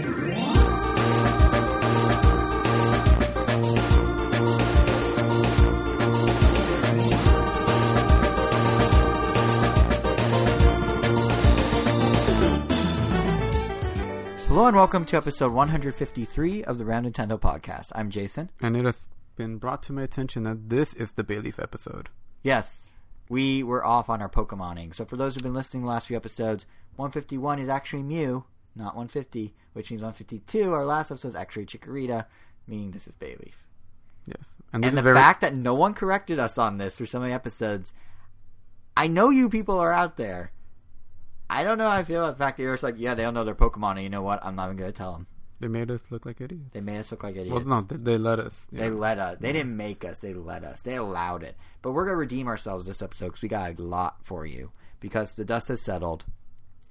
Hello and welcome to episode 153 of the Round Nintendo podcast. I'm Jason. And it has been brought to my attention that this is the Bayleaf episode. Yes, we were off on our Pokemoning. So for those who've been listening the last few episodes, 151 is actually Mew, not 150, which means 152, our last episode is actually Chikorita, meaning this is Bayleaf. Yes. And, this the very, fact that no one corrected us on this for so many episodes, I know you people are out there. I don't know how I feel about the fact that you're just like, yeah, they don't know their Pokemon, and you know what? I'm not even going to tell them. they made us look like idiots. They made us look like idiots. Well, no, they, they let us. They let us. They didn't make us. They let us. They allowed it. But we're gonna redeem ourselves this episode because we got a lot for you. Because the dust has settled.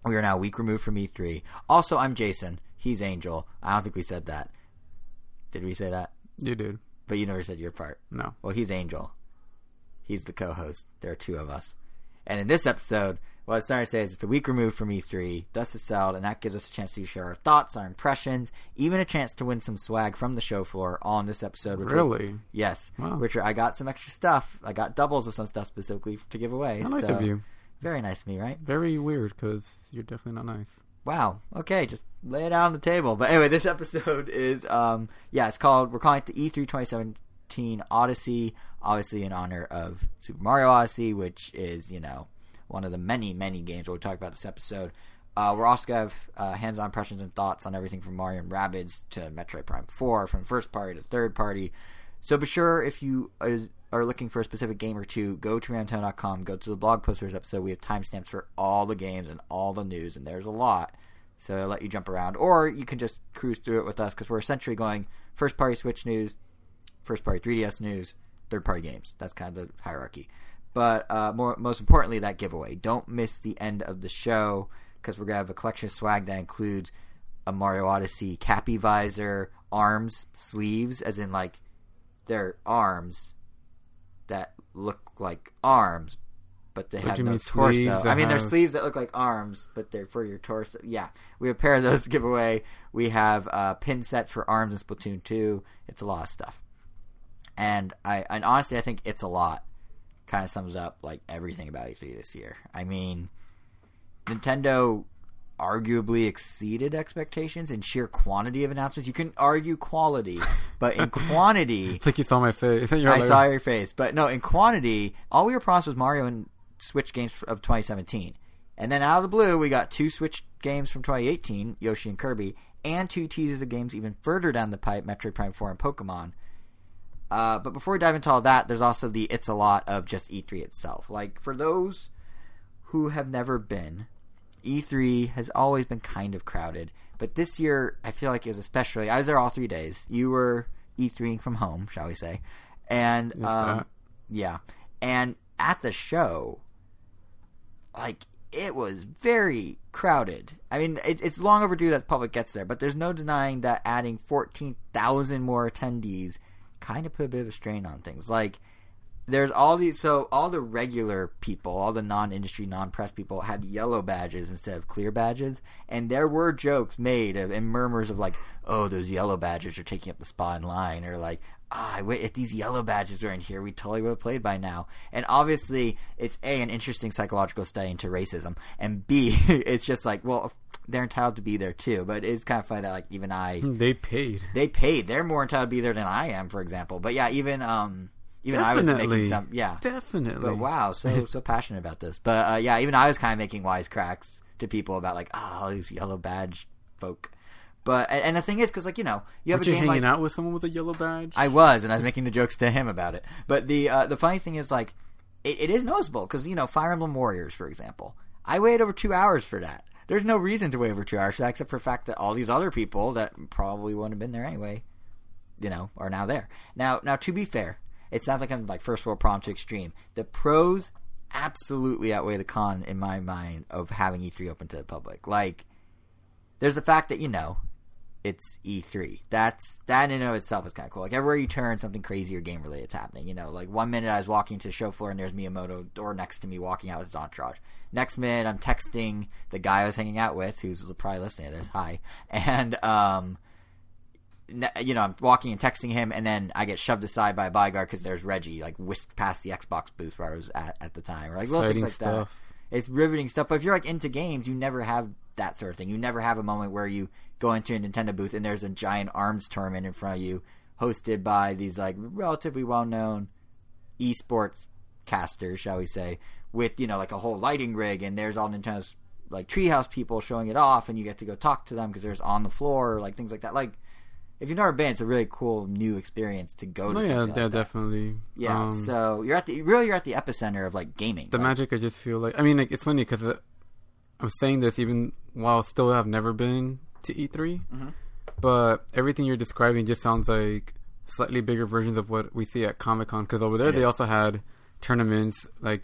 We are now a week removed from E3. Also, I'm Jason. He's Angel. I don't think we said that. Did we say that? You did. But you never said your part. No. Well, he's Angel. He's the co-host. There are two of us. And in this episode, what I was trying to say is it's a week removed from E3. Dust has settled, and that gives us a chance to share our thoughts, our impressions, even a chance to win some swag from the show floor on this episode. Which Really? Yes. Wow. Which are, I got some extra stuff. I got doubles of some stuff specifically to give away. Nice so- of you. Very nice of me, right? Very weird because you're definitely not nice. Wow. Okay, just lay it out on the table. But anyway, this episode is um yeah, it's called we're calling it the E3 2017 Odyssey, obviously in honor of Super Mario Odyssey, which is, you know, one of the many, many games we'll talk about this episode. Uh, we're also gonna have uh, hands-on impressions and thoughts on everything from Mario and Rabbids to Metroid Prime 4, from first party to third party. So be sure if you are, looking for a specific game or two, go to Rantown.com, go to the blog post for this episode. We have timestamps for all the games and all the news, and there's a lot. So I'll let you jump around. Or you can just cruise through it with us because we're essentially going first party Switch news, first party 3DS news, third party games. That's kind of the hierarchy. But uh, more, most importantly, that giveaway. Don't miss the end of the show because we're going to have a collection of swag that includes a Mario Odyssey cappy visor, arms, sleeves, as in like they're arms that look like arms, but they have no torso. I mean, they're sleeves that look like arms, but they're for your torso. Yeah, we have a pair of those to give away. We have a pin set for arms in Splatoon 2. It's a lot of stuff. And I and honestly, I think it's a lot. Kind of sums up like everything about E3 this year. I mean, Nintendo arguably exceeded expectations in sheer quantity of announcements. You can argue quality, but in quantity, It's like you saw my face. You're I like, saw your face. But no, in quantity, all we were promised was Mario and Switch games of 2017. And then out of the blue, we got two Switch games from 2018, Yoshi and Kirby, and two teasers of games even further down the pipe, Metroid Prime 4 and Pokemon. Uh, but before we dive into all that, there's also the It's a Lot of just E3 itself. Like, for those who have never been, E3 has always been kind of crowded. But this year, I feel like it was especially. I was there all three days. You were E3ing from home, shall we say. And, um, yeah. And at the show, like, it was very crowded. I mean, it, it's long overdue that the public gets there, but there's no denying that adding 14,000 more attendees kind of put a bit of a strain on things. Like, there's all these, so all the regular people, all the non industry, non press people had yellow badges instead of clear badges. And there were jokes made of, and murmurs of, like, oh, those yellow badges are taking up the spot in line, or like, ah, wait, if these yellow badges were in here, we totally would have played by now. And obviously, it's A, an interesting psychological study into racism, and B, it's just like, well, they're entitled to be there too. But it's kind of funny that, like, even I They paid. they paid. They're more entitled to be there than I am, for example. But yeah, even um, even I was Definitely. making some yeah. Definitely. But wow, so so passionate about this. But uh, yeah, even I was kind of making wisecracks to people about like, oh, all these yellow badge folk. But and, the thing is, because like you know, you have Weren't a you game hanging like out with someone with a yellow badge? I was, and I was making the jokes to him about it. But the uh, the funny thing is, like, it, it is noticeable because you know, Fire Emblem Warriors, for example, I waited over two hours for that. There's no reason to wait over two hours for that, except for the fact that all these other people that probably wouldn't have been there anyway, you know, are now there. Now, now to be fair, it sounds like I'm like first world problem to extreme. The pros absolutely outweigh the con in my mind of having E3 open to the public. Like, there's the fact that you know it's E3. That's that in and of itself is kind of cool. Like everywhere you turn, something crazy or game related is happening. You know, like one minute I was walking to the show floor and there's Miyamoto door next to me walking out with his entourage. Next minute I'm texting the guy I was hanging out with, who's probably listening to this. Hi, and um, you know I'm walking and texting him, and then I get shoved aside by a bodyguard because there's Reggie like whisked past the Xbox booth where I was at at the time, or like little things like that it's riveting stuff. But if you're like into games, you never have that sort of thing. You never have a moment where you go into a Nintendo booth and there's a giant arms tournament in front of you, hosted by these like relatively well known esports casters, shall we say, with you know like a whole lighting rig, and there's all Nintendo's like treehouse people showing it off, and you get to go talk to them because there's on the floor, like things like that. Like if you've never been, it's a really cool new experience to go to. Oh yeah, yeah, like definitely. Yeah, Um, so you're at the really you're at the epicenter of like gaming. the Like, magic, I just feel like. I mean, like, it's funny because I'm saying this even while still I've never been to E3, Mhm. but everything you're describing just sounds like slightly bigger versions of what we see at Comic Con. Because over there, It they is. also had tournaments like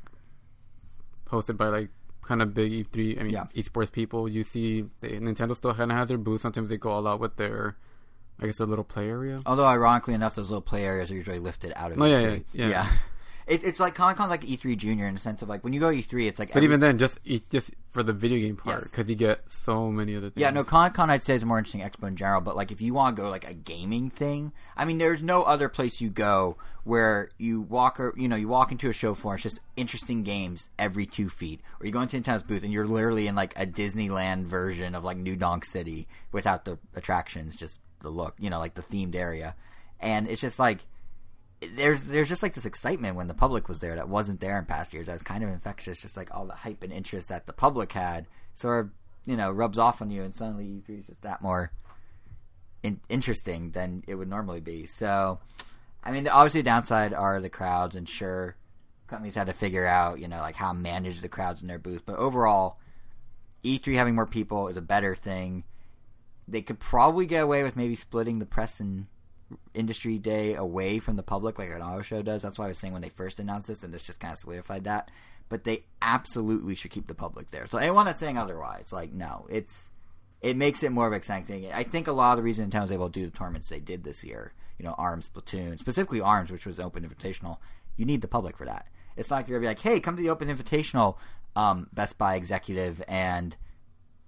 hosted by like kind of big E3. I mean, Yeah. esports people. You see, they, Nintendo still kind of has their booth. Sometimes they go all out with their, I guess, their little play area. Although ironically enough, those little play areas are usually lifted out of Oh, yeah, E3. yeah, yeah. It, it's like Comic Con's like E3 Junior in the sense of like when you go E3, it's like But every- even then, just just for the video game part, Yes. because you get so many other things. yeah, no Comic Con I'd say is more interesting expo in general. But like if you want to go like a gaming thing, I mean, there's no other place you go where you walk or you know you walk into a show floor, it's just interesting games every two feet, or you go into Nintendo's booth and you're literally in like a Disneyland version of like New Donk City without the attractions, just the look, you know, like the themed area, and it's just like there's there's just like this excitement when the public was there that wasn't there in past years. That was kind of infectious. Just like all the hype and interest that the public had, sort of you know rubs off on you, and suddenly you feel just that more in- interesting than it would normally be. So, I mean, obviously the downside are the crowds, and sure, companies had to figure out you know like how manage the crowds in their booth. But overall, E3 having more people is a better thing. They could probably get away with maybe splitting the press and industry day away from the public like an auto show does. That's why I was saying when they first announced this, and this just kind of solidified that. But they absolutely should keep the public there. So anyone that's saying otherwise, like no, it's it makes it more of an exciting thing. I think a lot of the reason Nintendo was able to do the tournaments they did this year, you know, Arms, Splatoon, specifically Arms, which was open invitational, you need the public for that. It's not like you're gonna be like, hey, come to the open invitational, um, Best Buy executive and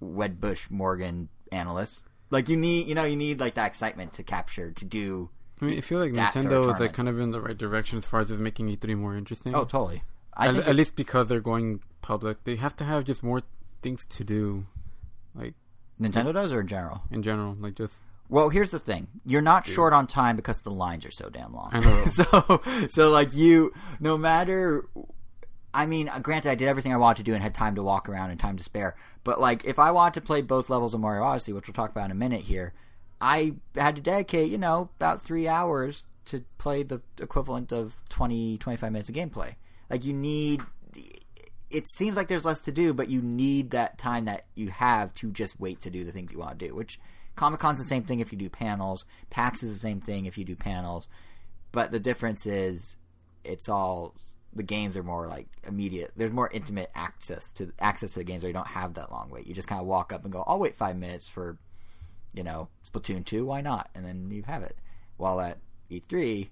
Wedbush Morgan analyst. Like you need, you know, you need like that excitement to capture to do. I mean, I feel like that sort of Nintendo is like kind of in the right direction as far as making E3 more interesting. Oh, totally. I at, at least because they're going public, they have to have just more things to do, like Nintendo does, or in general. in general, like just Well, here's the thing: you're not short on time because the lines are so damn long. I know. so, so like you, no matter. I mean, uh, granted, I did everything I wanted to do and had time to walk around and time to spare. But like, if I wanted to play both levels of Mario Odyssey, which we'll talk about in a minute here, I had to dedicate, you know, about three hours to play the equivalent of 20, 25 minutes of gameplay. Like, you need. It seems like there's less to do, but you need that time that you have to just wait to do the things you want to do. Which Comic Con's the same thing if you do panels. PAX is the same thing if you do panels. But the difference is, it's all the games are more like immediate. There's more intimate access to access to the games where you don't have that long wait. You just kind of walk up and go, "I'll wait five minutes for, you know, Splatoon two. Why not?" And then you have it. While at E3,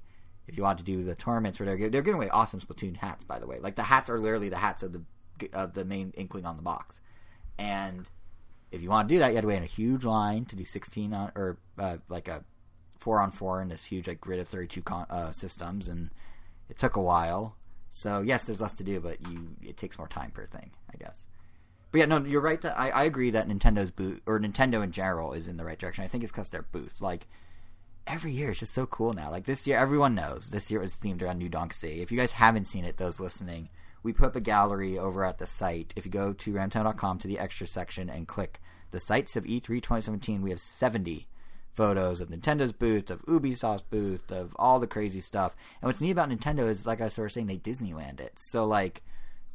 if you want to do the tournaments where they're they're giving away awesome Splatoon hats, by the way. Like the hats are literally the hats of the of the main inkling on the box, and if you want to do that, you had to wait in a huge line to do 16 on or uh, like a four on four in this huge like grid of 32 con- uh, systems, and it took a while. So yes, there's less to do, but you it takes more time per thing, I guess. But yeah, no, you're right. That I, I agree that Nintendo's booth or Nintendo in general is in the right direction. I think it's because their booth, like every year, is just so cool now. Like this year, everyone knows this year was themed around New Donk City. If you guys haven't seen it, those listening, we put up a gallery over at the site. If you go to ramtown.com to the extra section and click the sites of E E3 2017, we have 70 photos of Nintendo's booth, of Ubisoft's booth, of all the crazy stuff. And what's neat about Nintendo is, like I was saying, they Disneyland it. So like,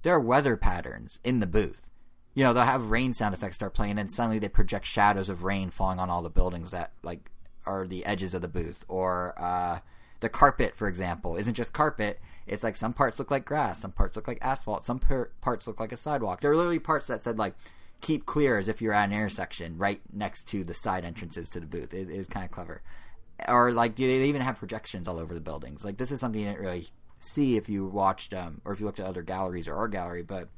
there are weather patterns in the booth. You know, they'll have rain sound effects start playing, and suddenly they project shadows of rain falling on all the buildings that like are the edges of the booth. Or uh, the carpet, for example, isn't just carpet. It's like some parts look like grass, some parts look like asphalt, some parts look like a sidewalk. There are literally parts that said like keep clear as if you're at an intersection right next to the side entrances to the booth. It is kind of clever. Or like they even have projections all over the buildings. Like this is something you didn't really see if you watched um, or if you looked at other galleries or our gallery, but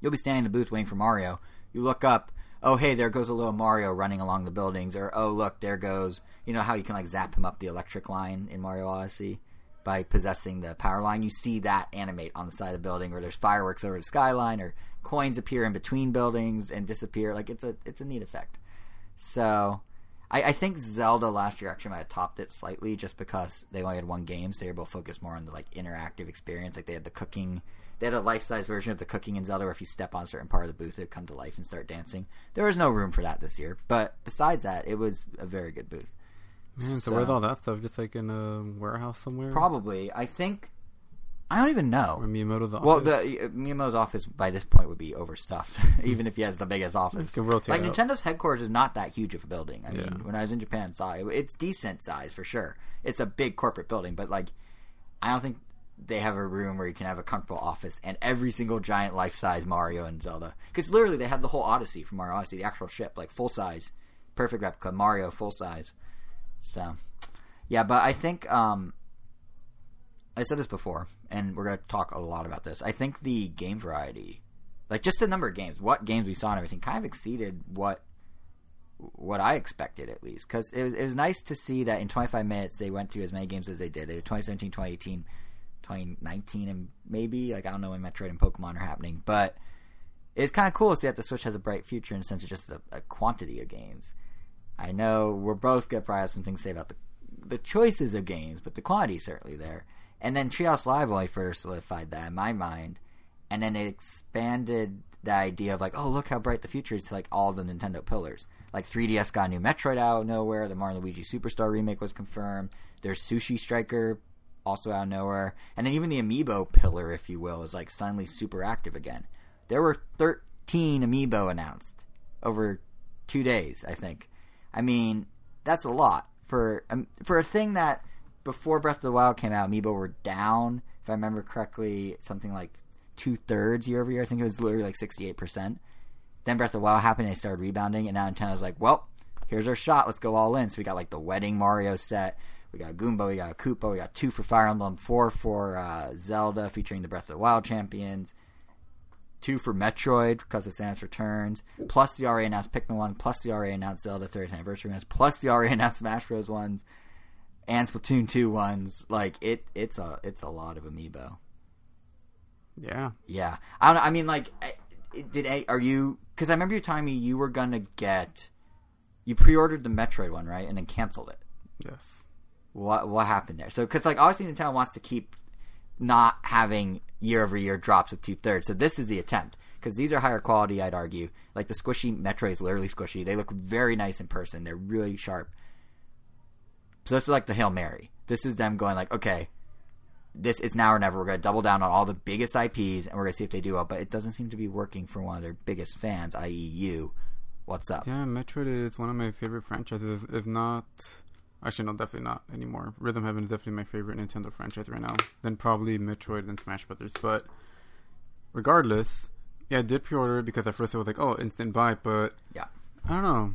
you'll be standing in the booth waiting for Mario. You look up, oh hey, there goes a little Mario running along the buildings, or oh look, there goes you know how you can like zap him up the electric line in Mario Odyssey by possessing the power line. You see that animate on the side of the building, or there's fireworks over the skyline, or coins appear in between buildings and disappear. Like it's a it's a neat effect. So I, I think Zelda last year actually might have topped it slightly just because they only had one game, so they were able to focus more on the like interactive experience. Like they had the cooking they had a life size version of the cooking in Zelda where if you step on a certain part of the booth, it would come to life and start dancing. There was no room for that this year, but besides that, it was a very good booth. Man, so, where's all that stuff? Just like in a warehouse somewhere? Probably. I think. I don't even know. Or Miyamoto's office. Well, the uh, Miyamoto's office by this point would be overstuffed, even if he has the biggest office. Like. Nintendo's headquarters is not that huge of a building. I yeah. mean, when I was in Japan, saw it. It's decent size for sure. It's a big corporate building, but like, I don't think they have a room where you can have a comfortable office and every single giant life size Mario and Zelda. Because literally, they had the whole Odyssey from Mario Odyssey, the actual ship, like full size, perfect replica Mario full size. So, yeah, but I think um, I said this before, and we're going to talk a lot about this. I think the game variety, like just the number of games, what games we saw and everything, kind of exceeded what what I expected at least. Because it was, it was nice to see that in 25 minutes they went through as many games as they did. They did 2017, 2018, 2019, and maybe like I don't know when Metroid and Pokemon are happening, but it's kind of cool to see that the Switch has a bright future in the sense of just a, a quantity of games. I know we're both gonna probably have some things to say about the the choices of games, but the quantity certainly there. And then Treehouse Live only further solidified that in my mind, and then it expanded the idea of like, oh look how bright the future is to like all the Nintendo pillars. Like 3DS got a new Metroid out of nowhere. The Mario Luigi Superstar remake was confirmed. There's Sushi Striker also out of nowhere, and then even the Amiibo pillar, if you will, is like suddenly super active again. There were 13 Amiibo announced over two days, I think. I mean, that's a lot for um, for a thing that before Breath of the Wild came out, Amiibo were down. If I remember correctly, something like two thirds year over year. I think it was literally like sixty eight percent. Then Breath of the Wild happened, and they started rebounding, and now Nintendo's like, well, here's our shot. Let's go all in. So we got like the wedding Mario set. We got a Goomba, we got a Koopa, we got two for Fire Emblem, four for uh, Zelda featuring the Breath of the Wild champions, two for Metroid because of Samus Returns, plus the already announced Pikmin one, plus the already announced Zelda 30th anniversary ones, plus the already announced Smash Bros ones, and Splatoon 2 ones. Like it, it's a it's a lot of amiibo. Yeah, yeah. I don't. I mean, like, did a are you? Because I remember you telling me you were gonna get, you pre-ordered the Metroid one, right, and then canceled it. Yes. What what happened there? So because like obviously Nintendo wants to keep not having year over year drops of two thirds. So this is the attempt because these are higher quality. I'd argue like the squishy Metroid is literally squishy. They look very nice in person. They're really sharp. So this is like the hail mary. This is them going like, okay, this is now or never. We're going to double down on all the biggest IPs and we're going to see if they do well. But it doesn't seem to be working for one of their biggest fans, i.e., you. What's up? Yeah, Metroid is one of my favorite franchises, if not Actually, no, definitely not anymore. Rhythm Heaven is definitely my favorite Nintendo franchise right now. Then probably Metroid and Smash Brothers. But regardless, yeah, I did pre-order it because at first it was like, oh, instant buy. But yeah, I don't know.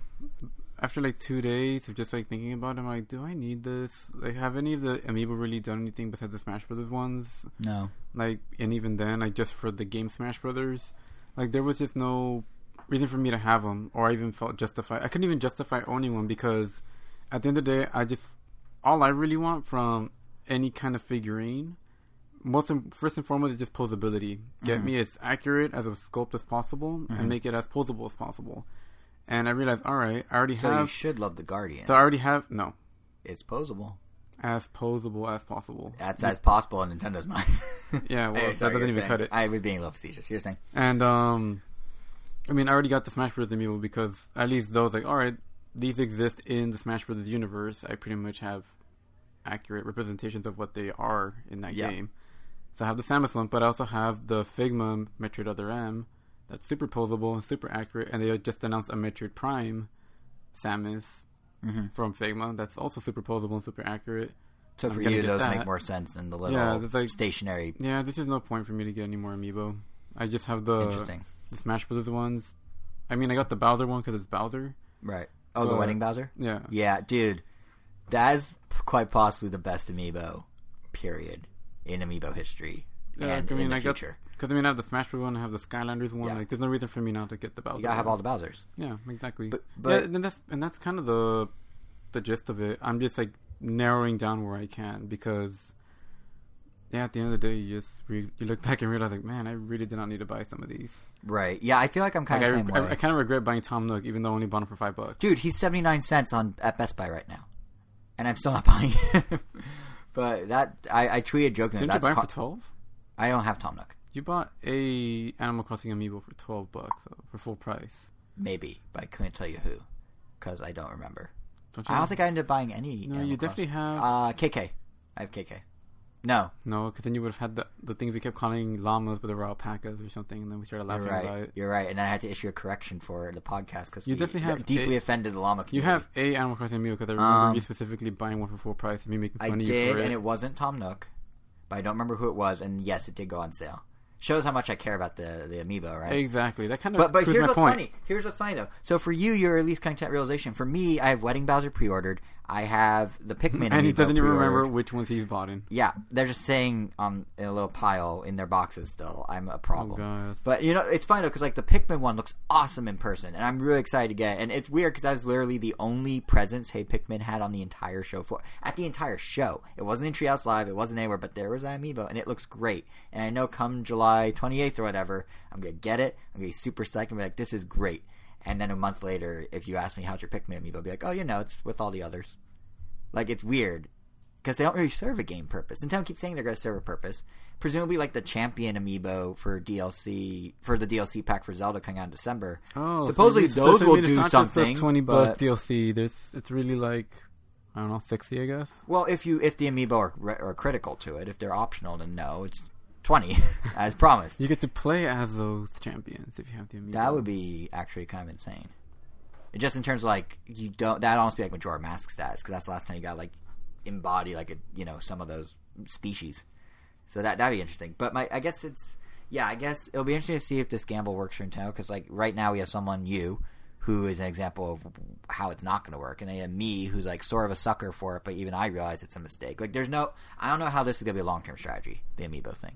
After like two days of just like thinking about it, I'm like, do I need this? Like, have any of the amiibo really done anything besides the Smash Brothers ones? No. Like, and even then, like just for the game Smash Brothers, like there was just no reason for me to have them, or I even felt justified. I couldn't even justify owning one because at the end of the day, I just all I really want from any kind of figurine, most first and foremost, is just posability. Get mm-hmm. me as accurate as a sculpt as possible, mm-hmm. and make it as posable as possible. And I realized, all right, I already so have. you should love the Guardian. So I already have no. It's posable. As posable as possible. That's as possible in Nintendo's mind. yeah, well, hey, sorry, that doesn't even saying, cut it. I was being a little facetious. You're saying. And um, I mean, I already got the Smash Bros. amiibo because at least those like, all right, these exist in the Smash Bros. universe, I pretty much have accurate representations of what they are in that game. So I have the Samus one, but I also have the Figma Metroid Other M that's super posable and super accurate, and they just announced a Metroid Prime Samus mm-hmm. from Figma that's also super posable and super accurate. So I'm for you, those that. make more sense than the little yeah, like, stationary. Yeah, this is no point for me to get any more amiibo. I just have the, the Smash Brothers ones, I mean, I got the Bowser one because it's Bowser. Right. Oh, the Uh, wedding Bowser. Yeah. Yeah, dude, that is quite possibly the best amiibo, period, in amiibo history Yeah, and I mean, in the I got future. Because I mean, I have the Smash Bros. one, I have the Skylanders one. Yeah. Like, there's no reason for me not to get the Bowser. You gotta have all the Bowsers. Yeah, exactly. But- But, yeah, and that's and that's kind of the the gist of it. I'm just like narrowing down where I can because yeah, at the end of the day, you just re- you look back and realize like, man, I really did not need to buy some of these. Right. Yeah, I feel like I'm kind Like, of I, same I. I kind of regret buying Tom Nook, even though I only bought him for five bucks. Dude, he's 79 cents on at Best Buy right now. And I'm still not buying him. but that I, I tweeted joking Didn't you that's buy him co- for twelve? I don't have Tom Nook. You bought a Animal Crossing amiibo for twelve bucks though, for full price. Maybe, but I couldn't tell you who because I don't remember. Don't you? I don't think I ended up buying any. No, Animal you definitely Crossing. have. Uh, KK. I have KK. No, no, because then you would have had the the things we kept calling llamas, but they were alpacas or something, and then we started you're laughing about right. it. You're right, and then I had to issue a correction for the podcast because You we definitely have deeply a- offended the llama. community. You have a Animal Crossing amiibo because I remember Um, you specifically buying one for full price and me making I fun of you did, for it. and it wasn't Tom Nook, but I don't remember who it was. And yes, it did go on sale. Shows how much I care about the the amiibo, right? Exactly. That kind of. But but here's what's point. funny. Here's what's funny though. So for you, you're at least content realization. For me, I have Wedding Bowser pre-ordered. I have the Pikmin, And he doesn't even remember which ones he's bought in. Yeah, they're just saying on in a little pile in their boxes. Still, I'm a problem. Oh, But you know, it's funny though because like the Pikmin one looks awesome in person, and I'm really excited to get. it. And it's weird because that was literally the only presence Hey Pikmin had on the entire show floor. At the entire show, it wasn't in Treehouse Live, it wasn't anywhere, but there was that amiibo, and it looks great. And I know come July 28th or whatever, I'm gonna get it. I'm gonna be super psyched and be like, this is great. And then a month later, if you ask me how's your Pikmin amiibo, I'll be like, oh, you know, it's with all the others. Like it's weird because they don't really serve a game purpose. Nintendo keeps saying they're going to serve a purpose. Presumably, like the champion amiibo for DLC for the DLC pack for Zelda coming out in December. Oh, Supposedly so those so will do not something, Twenty but- DLC. There's, it's really like I don't know, sixty, I guess. Well, if you if the amiibo are, are critical to it, if they're optional, then no, it's twenty as promised. You get to play as those champions if you have the amiibo. That would be actually kind of insane. Just in terms of like you don't that almost be like Majora Mask status because that's the last time you got like embody like a you know some of those species. So that that'd be interesting. But my I guess it's yeah I guess it'll be interesting to see if this gamble works for Nintendo because like right now we have someone you who is an example of how it's not going to work, and then you have me who's like sort of a sucker for it, but even I realize it's a mistake. Like there's no I don't know how this is going to be a long term strategy. The amiibo thing.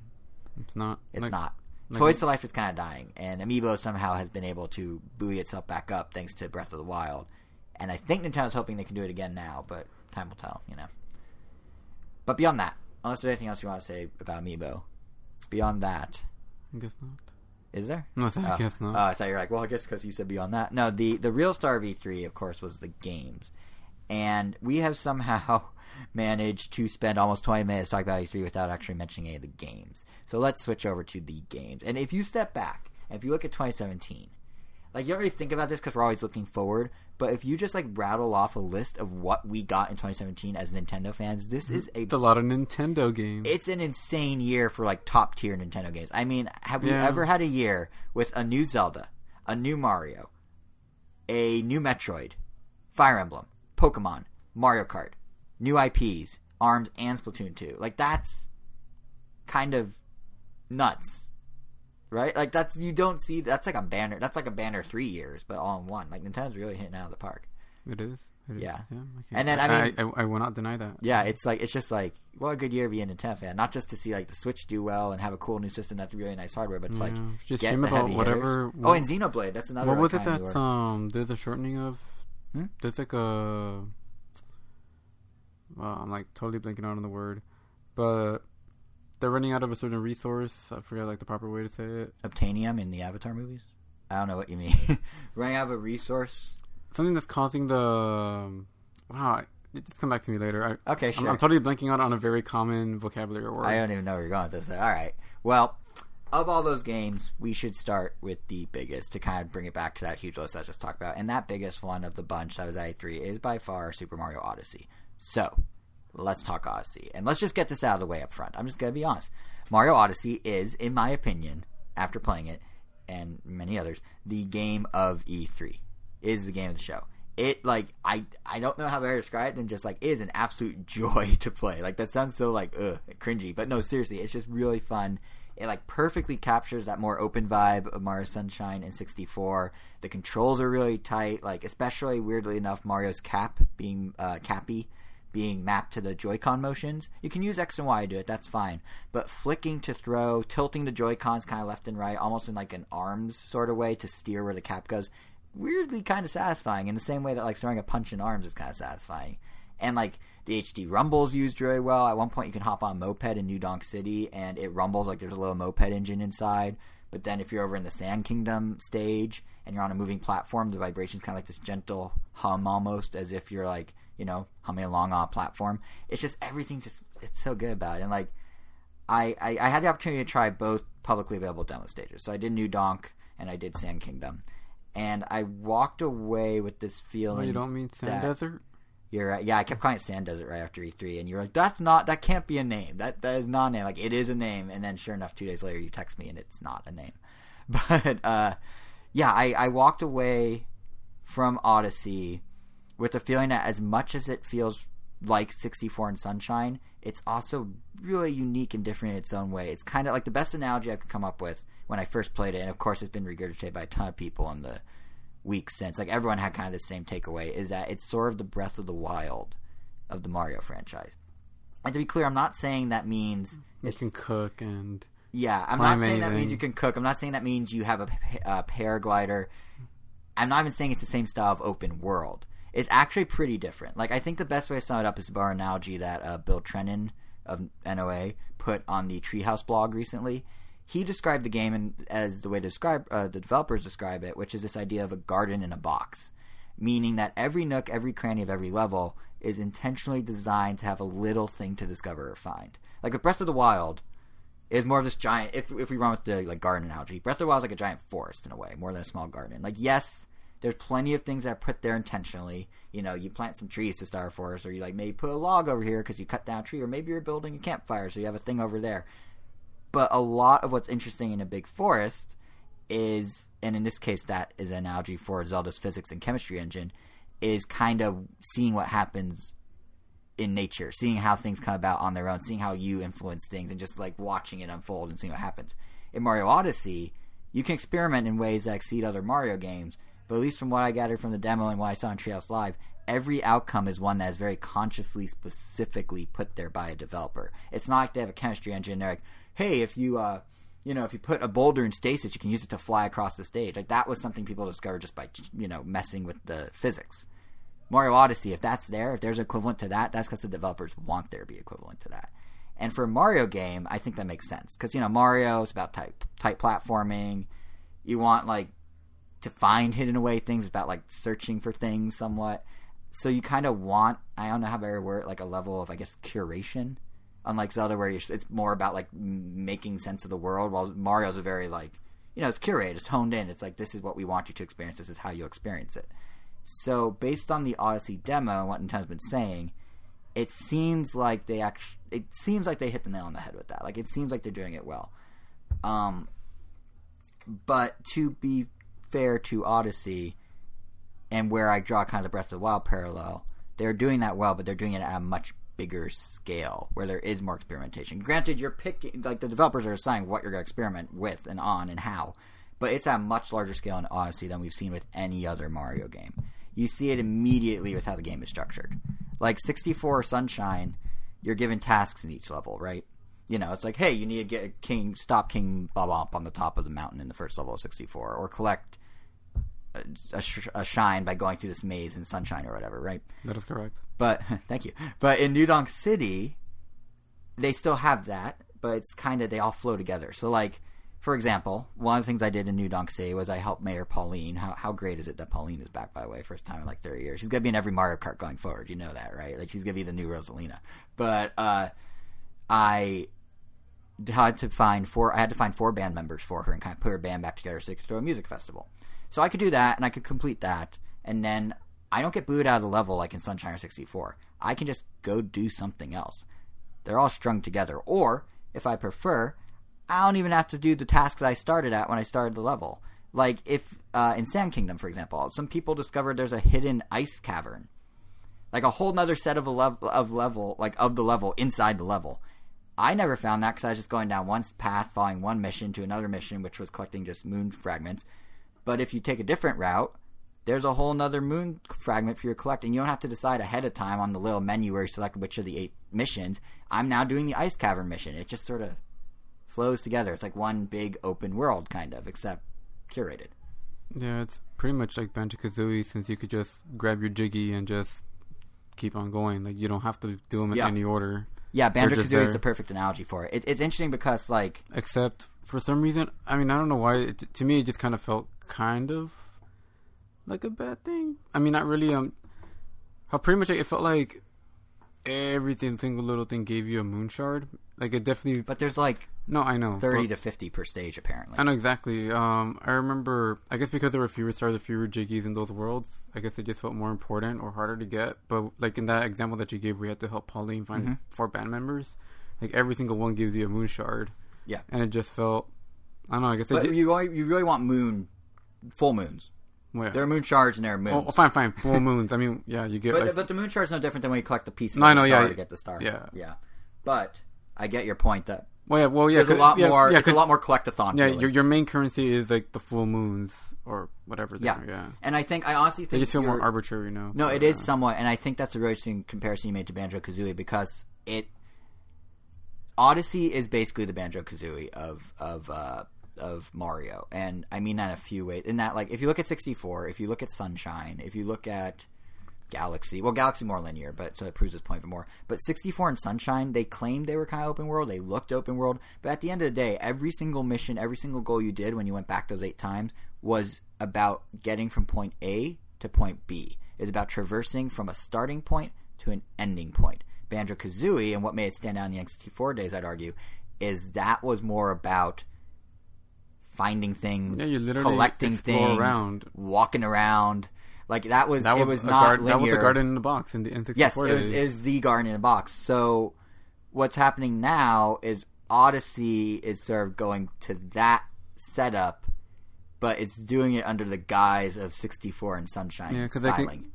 It's not. It's like- not. like- Toys to Life is kind of dying, and Amiibo somehow has been able to buoy itself back up thanks to Breath of the Wild. And I think Nintendo's hoping they can do it again now, but time will tell, you know. But beyond that, unless there's anything else you want to say about Amiibo, beyond that, I guess not. is there? No, I Oh. guess not. Oh, I thought you were like, well, I guess because you said beyond that. No, the the real star of E3, of course, was the games, and we have somehow managed to spend almost 20 minutes talking about E3 without actually mentioning any of the games. So let's switch over to the games. And if you step back, if you look at 2017, like you don't really think about this because we're always looking forward. But if you just like rattle off a list of what we got in 2017 as Nintendo fans, this is a a lot of Nintendo games. it's an insane year for like top tier Nintendo games. I mean, have we ever had a year with a new Zelda, a new Mario, a new Metroid, Fire Emblem, Pokemon, Mario Kart, new IPs, Arms, and Splatoon 2? Like that's kind of nuts. Right? Like that's you don't see that's like a banner that's like a banner 3 years but all in one. Like Nintendo's really hitting out of the park. It is. It is. Yeah. yeah And then, I mean- I, I, will not deny that. Yeah, it's like it's just like what a good year to be a Nintendo fan. Not just to see like the Switch do well and have a cool new system that's really nice hardware, but it's like just get the about whatever- hitters. Oh, and Xenoblade, that's another. One. What was it that's um? There's a shortening of. Hmm? There's like a. Well, I'm like totally blanking out on the word, but they're running out of a certain resource. I forget like the proper way to say it. Obtainium in the Avatar movies? I don't know what you mean. Running out of a resource? Something that's causing the. um, Wow, just come back to me later. I, Okay, I'm, sure. I'm totally blanking out on a very common vocabulary word. I don't even know where you're going with this. All right. Well, of all those games, we should start with the biggest to kind of bring it back to that huge list I just talked about. And that biggest one of the bunch that was at E3 is by far Super Mario Odyssey. So, let's talk Odyssey. And let's just get this out of the way up front. I'm just going to be honest. Mario Odyssey is, in my opinion, after playing it, and many others, the game of E3. Is the game of the show. It like I I don't know how better to describe it than just like it is an absolute joy to play. Like that sounds so like ugh cringy, but no seriously, it's just really fun. It like perfectly captures that more open vibe of Mario Sunshine in 64. The controls are really tight, like especially weirdly enough, Mario's cap being uh, cappy being mapped to the Joy-Con motions. You can use X and Y to do it, that's fine. But flicking to throw, tilting the Joy-Cons kind of left and right, almost in like an arms sort of way to steer where the cap goes, weirdly kind of satisfying in the same way that like throwing a punch in arms is kind of satisfying. And like the HD rumbles used really well. At one point, you can hop on moped in New Donk City, and it rumbles like there's a little moped engine inside. But then if you're over in the Sand Kingdom stage and you're on a moving platform, the vibrations kind of like this gentle hum almost, as if you're like you know, humming along on a platform. It's just everything's just it's so good about it. And like I, I, I had the opportunity to try both publicly available demo stages. So I did New Donk and I did Sand Kingdom. And I walked away with this feeling. Oh, you don't mean Sand Desert? You're right. Yeah, I kept calling it Sand Desert right after E3, and you're like, "That's not. That can't be a name. That that is not a name. Like it is a name." And then, sure enough, two days later, you text me, and it's not a name. But uh, yeah, I, I walked away from Odyssey with the feeling that as much as it feels like 64 and Sunshine, it's also really unique and different in its own way. It's kind of like the best analogy I could come up with when I first played it, and of course it's been regurgitated by a ton of people in the weeks since. Like everyone had kind of the same takeaway: is that it's sort of the Breath of the Wild of the Mario franchise. And to be clear, I'm not saying that means you can cook and yeah, I'm not saying anything. that means you can cook. I'm not saying that means you have a, a paraglider. I'm not even saying it's the same style of open world is actually pretty different. Like I think the best way to sum it up is bar analogy that uh, Bill Trinen of NOA put on the Treehouse blog recently. He described the game in, as the way to describe uh, the developers describe it, which is this idea of a garden in a box, meaning that every nook, every cranny of every level is intentionally designed to have a little thing to discover or find. Like with Breath of the Wild, is more of this giant. If if we run with the like garden analogy, Breath of the Wild is like a giant forest in a way, more than a small garden. Like yes, there's plenty of things that are put there intentionally. You know, you plant some trees to start a forest, or you like maybe put a log over here because you cut down a tree, or maybe you're building a campfire, so you have a thing over there. But a lot of what's interesting in a big forest is, and in this case, that is an analogy for Zelda's physics and chemistry engine, is kind of seeing what happens in nature, seeing how things come about on their own, seeing how you influence things, and just like watching it unfold and seeing what happens. In Mario Odyssey, you can experiment in ways that exceed other Mario games, but at least from what I gathered from the demo and what I saw in Treehouse Live, every outcome is one that is very consciously, specifically put there by a developer. It's not like they have a chemistry engine. They're like, hey, if you, uh, you know, if you put a boulder in stasis, you can use it to fly across the stage. Like that was something people discovered just by, you know, messing with the physics. Mario Odyssey, if that's there, if there's equivalent to that, that's because the developers want there to be equivalent to that. And for a Mario game, I think that makes sense because you know Mario is about tight tight platforming. You want like to find hidden away things. about like searching for things somewhat. So you kind of want I don't know how better word like a level of I guess curation. Unlike Zelda, where it's more about like making sense of the world, while Mario's a very like you know it's curated, it's honed in. It's like this is what we want you to experience. This is how you experience it. So based on the Odyssey demo and what Nintendo's been saying, it seems like they actually it seems like they hit the nail on the head with that. Like it seems like they're doing it well. Um, but to be to Odyssey and where I draw kind of the Breath of the Wild parallel, they're doing that well, but they're doing it at a much bigger scale where there is more experimentation. Granted, you're picking like the developers are deciding what you're going to experiment with and on and how, but it's at a much larger scale in Odyssey than we've seen with any other Mario game. You see it immediately with how the game is structured. Like 64 Sunshine, you're given tasks in each level, right? You know, it's like, hey, you need to get King, stop King Bob on the top of the mountain in the first level of 64, or collect a, a, shine by going through this maze in sunshine or whatever, right? That is correct. But thank you. But in New Donk City, they still have that, but it's kind of they all flow together. So like, for example, one of the things I did in New Donk City was I helped Mayor Pauline. How how great is it that Pauline is back by the way, first time in like thirty years. She's gonna be in every Mario Kart going forward. You know that, right? Like she's gonna be the new Rosalina. But uh, I had to find four. I had to find four band members for her and kind of put her band back together so they could throw a music festival. So I could do that, and I could complete that, and then I don't get booted out of the level like in Sunshine or 64. I can just go do something else. They're all strung together. Or, if I prefer, I don't even have to do the task that I started at when I started the level. Like if uh, in Sand Kingdom, for example, some people discovered there's a hidden ice cavern, like a whole nother set of a level of level, like of the level inside the level. I never found that because I was just going down one path, following one mission to another mission, which was collecting just moon fragments. But if you take a different route, there's a whole nother moon fragment for your collecting. You don't have to decide ahead of time on the little menu where you select which of the eight missions. I'm now doing the ice cavern mission. It just sort of flows together. It's like one big open world, kind of, except curated. Yeah, it's pretty much like Banjo Kazooie since you could just grab your Jiggy and just keep on going. Like you don't have to do them in Yeah. any order. Yeah, Banjo Kazooie is the perfect analogy for it. it. It's interesting because, like, Except for some reason, I mean, I don't know why. It, to me, it just kind of felt kind of like a bad thing. I mean, not really. Um, how pretty much it felt like everything, single little thing, gave you a moon shard. Like it definitely. but there's like No, I know. 30 but- to 50 per stage, apparently. I know exactly. Um, I remember. I guess because there were fewer stars, fewer jiggies in those worlds. I guess they just felt more important or harder to get. But like in that example that you gave, you had to help Pauline find Mhm. four band members. Like every single one gives you a moon shard. Yeah. and it just felt. I don't know. I guess But you, really- you really want moon, full moons. well, There are moon shards and there are moons. Oh, fine, fine. Full moons. I mean, yeah, you get. but, like, but the moon shard's no different than when you collect the piece of No, I the know, star yeah, to get the star. yeah. Yeah. But I get your point that well, yeah, well, yeah. there's a lot yeah, more, Yeah, it's a lot more collectathon. Yeah, feeling. your your main currency is like the full moons or whatever. Yeah. are, yeah. And I think, I honestly They think just feel more arbitrary now. No, it is uh, somewhat, and I think that's a really interesting comparison you made to Banjo Kazooie because it Odyssey is basically the Banjo Kazooie of of uh, of Mario, and I mean that in a few ways. In that, like, if you look at sixty four, if you look at Sunshine, if you look at Galaxy, well, Galaxy more linear, but so it proves this point even more. But sixty four and Sunshine, they claimed they were kind of open world, they looked open world, but at the end of the day, every single mission, every single goal you did when you went back those eight times was about getting from point A to point B. It's about traversing from a starting point to an ending point. Banjo Kazooie, and what made it stand out in the N64 days, I'd argue, is that was more about finding things, Yeah, you literally collecting things, around. walking around. Like that was, That it was, was not linear. That was the garden in the box in the N64 Yes, it was is the garden in a box. So what's happening now is Odyssey is sort of going to that setup, but it's doing it under the guise of 64 and Sunshine Yeah, they can- styling,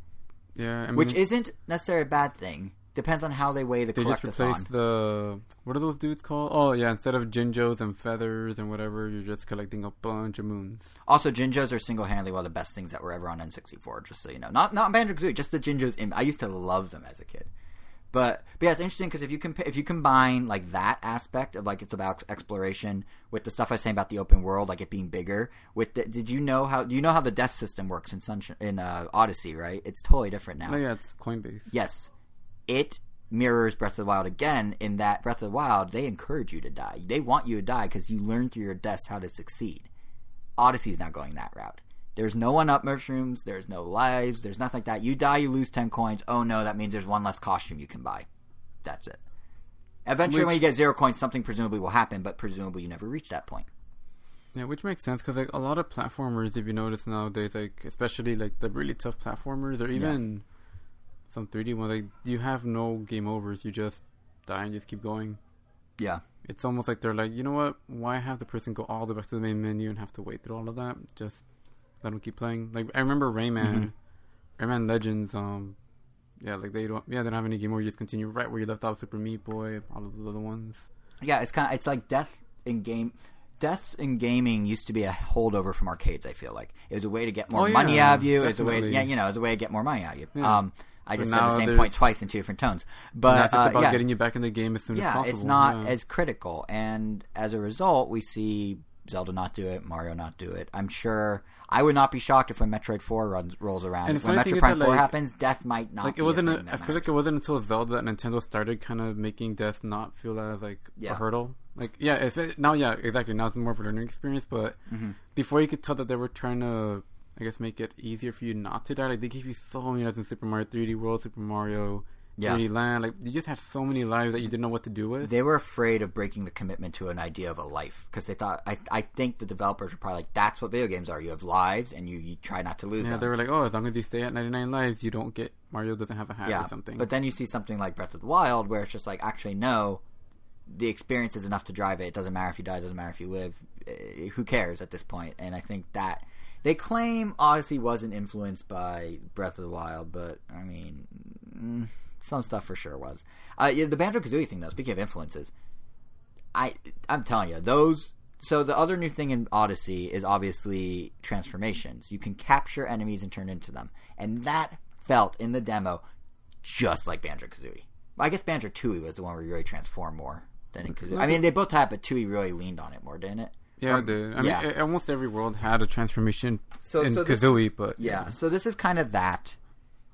yeah, I mean, which isn't necessarily a bad thing. Depends on how they weigh the they just replaced the what are those dudes called? Oh yeah, instead of Jinjos and feathers and whatever, you're just collecting a bunch of moons. Also, Jinjos are single-handedly one of the best things that were ever on N64. Just so you know, not not Banjo Kazooie, just the Jinjos. In, I used to love them as a kid. But, but yeah, it's interesting because if you compa- if you combine like that aspect of like it's about exploration with the stuff I was saying about the open world, like it being bigger. With the, did you know how do you know how the death system works in Sunshine in uh, Odyssey? Right, it's totally different now. Oh yeah, it's coin-based. Yes, it mirrors Breath of the Wild again in that Breath of the Wild they encourage you to die. They want you to die because you learn through your deaths how to succeed. Odyssey is not going that route. There's no one up mushrooms. There's no lives. There's nothing like that. You die, you lose ten coins. Oh no, that means there's one less costume you can buy. That's it. Eventually, when you get zero coins, something presumably will happen, but presumably you never reach that point. Yeah, which makes sense because like a lot of platformers, if you notice nowadays, like especially like the really tough platformers, or even some 3D ones, like you have no game overs. You just die and just keep going. Yeah, It's almost like they're like, you know what? Why have the person go all the way back to the main menu and have to wait through all of that? Just let them keep playing. Like I remember Rayman, Mhm. Rayman Legends. Um, yeah, like they don't. Yeah, they don't have any game over. You just continue right where you left off. Super Meat Boy, all of the other ones. yeah. It's kind of it's like death in game. Deaths in gaming used to be a holdover from arcades. I feel like it was a way to get more Oh, yeah, money out of you. It was a way, definitely. yeah, you know, it was a way to get more money out of you. Yeah. Um, I just said the same point twice in two different tones, but and that's just uh, about yeah, getting you back in the game as soon as yeah, possible. it's not yeah. as critical, and as a result, we see Zelda not do it, Mario not do it. I'm sure I would not be shocked if when Metroid Four runs rolls around, And when Metroid Prime that, Four happens, death might not. like be it wasn't. A A, thing I that feel like it wasn't until Zelda that Nintendo started kind of making death not feel as like Yeah. a hurdle. Like yeah, if it, now yeah, exactly. Now it's more of a learning experience. But Mhm. before you could tell that they were trying to, I guess, make it easier for you not to die. Like they gave you so many lives in Super Mario 3D World, Super Mario Yeah. 3D Land. Like you just had so many lives that you didn't know what to do with. They were afraid of breaking the commitment to an idea of a life because they thought. I, I think the developers were probably like, "That's what video games are. You have lives, and you, you try not to lose yeah, them." they were like, oh, as long as you stay at 99 lives, you don't get Mario doesn't have a hat yeah, or something. But then you see something like Breath of the Wild where it's just like, actually, no, the experience is enough to drive it. It doesn't matter if you die, it doesn't matter if you live. Eh, Who cares at this point? And I think that they claim Odyssey wasn't influenced by Breath of the Wild, but I mean, mm, some stuff for sure was. Uh, yeah, the Banjo Kazooie thing, though, speaking of influences, I I'm telling you those. So the other new thing in Odyssey is obviously transformations. You can capture enemies and turn into them, and that felt in the demo just like Banjo Kazooie. I guess Banjo Tooie was the one where you really transform more than in Kazooie. I mean, they both had, but Tooie really leaned on it more, didn't it? Yeah, it did. I yeah. mean, almost every world had a transformation So- in so Kazooie, but Yeah, so this is kind of that,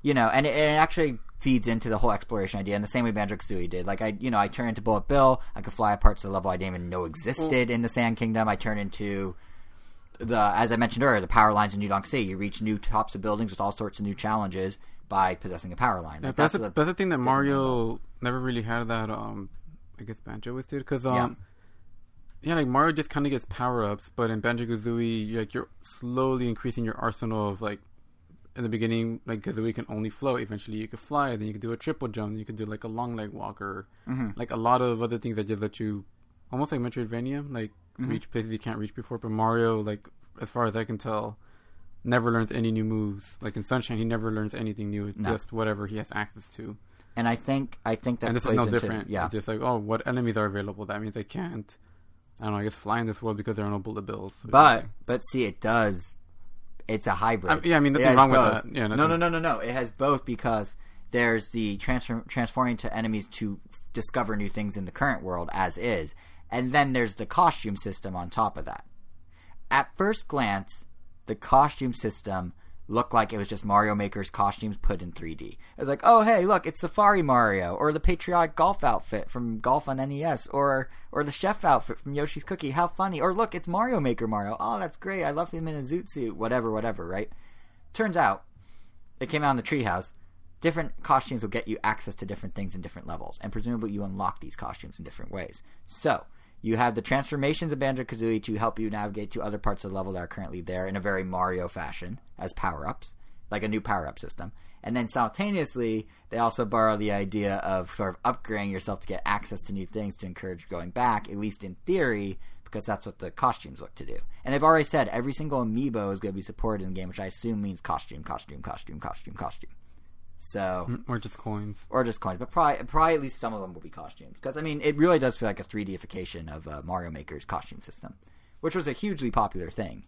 you know, and it, it actually feeds into the whole exploration idea in the same way Banjo Kazooie did. Like I, you know, I turn into Bullet Bill. I could fly parts of the level I didn't even know existed in the Sand Kingdom. I turn into the, as I mentioned earlier, the power lines in New Donk City. You reach new tops of buildings with all sorts of new challenges by possessing a power line. Yeah, that's, that's the, the that's the thing that Mario never really had that. Um, I guess Banjo with it because um, yeah. Like Mario just kind of gets power ups, but in Banjo Kazooie, like you're slowly increasing your arsenal of like. In the beginning, like Kazooie can only float. Eventually, you could fly. Then you could do a triple jump. You could do like a long leg walker. Mm-hmm. Like a lot of other things that just let you, almost like Metroidvania, like Mm-hmm. reach places you can't reach before. But Mario, like as far as I can tell, never learns any new moves. Like in Sunshine, he never learns anything new. It's No. just whatever he has access to. and I think I think that and this is no different. Yeah, It's just like, oh, what enemies are available? That means I can't. I don't know. I guess fly in this world because there are no bullet bills. But but see, it does. It's a hybrid. I- yeah, I mean, nothing wrong with that. Yeah, no, nothing- no, no, no, no. It has both because there's the transform transforming to enemies to discover new things in the current world as is, and then there's the costume system on top of that. At first glance, the costume system looked like it was just Mario Maker's costumes put in 3D. It was like, oh hey, look, it's Safari Mario, or the patriotic golf outfit from Golf on NES, or or the chef outfit from Yoshi's Cookie. How funny! Or look, it's Mario Maker Mario. Oh, that's great. I love him in a zoot suit. Whatever, whatever. Right? Turns out, it came out in the treehouse. Different costumes will get you access to different things in different levels, and presumably you unlock these costumes in different ways. So you have the transformations of Banjo Kazooie to help you navigate to other parts of the level that are currently there in a very Mario fashion as power ups, like a new power up system. And then simultaneously, they also borrow the idea of sort of upgrading yourself to get access to new things to encourage going back, at least in theory, because that's what the costumes look to do. And they've already said every single amiibo is going to be supported in the game, which I assume means costume, costume, costume, costume, costume. So or just coins. or just coins, but probably probably at least some of them will be costumes because I mean it really does feel like a 3Dification of uh, Mario Maker's costume system, which was a hugely popular thing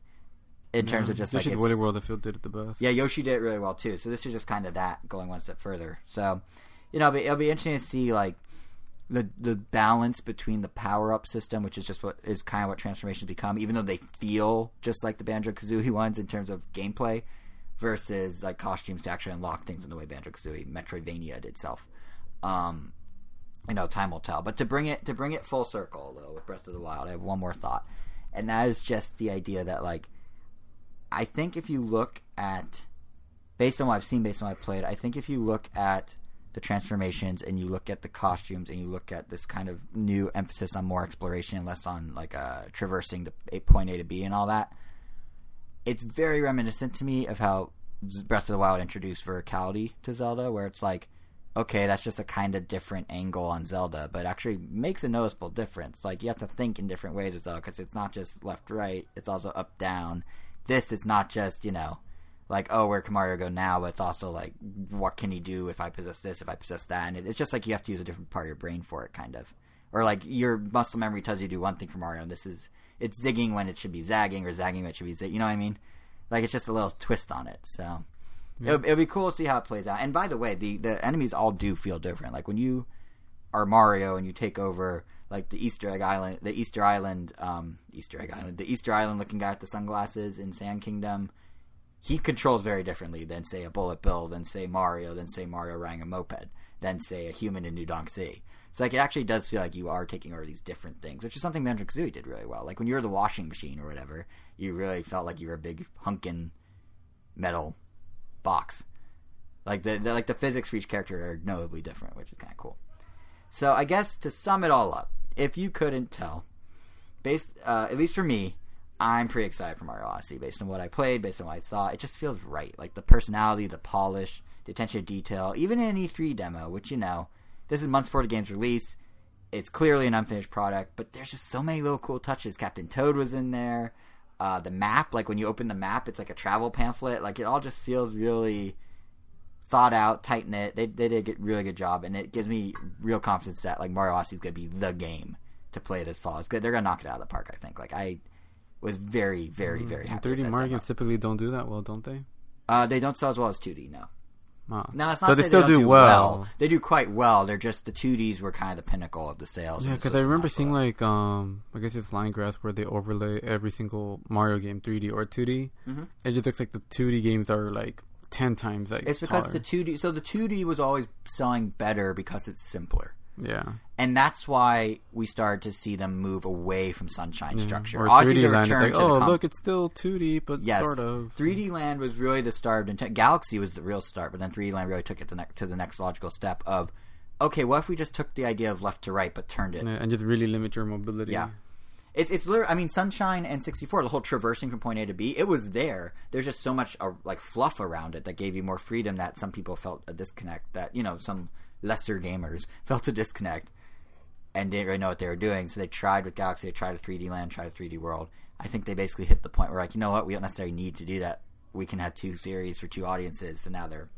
in terms of just like Yoshi's it's- Woolly World, I feel did it the best. yeah, Yoshi did it really well too. So this is just kind of that going one step further. So you know, it'll be, it'll be interesting to see like the the balance between the power up system, which is just what is kind of what transformations become, even though they feel just like the Banjo Kazooie ones in terms of gameplay, versus like costumes to actually unlock things in the way Banjo Kazooie Metroidvania itself. Um, you know, time will tell. But to bring it to bring it full circle though with Breath of the Wild, I have one more thought, and that is just the idea that like I think if you look at based on what I've seen, based on what I've played, I think if you look at the transformations and you look at the costumes and you look at this kind of new emphasis on more exploration and less on like uh, traversing the point A to B and all that, it's very reminiscent to me of how Breath of the Wild introduced verticality to Zelda, where it's like, okay, that's just a kind of different angle on Zelda, but actually makes a noticeable difference. Like you have to think in different ways as well, because it's not just left right; it's also up down. This is not just you know, like oh where can Mario go now, but it's also like what can he do if I possess this, if I possess that, and it, it's just like you have to use a different part of your brain for it, kind of, or like your muscle memory tells you to do one thing for Mario, and this is it's zigging when it should be zagging, or zagging when it should be zig. You know what I mean? Like it's just a little twist on it. So it'll, it'll be cool to see how it plays out. And by the way, the the enemies all do feel different. Like when you are Mario and you take over like the Easter Egg Island, the Easter Island, um, Easter Egg Island, the Easter Island looking guy with the sunglasses in Sand Kingdom. He controls very differently than say a Bullet Bill, than say Mario, than say Mario riding a moped, than say a human in New Donk Sea. Like it actually does feel like you are taking over these different things, which is something Banjo Kazooie did really well. Like when you were the washing machine or whatever, you really felt like you were a big hunkin' metal box. Like the, the like the physics for each character are notably different, which is kind of cool. So I guess to sum it all up, if you couldn't tell, based uh, at least for me, I'm pretty excited for Mario Odyssey based on what I played, based on what I saw. It just feels right, like the personality, the polish, the attention to detail, even in an E3 demo, which you know, this is months before the game's release. It's clearly an unfinished product, but there's just so many little cool touches. Captain Toad was in there. Uh, the map, like when you open the map, it's like a travel pamphlet. Like it all just feels really thought out, tight knit. They they did a really good job, and it gives me real confidence that like Mario Odyssey is gonna be the game to play this fall. It's good. They're gonna knock it out of the park. I think. Like I was very, very, very And happy. 3D with Mario games typically don't do that well, don't they? Uh, they don't sell as well as 2D. No. Wow. No, it's not. So they still don't do well. They do quite well. They're just the 2Ds were kind of the pinnacle of the sales. Yeah, because I remember seeing well. like um, I guess it's Line Grass where they overlay every single Mario game 3D or 2D. Mhm. It just looks like the 2D games are like ten times like. It's because taller. the 2D. So the 2D was always selling better because it's simpler. Yeah. and that's why we started to see them move away from sunshine structure. Or Obviously, 3D the Land like, oh com- look, it's still 2D, but yes, sort of. 3D Land was really the start of Nintendo. Galaxy was the real start, but then 3D Land really took it to, ne- to the next logical step of, okay, what if we just took the idea of left to right but turned it? Yeah, and just really limit your mobility. Yeah. It's it's literally. I mean, Sunshine and 64, the whole traversing from point A to B, it was there. There's just so much uh, like fluff around it that gave you more freedom that some people felt a disconnect. That you know, some lesser gamers felt a disconnect and didn't really know what they were doing. So they tried with Galaxy, they tried with 3D Land, tried with 3D World. I think they basically hit the point where like, you know what, we don't necessarily need to do that. We can have two series for two audiences. So now they're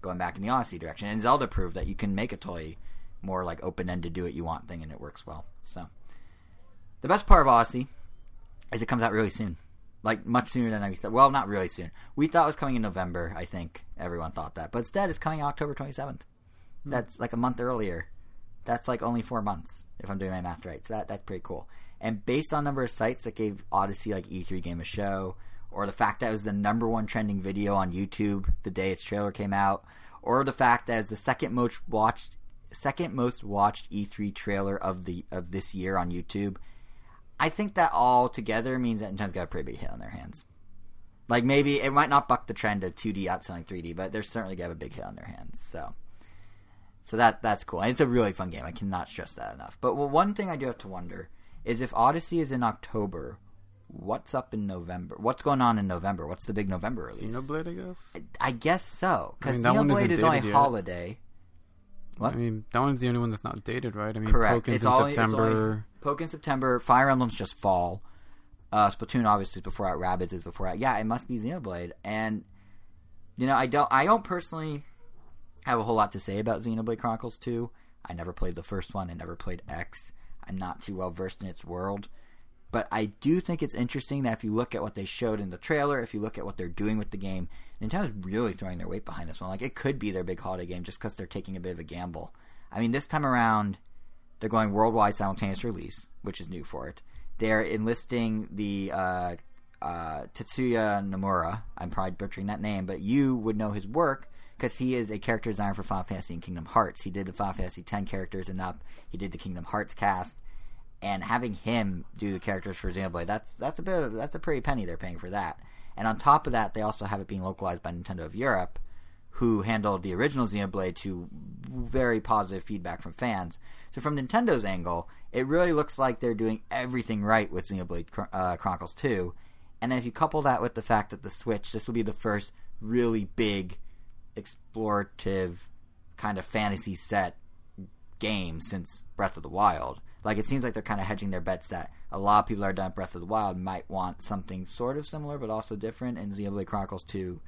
going back in the Odyssey direction. And Zelda proved that you can make a toy more like open ended, do what you want thing, and it works well. So the best part of Odyssey is it comes out really soon. Like much sooner than I thought. Well, not really soon. We thought it was coming in November. I think everyone thought that, but instead it's coming October twenty seventh. Hmm. That's like a month earlier. That's like only four months if I'm doing my math right. So that that's pretty cool. And based on number of sites that gave Odyssey like E3 Game of Show, or the fact that it was the number one trending video on YouTube the day its trailer came out, or the fact that it was the second most watched second most watched E3 trailer of the of this year on YouTube. I think that all together means that Nintendo's got a pretty big hit on their hands. Like maybe it might not buck the trend of 2D outselling 3D, but they're certainly gonna have a big hit on their hands. So, so that that's cool. And it's a really fun game. I cannot stress that enough. But well, one thing I do have to wonder is if Odyssey is in October, what's up in November? What's going on in November? What's the big November release? Xenoblade, I guess. I guess so I because mean, that Xenoblade isn't only yet. holiday. What? I mean, that one's the only one that's not dated, right? I mean, Correct. Pokemon's It's in it's September. Poke in September. Fire Emblem's just fall. Uh, Splatoon obviously is before out. Rabbids is before out. Yeah, it must be Xenoblade. And you know, I don't. I don't personally have a whole lot to say about Xenoblade Chronicles 2. I never played the first one. I never played X. I'm not too well versed in its world. But I do think it's interesting that if you look at what they showed in the trailer, if you look at what they're doing with the game, Nintendo's really throwing their weight behind this one. Like, it could be their big holiday game just because they're taking a bit of a gamble. I mean, this time around, they're going worldwide simultaneous release, which is new for it. They're enlisting the uh, uh, Tetsuya Nomura. I'm probably butchering that name, but you would know his work because he is a character designer for Final Fantasy and Kingdom Hearts. He did the Final Fantasy X characters and up. He did the Kingdom Hearts cast, and having him do the characters for Xenoblade, that's that's a bit of, that's a pretty penny they're paying for that. And on top of that, they also have it being localized by Nintendo of Europe, who handled the original Xenoblade to very positive feedback from fans. So from Nintendo's angle, it really looks like they're doing everything right with Xenoblade uh, Chronicles 2. And if you couple that with the fact that the Switch, this will be the first really big explorative kind of fantasy set game since Breath of the Wild. Like it seems like they're kind of hedging their bets that a lot of people are done Breath of the Wild might want something sort of similar but also different. And Xenoblade Chronicles 2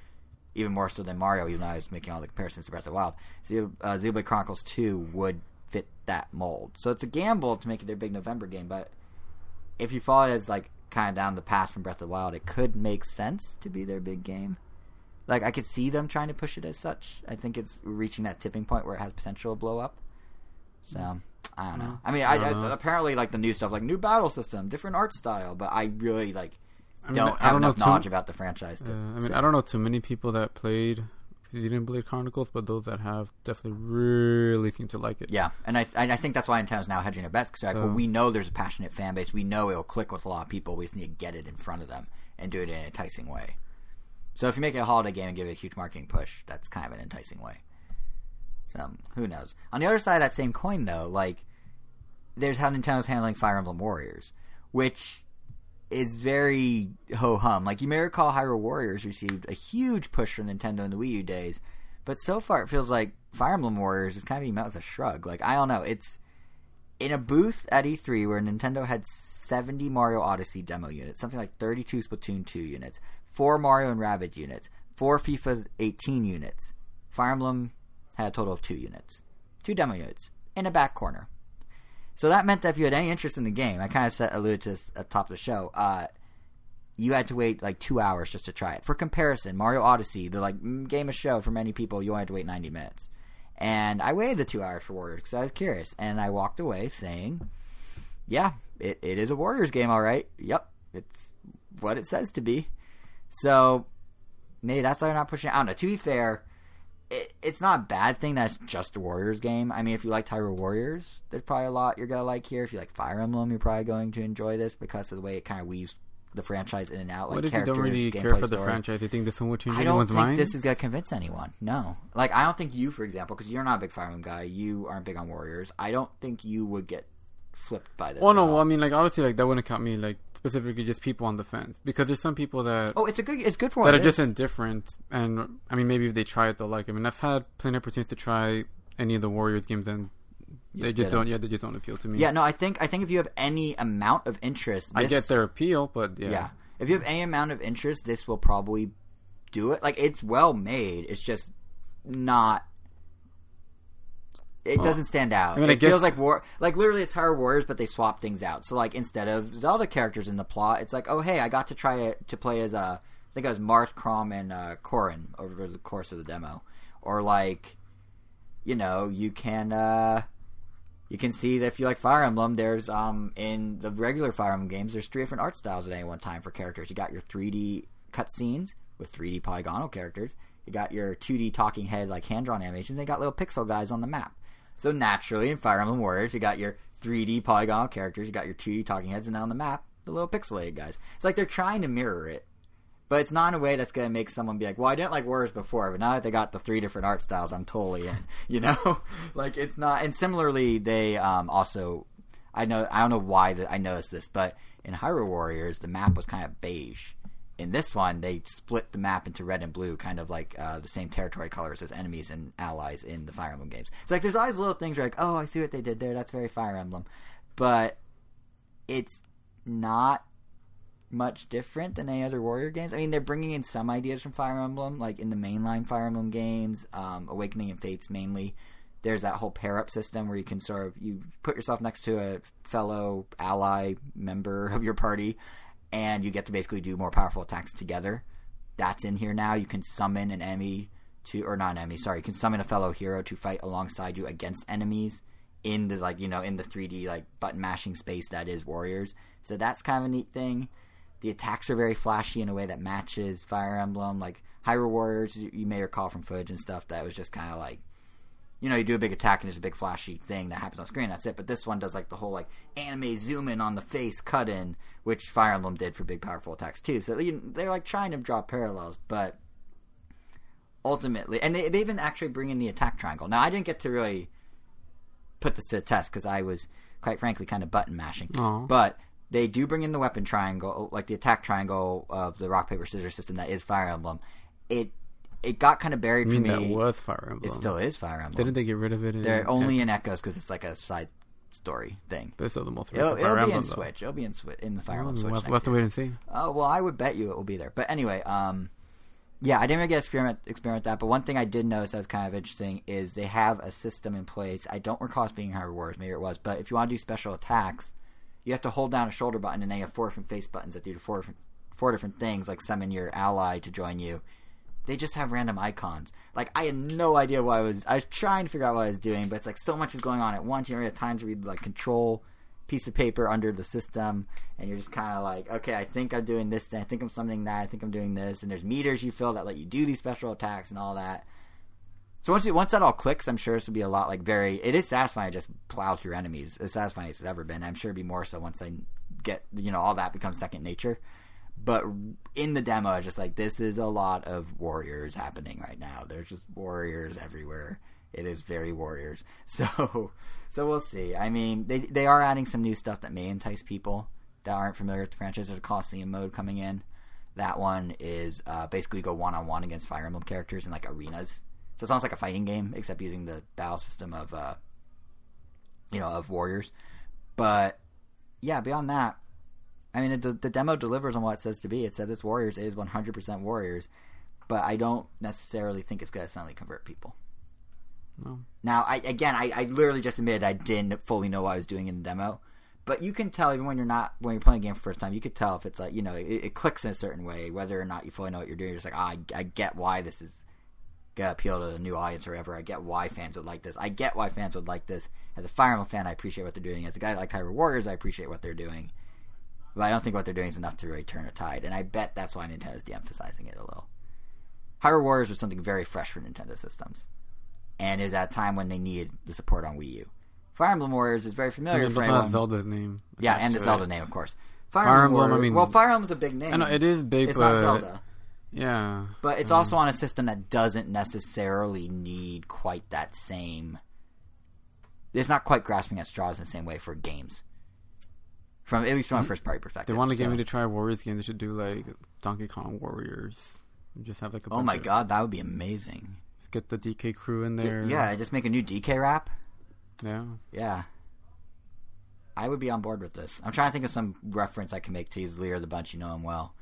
even more so than Mario, even though I was making all the comparisons to Breath of the Wild. Xeno- uh, Xenoblade Chronicles 2 would fit that mold. So it's a gamble to make it their big November game, but if you follow it as like kind of down the path from Breath of the Wild, it could make sense to be their big game. Like I could see them trying to push it as such. I think it's reaching that tipping point where it has potential to blow up. So I don't know. I mean, I, I don't I, apparently like the new stuff, like new battle system, different art style, but I really like I mean, don't I have don't know enough too- knowledge about the franchise. To Uh, I mean, say. I don't know too many people that played Xenoblade Blade Chronicles, but those that have definitely really seem to like it. Yeah, and I and I think that's why Nintendo's now hedging their bets because like, well, we know there's a passionate fan base. We know it'll click with a lot of people. We just need to get it in front of them and do it in an enticing way. So if you make it a holiday game and give it a huge marketing push, that's kind of an enticing way. So who knows? On the other side of that same coin, though, like there's how Nintendo's handling Fire Emblem Warriors, which is very ho hum. Like you may recall, Hyrule Warriors received a huge push from Nintendo in the Wii U days, but so far it feels like Fire Emblem Warriors is kind of being met with a shrug. Like I don't know, it's in a booth at E3 where Nintendo had 70 Mario Odyssey demo units, something like 32 Splatoon 2 units, four Mario and Rabbit units, four FIFA 18 units. Fire Emblem had a total of two units, two demo units in a back corner. So that meant that if you had any interest in the game, I kind of said, alluded to this at the top of the show. Uh, you had to wait like two hours just to try it. For comparison, Mario Odyssey, the like mm, game of show for many people, you only had to wait ninety minutes. And I waited the two hours for Warriors because I was curious, and I walked away saying, "Yeah, it, it is a Warriors game, all right. Yep, it's what it says to be." So maybe that's why they're not pushing. It. I don't know. To be fair, it, it's not a bad thing that's just a Warriors game. I mean, if you like Hyrule Warriors, there's probably a lot you're gonna like here. If you like Fire Emblem, you're probably going to enjoy this because of the way it kind of weaves the franchise in and out. Like what if you don't really care for the story. franchise? You think this one will change I don't anyone's think mind? this is gonna convince anyone. No, like I don't think you, for example, because you're not a big Fire Emblem guy, you aren't big on Warriors. I don't think you would get flipped by this. Oh no, well, I mean, like obviously, like that wouldn't count me, like specifically just people on the fence, because there's some people that oh, it's a good. It's good for that are just indifferent, and I mean, maybe if they try it, they'll like it. I mean, I've had plenty of opportunities to try any of the Warriors games, and they just just don't. Yeah, they just don't appeal to me. Yeah, no, I think I think if you have any amount of interest, I get their appeal, but yeah, Yeah. If you have any amount of interest, this will probably do it. Like it's well made. It's just not. It doesn't stand out. I mean, I it feels like war. Like literally, it's Hyrule Warriors, but they swap things out. So like instead of Zelda characters in the plot, it's like, oh hey, I got to try it to play as uh, I think it was Marth, Crom, and uh, Corin over the course of the demo, or like, you know, you can. uh you can see that if you like Fire Emblem, there's um in the regular Fire Emblem games, there's three different art styles at any one time for characters. You got your 3D cutscenes with 3D polygonal characters. You got your 2D talking head like hand drawn animations. They got little pixel guys on the map. So naturally, in Fire Emblem Warriors, you got your 3D polygonal characters. You got your 2D talking heads, and on the map, the little pixelated guys. It's like they're trying to mirror it, but it's not in a way that's going to make someone be like, "Well, I didn't like Warriors before, but now that they got the three different art styles, I'm totally in." You know, like it's not. And similarly, they um, also, I know, I don't know why that I noticed this, but in Hyrule Warriors, the map was kind of beige. In this one, they split the map into red and blue, kind of like uh, the same territory colors as enemies and allies in the Fire Emblem games. It's like there's always little things like, oh, I see what they did there. That's very Fire Emblem, but it's not much different than any other Warrior games. I mean, they're bringing in some ideas from Fire Emblem, like in the mainline Fire Emblem games, um, Awakening and Fates mainly. There's that whole pair up system where you can sort of you put yourself next to a fellow ally member of your party, and you get to basically do more powerful attacks together. That's in here now. You can summon an enemy to, or not an enemy, sorry, you can summon a fellow hero to fight alongside you against enemies in the like you know in the 3D like button mashing space that is Warriors. So that's kind of a neat thing. The attacks are very flashy in a way that matches Fire Emblem. Like Hyrule Warriors, you may recall from footage and stuff that was just kind of like, you know, you do a big attack and there's a big flashy thing that happens on screen. That's it. But this one does like the whole like anime zoom in on the face cut in, which Fire Emblem did for big powerful attacks too. So you, they're like trying to draw parallels, but ultimately, and they they even actually bring in the attack triangle. Now I didn't get to really put this to the test because I was quite frankly kind of button mashing, Aw. but they do bring in the weapon triangle, like the attack triangle of the rock paper scissors system that is Fire Emblem. It it got kind of I buried mean for that me. was Fire Emblem. it still is Fire Emblem. Didn't they get rid of it? In They're only in Echoes because it's like a side story thing. But still the most It'll, it'll Fire be in though. Switch. It'll be in Switch in the Fire Well, Emblem Switch. We'll have, we'll have to wait and see. Oh well, I would bet you it will be there. But anyway, um, yeah, I didn't really get to experiment experiment that. But one thing I did notice that was kind of interesting is they have a system in place. I don't recall it being Hyrule Wars, maybe it was. But if you want to do special attacks, you have to hold down a shoulder button, and then you have four different face buttons that do four different four different things, like summon your ally to join you. They just have random icons. Like I had no idea what I was. I was trying to figure out what I was doing, but it's like so much is going on at once. You don't have time to read like control piece of paper under the system, and you're just kind of like, okay, I think I'm doing this, and I think I'm summoning that, I think I'm doing this, and there's meters you fill that let you do these special attacks and all that. So once you, once that all clicks, I'm sure this will be a lot like very. It is satisfying to just plow through enemies. As satisfying as it's ever been. I'm sure it'll be more so once I get you know all that becomes second nature. But in the demo, it's just like this is a lot of warriors happening right now. There's just warriors everywhere. It is very warriors. So so we'll see. I mean, they they are adding some new stuff that may entice people that aren't familiar with the franchise. There's a Coliseum mode coming in. That one is uh, basically go one on one against Fire Emblem characters in like arenas. So it sounds like a fighting game, except using the battle system of uh, you know of warriors. But yeah, beyond that, I mean, the, the demo delivers on what it says to be. It said this Warriors is 100% Warriors, but I don't necessarily think it's going to suddenly convert people. No. Now, I again, I, I literally just admitted I didn't fully know what I was doing in the demo, but you can tell even when you're not when you're playing a game for the first time, you could tell if it's like you know it, it clicks in a certain way, whether or not you fully know what you're doing. You're just like, ah, I, I get why this is gonna appeal to a new audience or whatever. I get why fans would like this. I get why fans would like this. As a Fire Emblem fan, I appreciate what they're doing. As a guy like Hyrule Warriors, I appreciate what they're doing. But I don't think what they're doing is enough to really turn a tide, and I bet that's why Nintendo's de-emphasizing it a little. Hyrule Warriors was something very fresh for Nintendo systems, and is at a time when they needed the support on Wii U. Fire Emblem Warriors is very familiar for anyone. Zelda's name. Yeah, and the to Zelda name, of course. Fire, Fire Emblem, Emblem, I Warriors- mean- well, Fire Emblem's a big name. I know it is big, it's but not Zelda, yeah, but it's hmm. also on a system that doesn't necessarily need quite that same. It's not quite grasping at straws in the same way for games. From at least from a mm-hmm. first party perspective. they want to get me to try a Warriors game. They should do like Donkey Kong Warriors. And Just have like a. Oh my of- god, that would be amazing. Just get the DK crew in there. Yeah, just make a new DK rap. yeah. Yeah. I would be on board with this. I'm trying to think of some reference I can make to his Lear the Bunch. You know him well,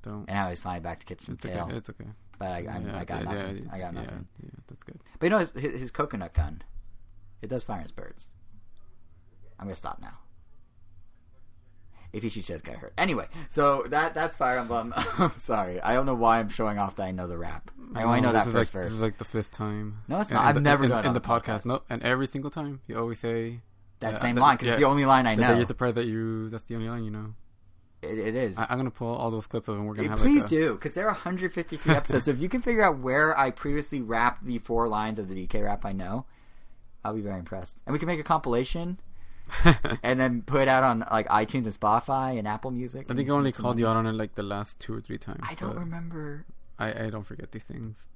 Don't. and how he's finally back to get some It's tail. okay. It's okay. But I, I, Yeah, I got yeah, nothing. yeah, I got nothing. Yeah, that's good. But you know his, his coconut gun, it does fire his birds. I'm gonna stop now. If this guy hurt. Anyway, so that that's Fire Emblem. I'm sorry, I don't know why I'm showing off that I know the rap. I only know that first like, verse. This is like the fifth time. No, it's not. in I've the- never in, done it in the the podcast. podcast. No, and every single time you always say that uh, same that- line because yeah, it's the only line I know. You're surprised that you. That's the only line you know. It, it is. I, I'm gonna pull all those clips of them. We're gonna Hey, have please like a, do, because there are 153 episodes. so if you can figure out where I previously rapped the four lines of the DK rap I know, I'll be very impressed. And we can make a compilation and then put it out on like iTunes and Spotify and Apple Music. I think I only called you out on it like the last two or three times. I don't remember. I, I don't forget these things.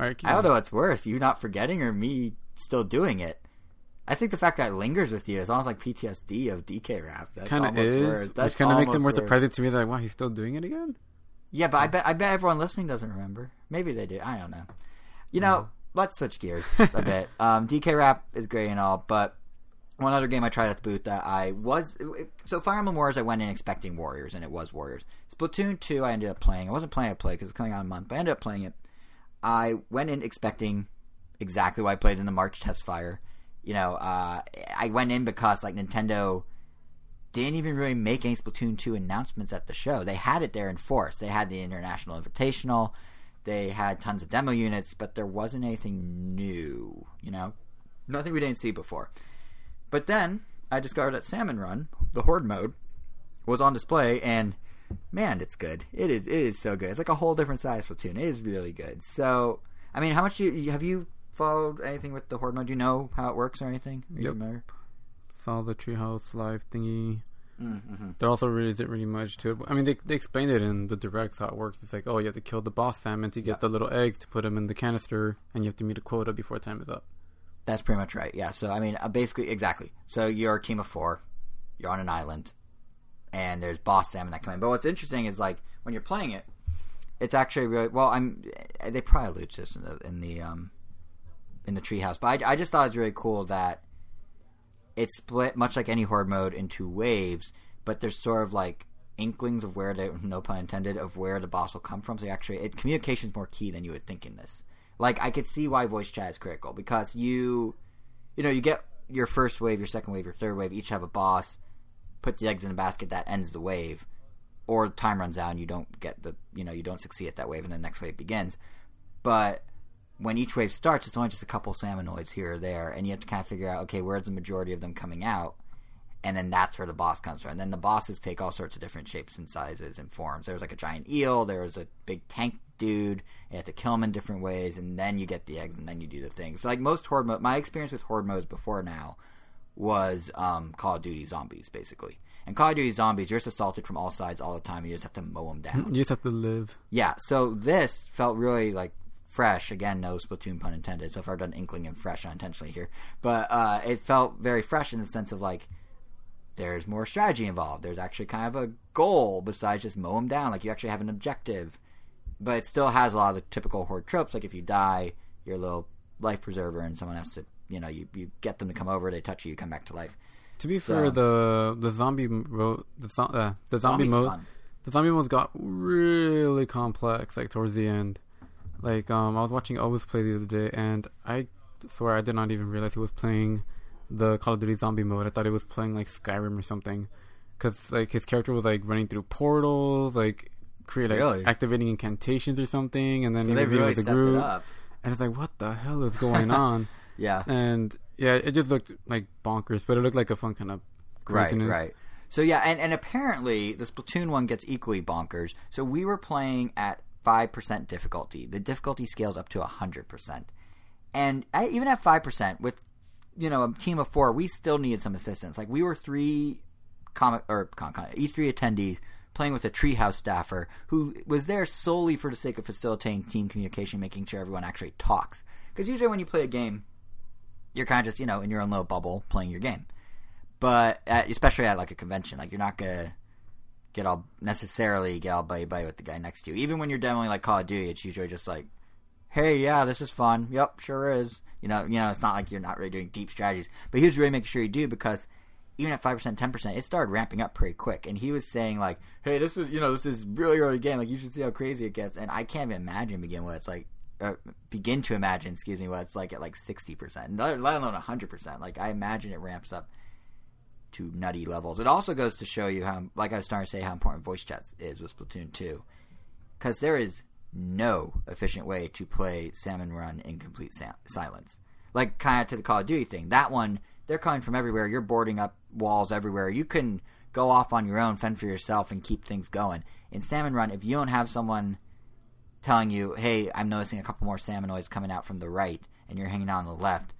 All right, I don't going. know what's worse, you not forgetting or me still doing it. I think the fact that it lingers with you is almost like PTSD of DK rap. That's Kind of is, worse. That's which kind of makes it worth worse. surprising to me. That like, wow, he's still doing it again. Yeah, but I bet I bet everyone listening doesn't remember. Maybe they do. I don't know. You know, let's switch gears a bit. Um, DK Rap is great and all, but one other game I tried at the booth that I was so Fire Emblem Warriors. I went in expecting Warriors, and it was Warriors. Splatoon two, I ended up playing. I wasn't playing it play because it's coming out in a month, but I ended up playing it. I went in expecting exactly what I played in the March test fire. You know, uh, I went in because like Nintendo didn't even really make any Splatoon 2 announcements at the show. They had it there in force. They had the International Invitational. They had tons of demo units, but there wasn't anything new, you know? Nothing we didn't see before. But then I discovered that Salmon Run, the Horde mode, was on display and man, it's good. It is it is so good. It's like a whole different size Splatoon. It is really good. So, I mean, how much do you have you followed anything with the Horde mode? Do you know how it works or anything? Are you Yep. familiar? Saw the treehouse live thingy. Mm-hmm. There also really isn't really much to it. I mean, they they explained it in the direct how it works. It's like, oh, you have to kill the boss salmon to get Yeah. the little eggs to put them in the canister, and you have to meet a quota before time is up. That's pretty much right. Yeah. So I mean, uh, basically, exactly. So you're a team of four. You're on an island, and there's boss salmon that come in. But what's interesting is like when you're playing it, it's actually really well. I'm. They probably allude to this in the in the um in the treehouse, but I, I just thought it was really cool that it's split much like any horde mode into waves, but there's sort of like inklings of where they no pun intended of where the boss will come from. So actually, it, communication's more key than you would think in this. Like I could see why voice chat is critical because you, you know, you get your first wave, your second wave, your third wave, each have a boss. Put the eggs in a basket that ends the wave, or time runs out and you don't get the, you know, you don't succeed at that wave and the next wave begins. But when each wave starts, it's only just a couple salmonoids here or there, and you have to kind of figure out, okay, where's the majority of them coming out, and then that's where the boss comes from. And then the bosses take all sorts of different shapes and sizes and forms. There's like a giant eel, there's a big tank dude, you have to kill him in different ways, and then you get the eggs, and then you do the things. So like most horde mode, my experience with horde modes before now was um, Call of Duty Zombies, basically. And Call of Duty Zombies, you're just assaulted from all sides all the time. You just have to mow them down. You just have to live. Yeah, so this felt really like fresh. Again, no Splatoon pun intended. So far, I've done inkling and fresh unintentionally here, but uh, it felt very fresh in the sense of like there's more strategy involved. There's actually kind of a goal besides just mow them down. Like you actually have an objective, but it still has a lot of the typical horde tropes. Like if you die, you're a little life preserver, and someone has to, you know, you you get them to come over. They touch you, you come back to life. To be So- fair, the the zombie mode, the, zo- uh, the zombie mode, fun. the zombie modes got really complex. Like towards the end, like um, I was watching Always play the other day, and I swear I did not even realize he was playing the Call of Duty Zombie mode. I thought he was playing like Skyrim or something, because like his character was like running through portals, like create like Really? activating incantations or something, and then So he was really with the it group. up. And it's like, what the hell is going on? Yeah. and yeah, it just looked like bonkers, but it looked like a fun kind of Right, craziness. right. So yeah, and, and apparently the Splatoon one gets equally bonkers. So we were playing at five percent difficulty. The difficulty scales up to hundred percent, and I, even at five percent, with you know a team of four, we still needed some assistance. Like we were three comic or con, con, E3 attendees playing with a treehouse staffer who was there solely for the sake of facilitating team communication, making sure everyone actually talks. Because usually when you play a game, you're kind of just you know in your own little bubble playing your game but at, especially at like a convention, like you're not gonna get all necessarily get all buddy buddy with the guy next to you. Even when you're demoing like Call of Duty, it's usually just like, "Hey, yeah, this is fun. Yep, sure is." You know, you know, it's not like you're not really doing deep strategies, but he was really making sure you do because even at five percent, ten percent, it started ramping up pretty quick. And he was saying like, "Hey, this is you know this is really early game. Like you should see how crazy it gets." And I can't even imagine begin what it's like. Uh, begin to imagine, excuse me, what it's like at like sixty percent, let alone hundred percent. Like I imagine it ramps up to nutty levels. It also goes to show you how, like I was starting to say, how important voice chats is with Splatoon 2. Because there is no efficient way to play Salmon Run in complete sa- silence. Like, kind of to the Call of Duty thing. That one, they're coming from everywhere. You're boarding up walls everywhere. You can go off on your own, fend for yourself, and keep things going. In Salmon Run, if you don't have someone telling you, hey, I'm noticing a couple more salmonoids coming out from the right, and you're hanging out on the left,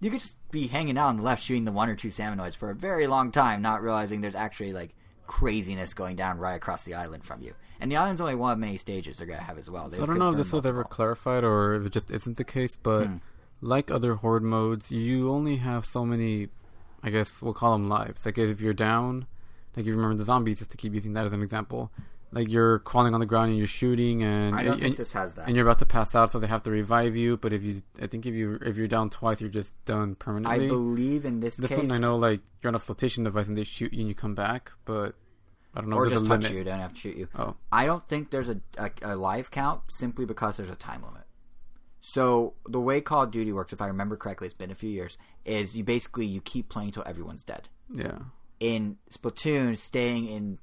you could just be hanging out on the left shooting the one or two salmonoids for a very long time, not realizing there's actually like craziness going down right across the island from you. And the island's only one of many stages they're gonna have as well. So I don't know if this was ever clarified or if it just isn't the case, but Hmm. like other horde modes, you only have so many. I guess we'll call them lives. Like if you're down, like if you remember the zombies, just to keep using that as an example, like you're crawling on the ground and you're shooting, and I don't and, think this has that. and you're about to pass out, so they have to revive you. But if you, I think if you if you're down twice, you're just done permanently. I believe in this, this case, one I know, like you're on a flotation device and they shoot you and you come back, but I don't know. or just touch limit. you, don't have to shoot you. Oh, I don't think there's a, a, a live count simply because there's a time limit. So the way Call of Duty works, if I remember correctly, it's been a few years, is you basically you keep playing till everyone's dead. yeah. in Splatoon, staying in,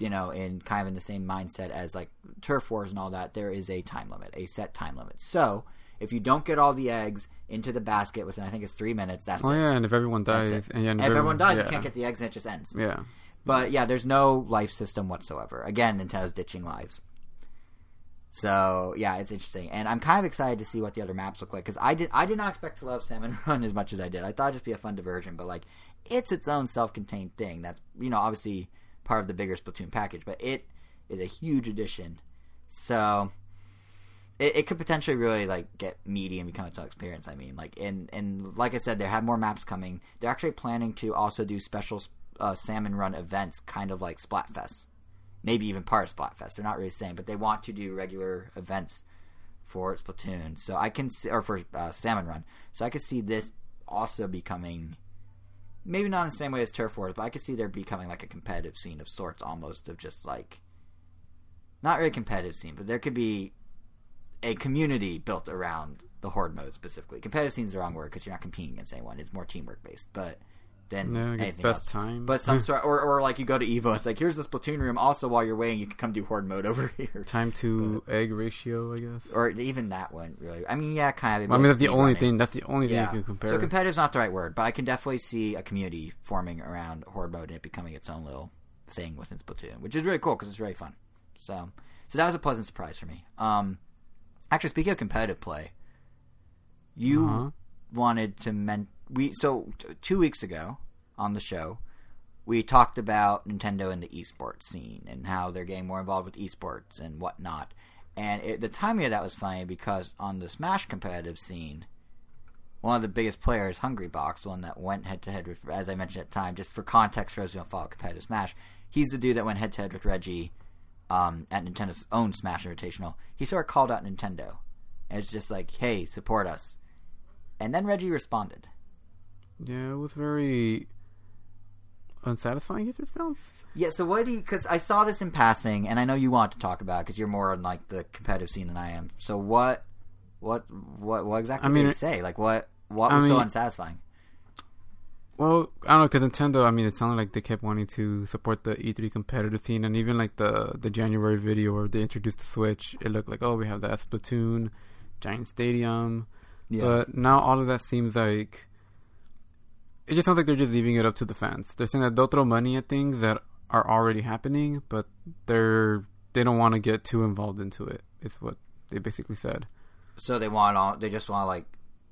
you know, in kind of in the same mindset as like turf wars and all that, there is a time limit, a set time limit. So if you don't get all the eggs into the basket within, I think it's three minutes, that's Oh it. yeah, and if everyone dies, and, yeah, And if everyone dies, yeah. you can't get the eggs, and it just ends. Yeah. But yeah, there's no life system whatsoever. Again, Nintendo's ditching lives. So yeah, it's interesting, and I'm kind of excited to see what the other maps look like because I did I did not expect to love Salmon Run as much as I did. I thought it'd just be a fun diversion, but like it's its own self-contained thing. That's you know obviously part of the bigger Splatoon package, but it is a huge addition. So it, it could potentially really like get meaty and become its own experience. I mean, like and and like I said, they have more maps coming. They're actually planning to also do special uh, salmon run events, kind of like Splatfest, maybe even part of Splatfest. They're not really saying, but they want to do regular events for Splatoon. So I can see, or for uh, salmon run. So I could see this also becoming. Maybe not in the same way as Turf Wars, but I could see there becoming like a competitive scene of sorts, almost of just like, not really competitive scene, but there could be a community built around the horde mode specifically. Competitive scene is the wrong word because you're not competing against anyone; it's more teamwork based. But then Yeah, anything best else. time. But some sort, or, or like you go to Evo, it's like here's the Splatoon room. Also, while you're waiting, you can come do horde mode over here. Time to egg ratio, I guess. Or even that one, really. I mean, yeah, kind of. Well, I mean, that's the only running. thing. That's the only thing Yeah. you can compare. So competitive's not the right word, but I can definitely see a community forming around horde mode and it becoming its own little thing within Splatoon, which is really cool because it's really fun. So, so that was a pleasant surprise for me. Um, actually, speaking of competitive play, you Uh-huh. wanted to men we so t- two weeks ago on the show we talked about Nintendo and the esports scene and how they're getting more involved with esports and whatnot. And it, the timing of that was funny because on the Smash competitive scene, one of the biggest players, Hungrybox, one that went head to head with, as I mentioned at the time, just for context for those who don't follow competitive Smash, he's the dude that went head to head with Reggie um, at Nintendo's own Smash Invitational. He sort of called out Nintendo. And it's just like, hey, support us. And then Reggie responded. Yeah, it was very unsatisfying. His response. Yeah, so what do you? Because I saw this in passing, and I know you want to talk about because you're more on like the competitive scene than I am. So what, what, what, what exactly I mean, did it- say? Like what? What I was so unsatisfying? Well, I don't know because Nintendo. I mean, it sounded like they kept wanting to support the E3 competitive scene, and even like the the January video where they introduced the Switch, it looked like oh, we have that Splatoon, giant stadium. Yeah. But now all of that seems like it just sounds like they're just leaving it up to the fans. They're saying that they'll throw money at things that are already happening, but they're they don't want to get too involved into it. Is what they basically said. so they want all. They just want like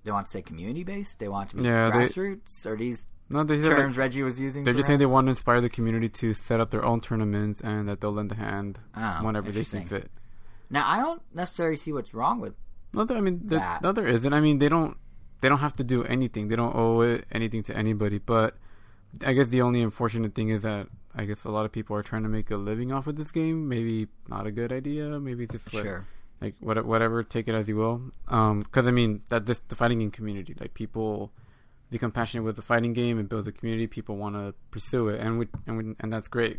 they want to say community based. They want to be Yeah, they- grassroots. Or these No, they said like, terms Reggie was using. they're just saying they want to inspire the community to set up their own tournaments and that they'll lend a hand Oh, whenever they see fit. Now I don't necessarily see what's wrong with. No, I mean, there, no, there isn't. I mean, they don't they don't have to do anything. They don't owe it anything to anybody. But I guess the only unfortunate thing is that I guess a lot of people are trying to make a living off of this game. Maybe not a good idea. Maybe just like, Sure. like what, whatever. Take it as you will. Um, because I mean that this the fighting game community, like people become passionate with the fighting game and build a community. People want to pursue it, and we, and we, and that's great.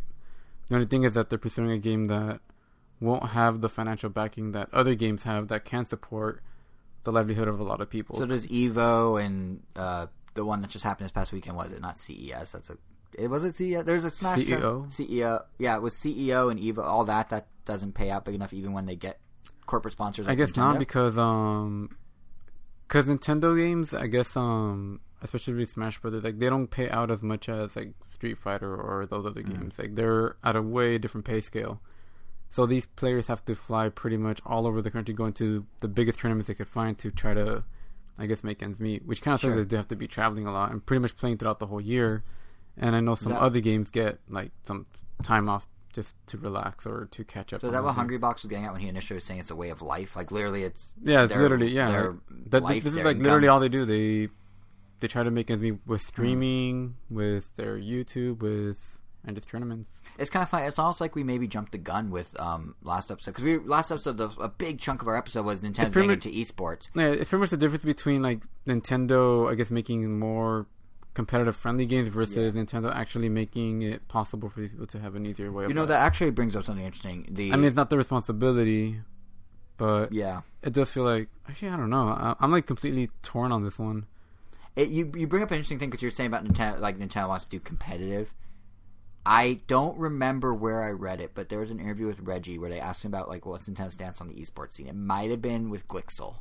The only thing is that they're pursuing a game that won't have the financial backing that other games have that can support the livelihood of a lot of people. So does Evo and uh, the one that just happened this past weekend was it not CES? That's a it was it CES. There's a Smash CEO? term- CEO. Yeah, it was CEO and Evo. All that that doesn't pay out big enough even when they get corporate sponsors. I Like guess not because um, because Nintendo games, I guess um, especially with Smash Brothers, like they don't pay out as much as like Street Fighter or those other Mm. games. Like they're at a way different pay scale. So these players have to fly pretty much all over the country, going to the biggest tournaments they could find to try to, I guess, make ends meet. Which kind of Sure. says that they have to be traveling a lot and pretty much playing throughout the whole year. And I know some that- other games get like some time off just to relax or to catch up. So is that what. Hungry Box was getting at when he initially was saying it's a way of life? Like literally, it's Yeah, it's their- literally yeah. their that, life, this is like income. literally all they do. They they try to make ends meet with Hmm. streaming, with their YouTube, with and just tournaments. It's kind of funny. It's almost like we maybe jumped the gun with um last episode because we last episode the, a big chunk of our episode was Nintendo's pretty getting much- into esports. Yeah, it's pretty much the difference between like Nintendo, I guess, making more competitive friendly games versus Nintendo actually making it possible for these people to have an easier way. You of know that actually brings up something interesting. The I mean, it's not the responsibility, but yeah, it does feel like actually I don't know. I, I'm like completely torn on this one. it, you you bring up an interesting thing because you're saying about Nintendo, like Nintendo wants to do competitive. I don't remember where I read it, but there was an interview with Reggie where they asked him about like what's intense stance on the esports scene. It might have been with Glixel,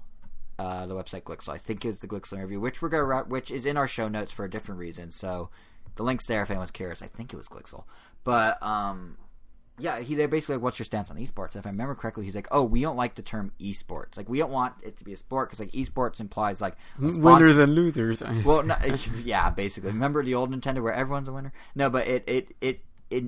uh, the website Glixel. I think it was the Glixel interview, which we're gonna which is in our show notes for a different reason. So the links there if anyone's curious. I think it was Glixel, but um, yeah, he they're basically like, "What's your stance on esports?" If I remember correctly, he's like, "Oh, we don't like the term esports. Like, we don't want it to be a sport because like esports implies like sponsor- Winners and losers. well, no, yeah, basically. Remember the old Nintendo where everyone's a winner? No, but it, it, it, it,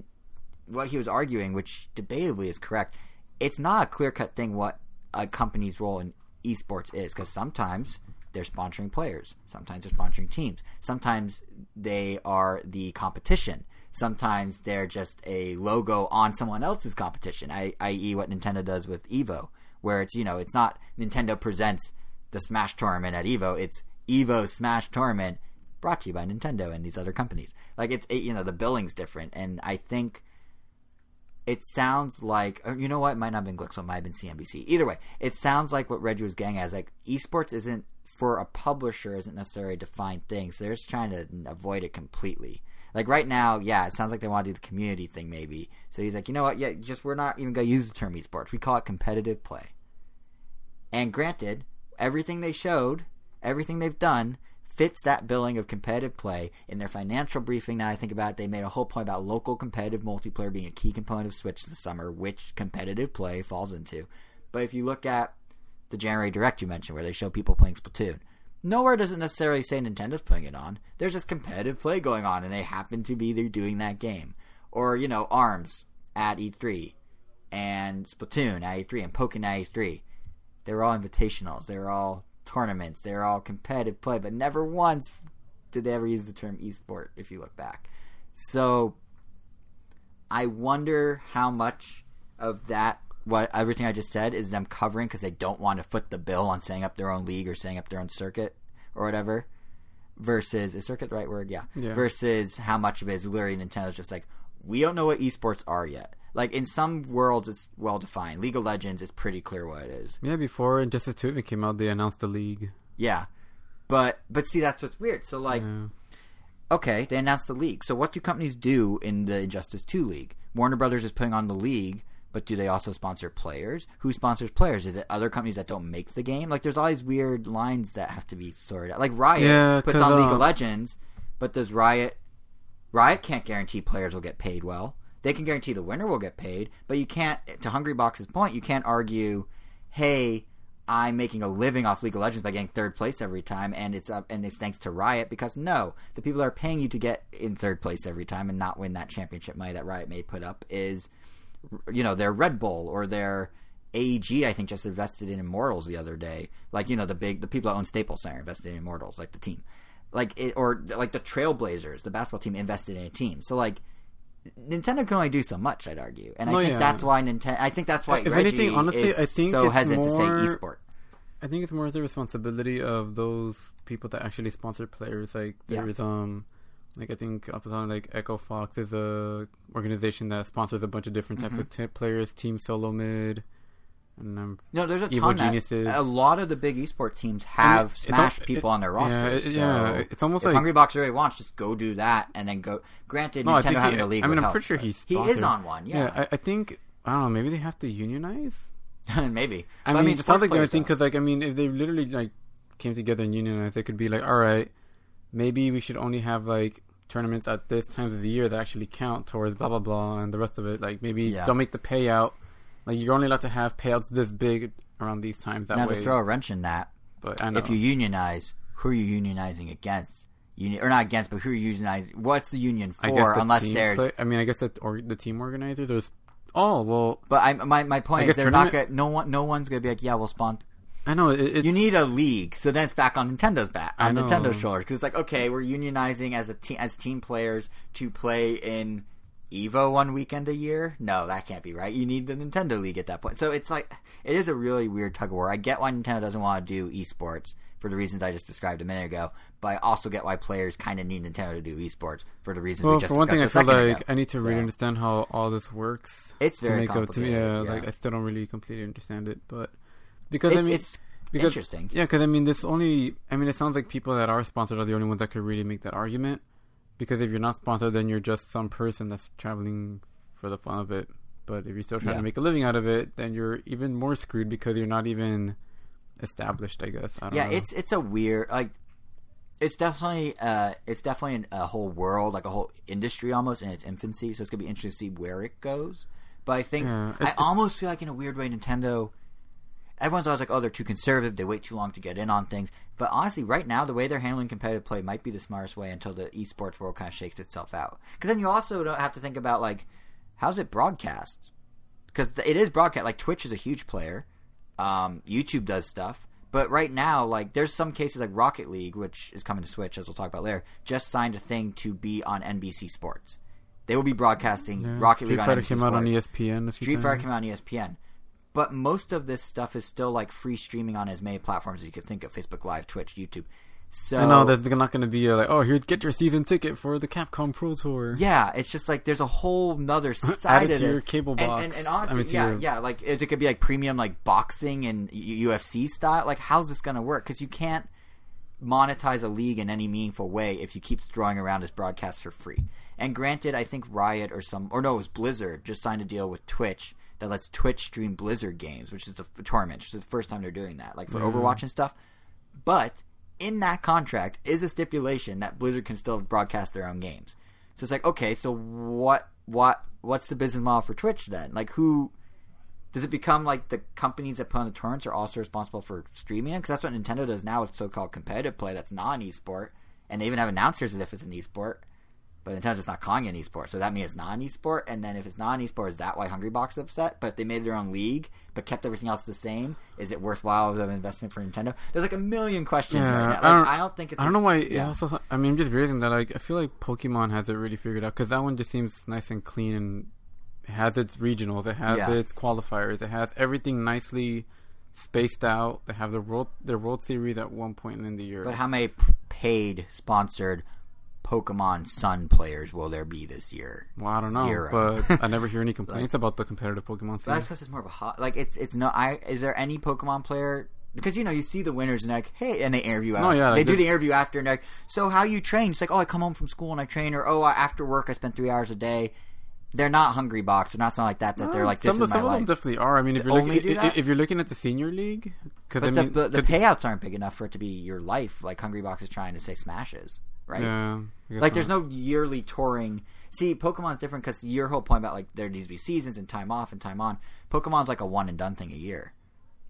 what he was arguing, which debatably is correct, it's not a clear cut thing what a company's role in esports is because sometimes they're sponsoring players, sometimes they're sponsoring teams, sometimes they are the competition. Sometimes they're just a logo on someone else's competition, i- i.e., what Nintendo does with Evo, where it's you know it's not Nintendo presents the Smash tournament at Evo. It's Evo Smash tournament brought to you by Nintendo and these other companies. Like it's it, you know the billing's different, and I think it sounds like you know what it might not have been Glixel, it might have been CNBC. Either way, it sounds like what Reggie was getting at is like esports isn't for a publisher isn't necessarily a defined thing, so they're just trying to avoid it completely. Like right now, yeah, it sounds like they want to do the community thing maybe. So he's like, you know what? Yeah, just we're not even gonna use the term esports. We call it competitive play. And granted, everything they showed, everything they've done, fits that billing of competitive play. In their financial briefing, now I think about it, they made a whole point about local competitive multiplayer being a key component of Switch this summer, which competitive play falls into. But if you look at the January Direct you mentioned, where they show people playing Splatoon, nowhere does it necessarily say Nintendo's putting it on. There's just competitive play going on, and they happen to be there doing that game. Or, you know, ARMS at E3, and Splatoon at E3, and Pokemon at E3 they were all invitationals. They were all tournaments. They were all competitive play, but never once did they ever use the term esport. If you look back, so I wonder how much of that, what everything I just said, is them covering because they don't want to foot the bill on setting up their own league or setting up their own circuit or whatever. Versus is circuit the right word? Yeah. Yeah. Versus how much of it is literally Nintendo's just like we don't know what esports are yet. Like in some worlds, it's well defined. League of Legends, it's pretty clear what it is. Yeah, before Injustice 2 even came out, they announced the league. Yeah. But but see, that's what's weird. So like, Yeah. okay, they announced the league. So what do companies do in the Injustice Two league? Warner Brothers is putting on the league, but do they also sponsor players? Who sponsors players? Is it other companies that don't make the game? Like, there's all these weird lines that have to be sorted out. Like Riot Yeah, puts on League uh, of Legends, but does Riot? Riot can't guarantee players will get paid well. They can guarantee the winner will get paid, but you can't. To Hungry Box's point, you can't argue, "Hey, I'm making a living off League of Legends by getting third place every time, and it's up, and it's thanks to Riot." Because no, the people that are paying you to get in third place every time and not win that championship money that Riot may put up is, you know, their Red Bull or their AEG. I think just invested in Immortals the other day. Like you know, the big the people that own Staples Center invested in Immortals, like the team, like it, or like the Trailblazers, the basketball team invested in a team. So like. Nintendo can only do so much, I'd argue, and I Oh, think yeah. that's why Nintendo. I think that's why If Reggie anything, honestly, is I think so hesitant to more- say esport. I think it's more the responsibility of those people that actually sponsor players. Like Yeah. there's um, like I think off the top like Echo Fox is a organization that sponsors a bunch of different types Mm-hmm. of t- players, Team Solo Mid, and um, No, there's a Evil ton that- a lot of the big esports teams have it's Smash people it- on their roster. Yeah, it- so yeah, it's almost like Hungrybox really wants, just go do that and then go. Granted, No, I Nintendo he- having a league. I mean, I'm help, pretty sure he's he is on one. yeah, Yeah, I, I think I don't know. Maybe they have to unionize. maybe. I But mean, it's not like the only players thing don't. because, like, I mean, if they literally like came together and unionized, they could be like, all right, maybe we should only have like tournaments at this times of the year that actually count towards blah blah blah, and the rest of it, like maybe Yeah. don't make the payout. Like you're only allowed to have payouts this big around these times. That now way, to throw a wrench in that, but if you unionize, who are you unionizing against? Uni- or not against, but who are you unionizing? What's the union I for? guess the Unless there's. play- I mean, I guess that or the team organizers. There's oh well, But I, my my point is they're not gonna. No one. No one's gonna be like, yeah, we'll sponsor. I know it, it's You need a league, so then it's back on Nintendo's back on. Nintendo's shoulders because it's like okay, we're unionizing as a team as team players to play in Evo one weekend a year. No, that can't be right. You need the Nintendo League at that point. So it's like it is a really weird tug of war. I get why Nintendo doesn't want to do esports for the reasons I just described a minute ago, but I also get why players kind of need Nintendo to do esports for the reasons we Well, just for one thing, I feel like ago. I need to really understand how all this works. It's to very make up to me. Yeah, like. I still don't really completely understand it, but because It's, I mean, it's because, interesting. Yeah, because I mean, this only. I mean, it sounds like people that are sponsored are the only ones that could really make that argument. Because if you're not sponsored, then you're just some person that's traveling for the fun of it. But if you're still trying Yeah. to make a living out of it, then you're even more screwed because you're not even established. I guess. I don't yeah know. it's it's a weird like it's definitely uh it's definitely a whole world like a whole industry almost in its infancy so it's gonna be interesting to see where it goes but i think Yeah, i almost feel like in a weird way nintendo everyone's always like oh they're too conservative they wait too long to get in on things but honestly right now the way they're handling competitive play might be the smartest way until the esports world kind of shakes itself out because then you also don't have to think about like how's it broadcast because it is broadcast like twitch is a huge player um, YouTube does stuff. But right now, like there's some cases like Rocket League, which is coming to Switch, as we'll talk about later, just signed a thing to be on NBC Sports. They will be broadcasting Yeah, Rocket Street League on Fighter NBC came Sports. out on ESPN. Street Fighter came out on ESPN. But most of this stuff is still like free streaming on as many platforms as you could think of: Facebook Live, Twitch, YouTube. So I know there's not going to be uh, like, oh, here's get your season ticket for the Capcom Pro Tour. Yeah, it's just like there's a whole nother side it of to it. your cable And- box. And, and, I honestly, mean, yeah, your- yeah, like it, it could be like premium, like boxing and UFC style. Like, how's this gonna work? Because you can't monetize a league in any meaningful way if you keep throwing around as broadcasts for free. And granted, I think Riot or some, or no, it was Blizzard just signed a deal with Twitch that lets Twitch stream Blizzard games, which is the tournament, which is the first time they're doing that, like for mm-hmm. Overwatch and stuff. But in that contract is a stipulation that Blizzard can still broadcast their own games. So it's like, okay, so what what what's the business model for Twitch then? Like who does it become like the companies that put on the tournaments are also responsible for streaming it? Because that's what Nintendo does now with so-called competitive play that's non esport, and they even have announcers as if it's an esport. But Nintendo's just not calling it an esport, so that means it's not an esport. And then if it's not an esport, is that why Hungrybox is upset? But if they made their own league but kept everything else the same, is it worthwhile of an investment for Nintendo? There's like a million questions Yeah, right now. Like, I I, don't- don't, think it's. I don't know why. Yeah. also, I mean, I'm just realizing that like I feel like Pokemon has it really figured out because that one just seems nice and clean and has its regionals, it has Yeah. its qualifiers, it has everything nicely spaced out. They have the world their World Series at one point in the year. But how many paid sponsored Pokemon Sun players will there be this year? well, I don't know, Zero. but I never hear any complaints about the competitive Pokemon But that's because it's more of a hot. Like it's it's no. I is there any Pokemon player because you know you see the winners and like hey and they interview Oh, after. yeah, they like do the- interview after and like so how you train it's like oh I come home from school and I train or oh after work I spend three hours a day they're not hungry box they're not something like that that they're like this some, is my some of them definitely are. I mean, if you're looking, if you're looking at the senior league, but I the, mean, the, payouts aren't big enough for it to be your life like hungry box is trying to say smashes right yeah, like there's not. no yearly touring. See, Pokemon's different because your whole point about like there needs to be seasons and time off and time on. Pokemon's like a one and done thing a year.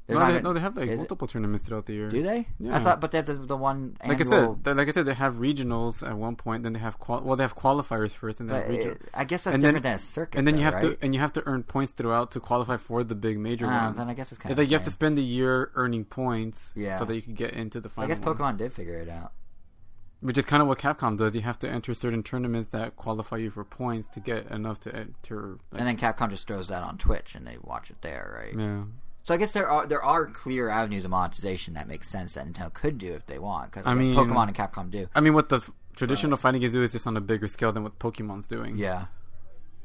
There's No, they, no, they have like is it- multiple tournaments throughout the year. Do they? Yeah. I thought, but they have the, the one Like I said, they- like I said, they have regionals at one point. Then they have qual- well, they have qualifiers first, and then regional. I guess that's and then- different than a circuit. and then you have right? to and you have to earn points throughout to qualify for the big major Ah, ones. then I guess it's kind It's of. like you have to spend the year earning points, Yeah. so that you can get into the final. I guess one. Pokemon did figure it out. Which is kind of what Capcom does. You have to enter certain tournaments that qualify you for points to get enough to enter. Like, And then Capcom just throws that on Twitch and they watch it there, right? yeah, So I guess there are there are clear avenues of monetization that make sense that Nintendo could do if they want. Because I mean- Pokemon and Capcom do. I mean, what the traditional fighting games do is just on a bigger scale than what Pokemon's doing. Yeah,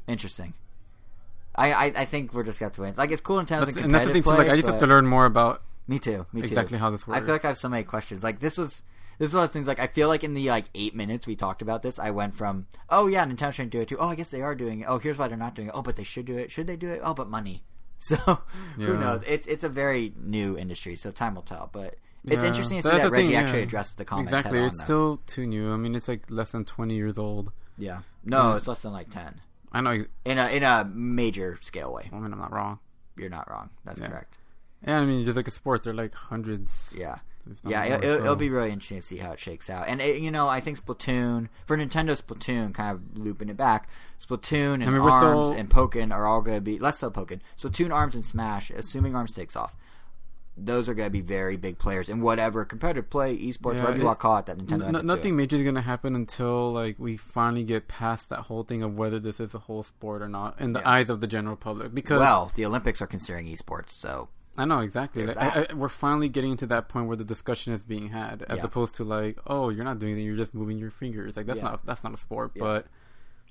interesting. I, I, I think we're just got to win. Like it's cool Nintendo's That's, and that's the thing too. Like, I just have to learn more about Me too. Me too. exactly how this works. I feel like I have so many questions. Like this was this is one of those things. Like I feel like in the like eight minutes we talked about this, I went from oh yeah, Nintendo shouldn't do it to oh I guess they are doing it. Oh here's why they're not doing it. Oh but they should do it. Should they do it? Oh but money. So who knows? It's it's a very new industry, so time will tell. But it's Yeah. interesting to see That's that the thing, Reggie yeah. actually addressed the comments exactly. It's though. still too new. I mean, it's like less than twenty years old. yeah. No, Yeah. it's less than like ten I know. in a in a major scale way. I mean, I'm not wrong. You're not wrong. That's Yeah. correct. Yeah, I mean, just like a sport, they're like hundreds. Yeah. Yeah, it, so- it'll be really interesting to see how it shakes out. And it, you know, I think Splatoon for Nintendo Splatoon, kind of looping it back, Splatoon and I mean, Arms still- and Pokken are all going to be less so Pokken. Splatoon, Arms, and Smash, assuming Arms takes off, those are going to be very big players in whatever competitive play, esports, Yeah, whatever you want to call it, that Nintendo. N- nothing major is gonna happen until like we finally get past that whole thing of whether this is a whole sport or not in the Yeah. eyes of the general public. Because Well, the Olympics are considering esports, so I know exactly. Like, I. I, we're finally getting to that point where the discussion is being had, as Yeah. opposed to like, oh, you're not doing anything, you're just moving your fingers. Like that's Yeah. not that's not a sport, Yeah. but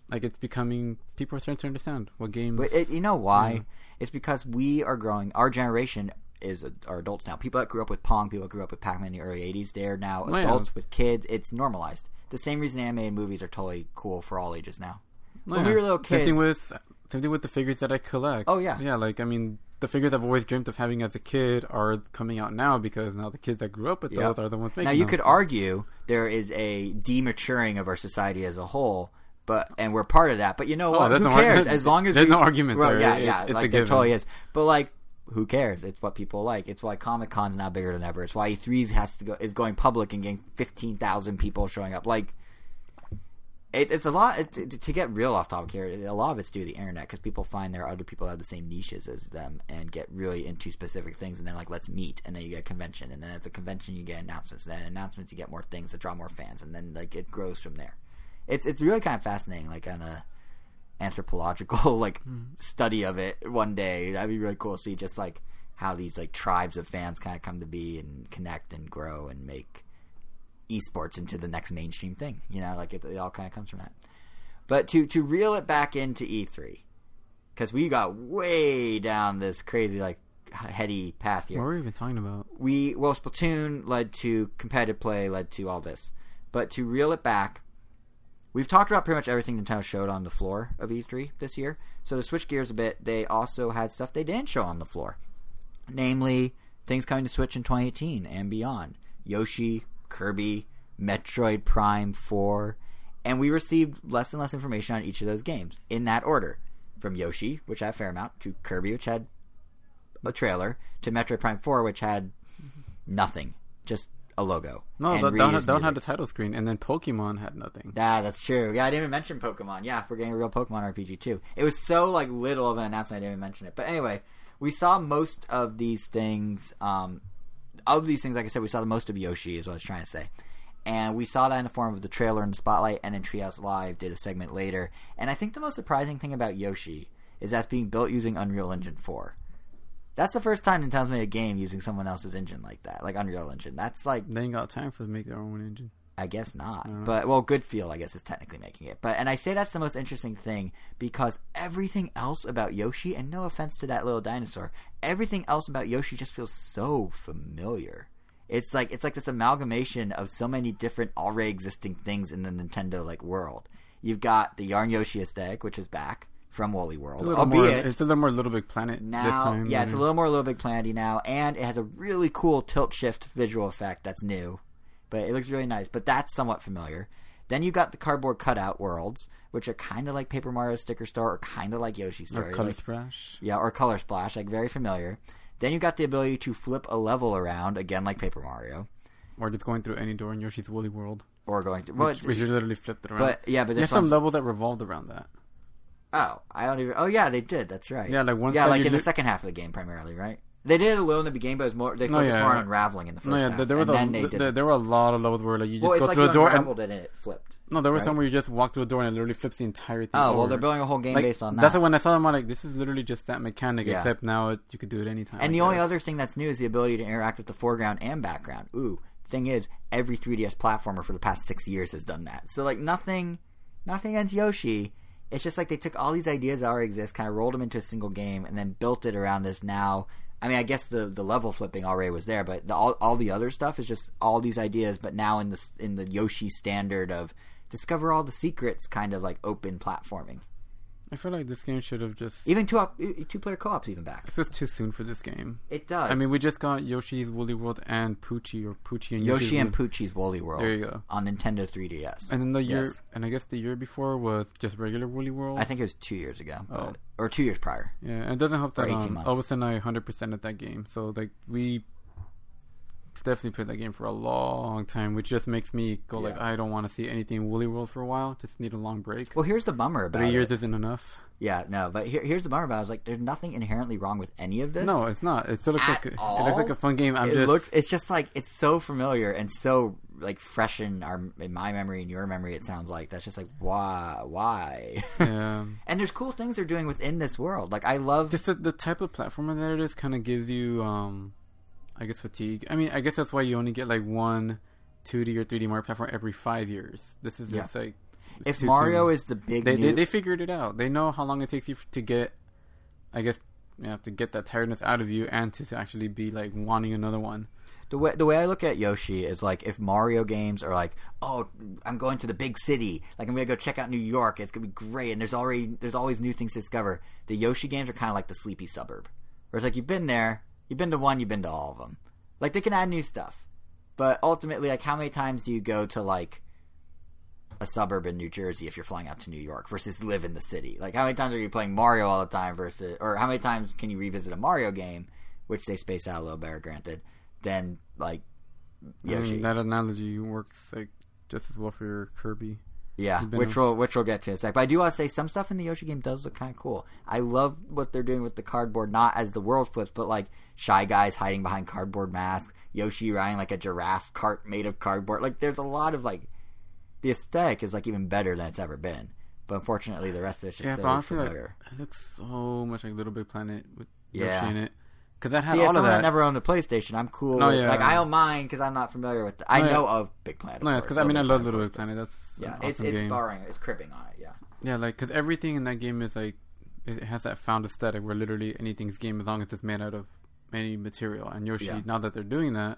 like it's becoming people are starting to understand what games. But it, you know why? It's because we are growing. Our generation is are adults now. People that grew up with Pong, people that grew up with Pac-Man in the early '80s, they're now Oh, adults with kids. It's normalized. The same reason animated movies are totally cool for all ages now. Oh, when we were little Same kids- thing with same thing with the figures that I collect. Oh, yeah. yeah. Like I mean, the figures I've always dreamt of having as a kid are coming out now because now the kids that grew up with Yep. those are the ones making. Now you them. could argue there is a dematuring of our society as a whole. But and we're part of that. But you know Oh, what? Who no ar- cares? As long as there's we, no argument Well, there. Yeah, It's- yeah, it's like there given. totally is. But like, who cares? It's what people like. It's why Comic Con's now bigger than ever. It's why E3 has to go is going public and getting fifteen thousand people showing up. Like, it, it's a lot it, to, get real off topic here. A lot of it's due to the internet because people find there are other people that have the same niches as them and get really into specific things. And then like, let's meet, and then you get a convention, and then at the convention you get announcements. Then announcements you get more things that draw more fans, and then like it grows from there. It's it's really kind of fascinating, like on a anthropological like hmm. study of it one day. That'd be really cool to see just like how these like tribes of fans kind of come to be and connect and grow and make esports into the next mainstream thing. You know, like it, it all kind of comes from that. But to to reel it back into E3, because we got way down this crazy like heady path here What were we even talking about? we well Splatoon led to competitive play, led to all this. But to reel it back, we've talked about pretty much everything Nintendo showed on the floor of E3 this year. So to switch gears a bit, they also had stuff they didn't show on the floor, namely things coming to Switch in 2018 and beyond. Yoshi, Kirby, Metroid Prime 4, and we received less and less information on each of those games in that order. From Yoshi, which had a fair amount, to Kirby, which had a trailer, to Metroid Prime 4, which had nothing, just a logo. No, that, that, Ryu's that one had music. the title screen, and then Pokemon had nothing. Ah, that's true. Yeah, I didn't even mention Pokemon. Yeah, we're getting a real Pokemon RPG too. It was so like little of an announcement, I didn't even mention it. But anyway, we saw most of these things. Um, of these things, like I said, we saw the most of Yoshi, is what I was trying to say. And we saw that in the form of the trailer and the spotlight, and then Treehouse Live did a segment later. And I think the most surprising thing about Yoshi is that's being built using Unreal Engine 4. That's the first time Nintendo's made a game using someone else's engine like that, like Unreal Engine. That's like They ain't got time for to make their own engine. I guess not. Mm. But well, Good-Feel I guess is technically making it. But and I say that's the most interesting thing because everything else about Yoshi, and no offense to that little dinosaur, everything else about Yoshi just feels so familiar. It's like it's like this amalgamation of so many different already existing things in the Nintendo like world. You've got the Yarn Yoshi aesthetic, which is back from Woolly World, It's a little more. albeit It's a little more Little Big Planet now, time. yeah, it's a little more Little Big Planety now, and it has a really cool tilt shift visual effect that's new, but it looks really nice. But that's somewhat familiar. Then you got the cardboard cutout worlds, which are kind of like Paper Mario Sticker Star, or kind of like Yoshi Or Color like- Splash. yeah, or Color Splash, like very familiar. Then you got the ability to flip a level around again, like Paper Mario, Or just going through any door in Yoshi's Woolly World. or going to. Well, which, you literally flipped it around. but yeah, but There's some level that revolved around that. Oh, I don't even. Oh yeah, they did. That's right. Yeah, like one Yeah, like in the second half of the game, primarily, right? They did it a little in the beginning, but it was more they focused yeah. more on unraveling in the first No, yeah, half. there, was and a then they th- did there, there were a lot of levels where like you just Well, go like through a door and and it flipped. no, there was right? some where you just walk through a door and it literally flips the entire thing. Oh well, they're building a whole game Like, based on that. That's when I saw them. I'm like, this is literally just that mechanic, Yeah. except now it, you could do it anytime. and the only other thing that's new is the ability to interact with the foreground and background. Ooh, thing is, every 3DS platformer for the past six years has done that. So like nothing, nothing against Yoshi. It's just like they took all these ideas that already exist, kind of rolled them into a single game, and then built it around this now. I mean, I guess the the level flipping already was there, but the, all all the other stuff is just all these ideas, but now in the in the Yoshi standard of discover all the secrets, kind of like open platforming. I feel like this game should have just. Even two op- two player co ops even back. It feels too soon for this game. It does. I mean, we just got Yoshi's Woolly World and Poochy or Poochy and Yoshi Yoshi's and Woolly- Poochy's Woolly World. There you go. on Nintendo 3DS. And then the year, Yes. and I guess the year before was just regular Woolly World. I think it was two years ago, but, Oh. or two years prior. Yeah, and it doesn't help that um, all of a sudden I 100% at that game. So like we definitely played that game for a long time, which just makes me go like I don't want to see anything Woolly World for a while. Just need a long break. Well, here's the bummer about Three years isn't enough. Yeah, no, but here, here's the bummer about it. I was like, there's nothing inherently wrong with any of this. No, it's not. It still looks At like a, it looks like a fun game. I'm it just looks. It's just like it's so familiar and so like fresh in our in my memory and your memory. It sounds like that's just like why, why? yeah. and there's cool things they're doing within this world. Like I love just the, the type of platformer that it is kind of gives you um i guess fatigue i mean i guess that's why you only get like one 2d or 3d mario platform every five years this is just like if Mario soon. is the big they, new, they they figured it out they know how long it takes you to get i guess you know, to get that tiredness out of you and to actually be like wanting another one The way the way I look at Yoshi is like if Mario games are like, oh, I'm going to the big city, like I'm gonna go check out New York. It's gonna be great, and there's already there's always new things to discover. The Yoshi games are kind of like the sleepy suburb, where it's like you've been there, you've been to one, you've been to all of them. Like they can add new stuff, but ultimately, like how many times do you go to like a suburb in New Jersey if you're flying out to New York versus live in the city? Like how many times are you playing Mario all the time versus, or how many times can you revisit a Mario game, which they space out a little better, granted, than like I mean, that analogy works like just as well for your kirby Yeah, which we'll which we'll get to in a sec. But I do want to say some stuff in the Yoshi game does look kind of cool. I love what they're doing with the cardboard, not as the world flips, but like shy guys hiding behind cardboard masks, Yoshi riding like a giraffe cart made of cardboard. Like there's a lot of like the aesthetic is like even better than it's ever been. But unfortunately, the rest of it's just yeah so but honestly like, it looks so much like little big planet with Yeah. yoshi in it because that had See, all of that. that never owned a PlayStation, I'm cool. No, with- yeah. Like I don't mind because I'm not familiar with. The, I No, yeah. know of Big Planet. no, because I mean, I love Planet, Little Big Planet. That's Yeah, it's it's game. borrowing, it's cribbing on it. Yeah. Yeah, like because everything in that game is like it has that found aesthetic where literally anything's game as long as it's made out of any material. And Yoshi, Yeah. now that they're doing that,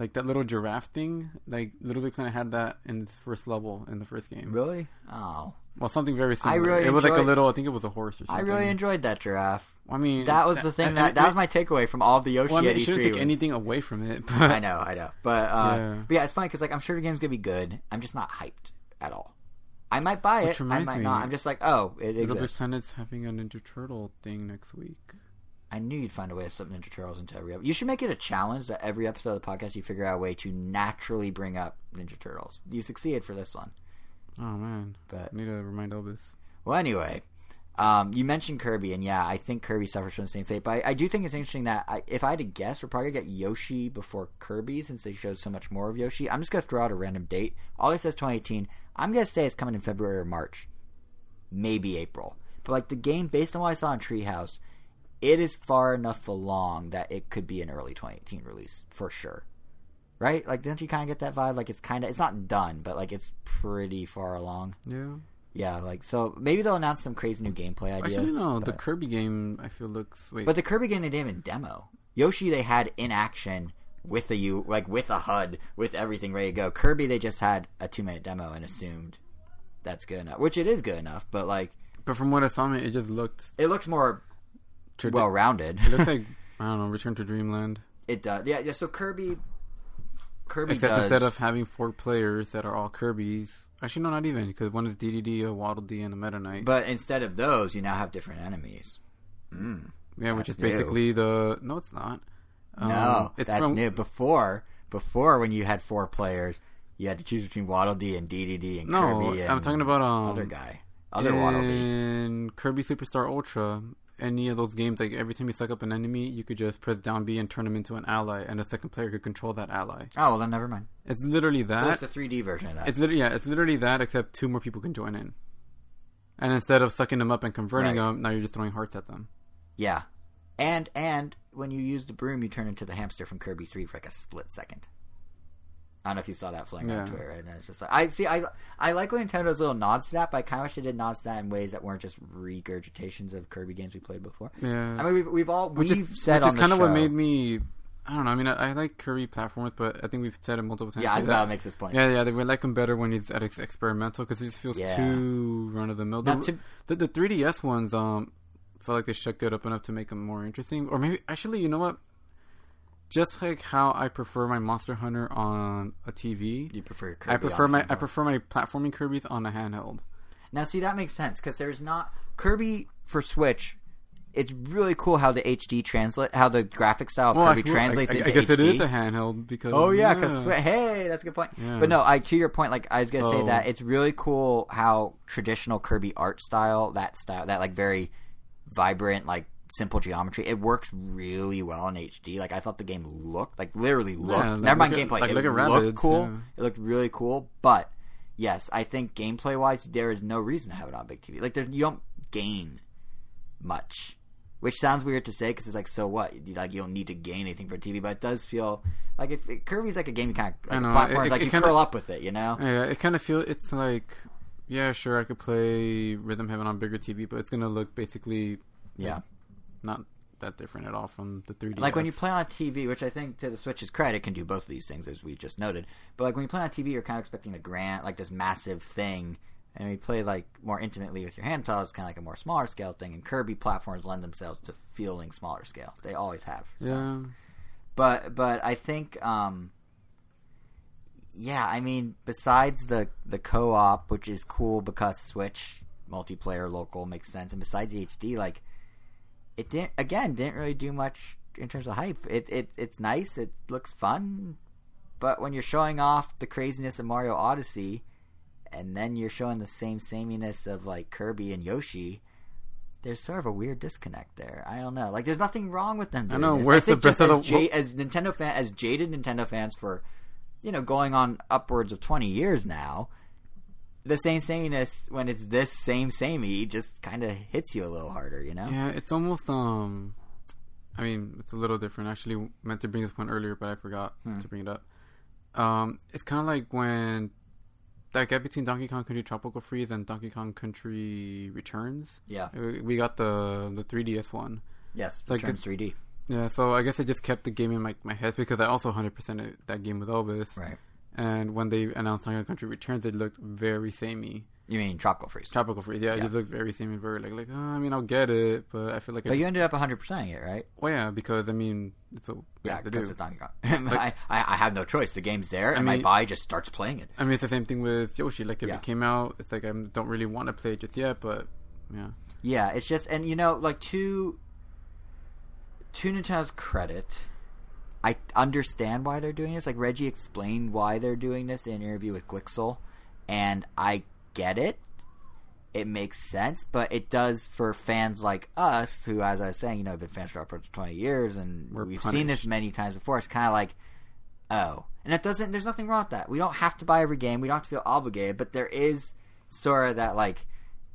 like that little giraffe thing, like Little Big Planet had that in the first level in the first game. Really? Oh, Well, something very similar. really it was like a little. I think it was a horse or something. I really enjoyed that giraffe. I mean, That was the thing that that was my takeaway from all of the Yoshi Well, I mean, at it E3 shouldn't take was- anything away from it. But I know, I know, but uh, Yeah. but yeah, it's funny because like I'm sure the game's gonna be good. I'm just not hyped at all. I might buy Which it. I might me, not. I'm just like, oh, it Little exists. Planet's having a Ninja Turtle thing next week. I knew you'd find a way to slip Ninja Turtles into every. episode. You should make it a challenge that every episode of the podcast you figure out a way to naturally bring up Ninja Turtles. You succeeded for this one, Oh man, but I need to remind Elvis. Well, anyway, um, you mentioned Kirby, and yeah, I think Kirby suffers from the same fate. But I, I do think it's interesting that I, if I had to guess, we're probably gonna get Yoshi before Kirby since they showed so much more of Yoshi. I'm just gonna throw out a random date. All it says 2018. I'm gonna say it's coming in February or March, maybe April. But like the game, based on what I saw in Treehouse, it is far enough along that it could be an early 2018 release for sure. right? Like, don't you kind of get that vibe? Like, it's kind of it's not done, but like it's pretty far along. Yeah. Yeah, like so maybe they'll announce some crazy new gameplay idea. Actually, no. The Kirby game, I feel looks. Wait. But the Kirby game they didn't even demo. Yoshi they had in action with a U like with a HUD with everything ready to go. Kirby they just had a two minute demo and assumed that's good enough, which it is good enough. But like but from what I saw, it just looked. it looks more tradi- well rounded. it looks like I don't know. Return to Dreamland. it does. Yeah, yeah. So Kirby, Kirby Except does. instead of having four players that are all Kirby's. Actually, no, not even because one is DDD, a Waddle Dee, and a Meta Knight. but instead of those, you now have different enemies. Mm. yeah, which is new. basically the. No, it's not. Um, no, it's that's from, new. Before, before when you had four players, you had to choose between Waddle Dee and DDD and No, Kirby. And I'm talking about um, other guy, other Waddle Dee. in Kirby Superstar Ultra. Any of those games, like every time you suck up an enemy, you could just press down B and turn them into an ally, and a second player could control that ally. Oh well, then never mind. It's literally So that. it's a 3D version of that. It's literally yeah, it's literally that, except two more people can join in. And instead of sucking them up and converting Right. them, now you're just throwing hearts at them. Yeah, and and when you use the broom, you turn into the hamster from Kirby Three for like a split second. I don't know if you saw that flying Yeah. on Twitter, and it's just like I see. I I like when Nintendo's little nods to that, but I kind of wish they did nods to that in ways that weren't just regurgitations of Kirby games we played before. Yeah, I mean, we've, we've all which we've is, said which on is kind of what made me. I don't know. I mean, I, I like Kirby platformers, but I think we've said it multiple times. Yeah, I was about to make this point. Yeah, yeah, they would like him better when he's at ex- experimental because he just feels Yeah. too run of the mill. The, to- the the 3DS ones, um, felt like they shook it up enough to make them more interesting. Or maybe actually, you know what? Just like how I prefer my Monster Hunter on a TV, you prefer Kirby I prefer my I prefer my platforming Kirby's on a handheld. Now, see, that makes sense because there's not Kirby for Switch. It's really cool how the HD translate, how the graphic style of Well, Kirby I, translates I, I, into I guess HD. it is a handheld because Oh yeah, because hey, that's a good point. Yeah. But no, I to your point, like I was gonna say that it's really cool how traditional Kirby art style, that style, that like very vibrant, like simple geometry, it works really well in HD. Like I thought the game looked like literally looked. like, never mind at- gameplay. like, it look at looked Rabbids, cool. yeah. It looked really cool, but yes, I think gameplay wise, there is no reason to have it on big TV. Like there, you don't gain much. Which sounds weird to say because it's like, so what? You, like you don't need to gain anything for TV, but it does feel like if Kirby's like a game you kind of like know, platform, it- like it you kinda- curl up with it, you know? Yeah, it kind of feel it's like yeah, sure, I could play Rhythm Heaven on bigger TV, but it's gonna look basically Yeah. not that different at all from the 3D. Like when you play on a TV, which I think to the Switch's credit can do both of these things as we just noted. But like when you play on TV, you're kind of expecting the grand, like this massive thing, and when you play like more intimately with your handheld, it's kind of like a more smaller scale thing. And Kirby platforms lend themselves to feeling smaller scale. They always have. So. yeah, but but I think um yeah, I mean besides the the co-op which is cool because Switch multiplayer local makes sense and besides the HD like it didn't again didn't really do much in terms of hype. It it it's nice, it looks fun, but when you're showing off the craziness of Mario Odyssey and then you're showing the same sameness of like Kirby and Yoshi, there's sort of a weird disconnect there. I don't know. Like, there's nothing wrong with them. I know, This. where's I think the just Breath of the- as Nintendo fan, as jaded Nintendo fans for, you know, going on upwards of 20 years now. The same sameness when it's this same samey just kind of hits you a little harder, you know? yeah, it's almost um, I mean, it's a little different. I actually meant to bring this point earlier, but I forgot Hmm. to bring it up. Um, it's kind of like when that gap between Donkey Kong Country Tropical Freeze and Donkey Kong Country Returns. Yeah. We got the the 3DS one. Yes. like Returns 3D. Yeah, so I guess I just kept the game in my, my head because I also 100% that game with Elvis. Right. And when they announced Donkey Country Returns, it looked very samey. You mean Tropical Freeze? Tropical Freeze, yeah, it just looked very samey, very like, like oh, I mean, I'll get it, but I feel like I but you just, ended up 100%ing it, right? well, yeah, because I mean, it's we Yeah, because it's Donkey Kong. I, I, I have no choice. The game's there, and mean- my body just starts playing it. I mean, it's the same thing with Yoshi. Like, if Yeah. it came out, it's like I don't really want to play it just yet, but yeah, Yeah, it's just and you know like to to Nintendo's credit, I understand why they're doing this. Like Reggie explained why they're doing this in an interview with Glixel, and I get it. It makes sense, but it does for fans like us, who, as I was saying, you know, have been fans for of twenty years, and We're we've seen this many times before. It's kind of like, oh, and it doesn't. There's nothing wrong with that. We don't have to buy every game. We don't have to feel obligated, but there is sort of that like,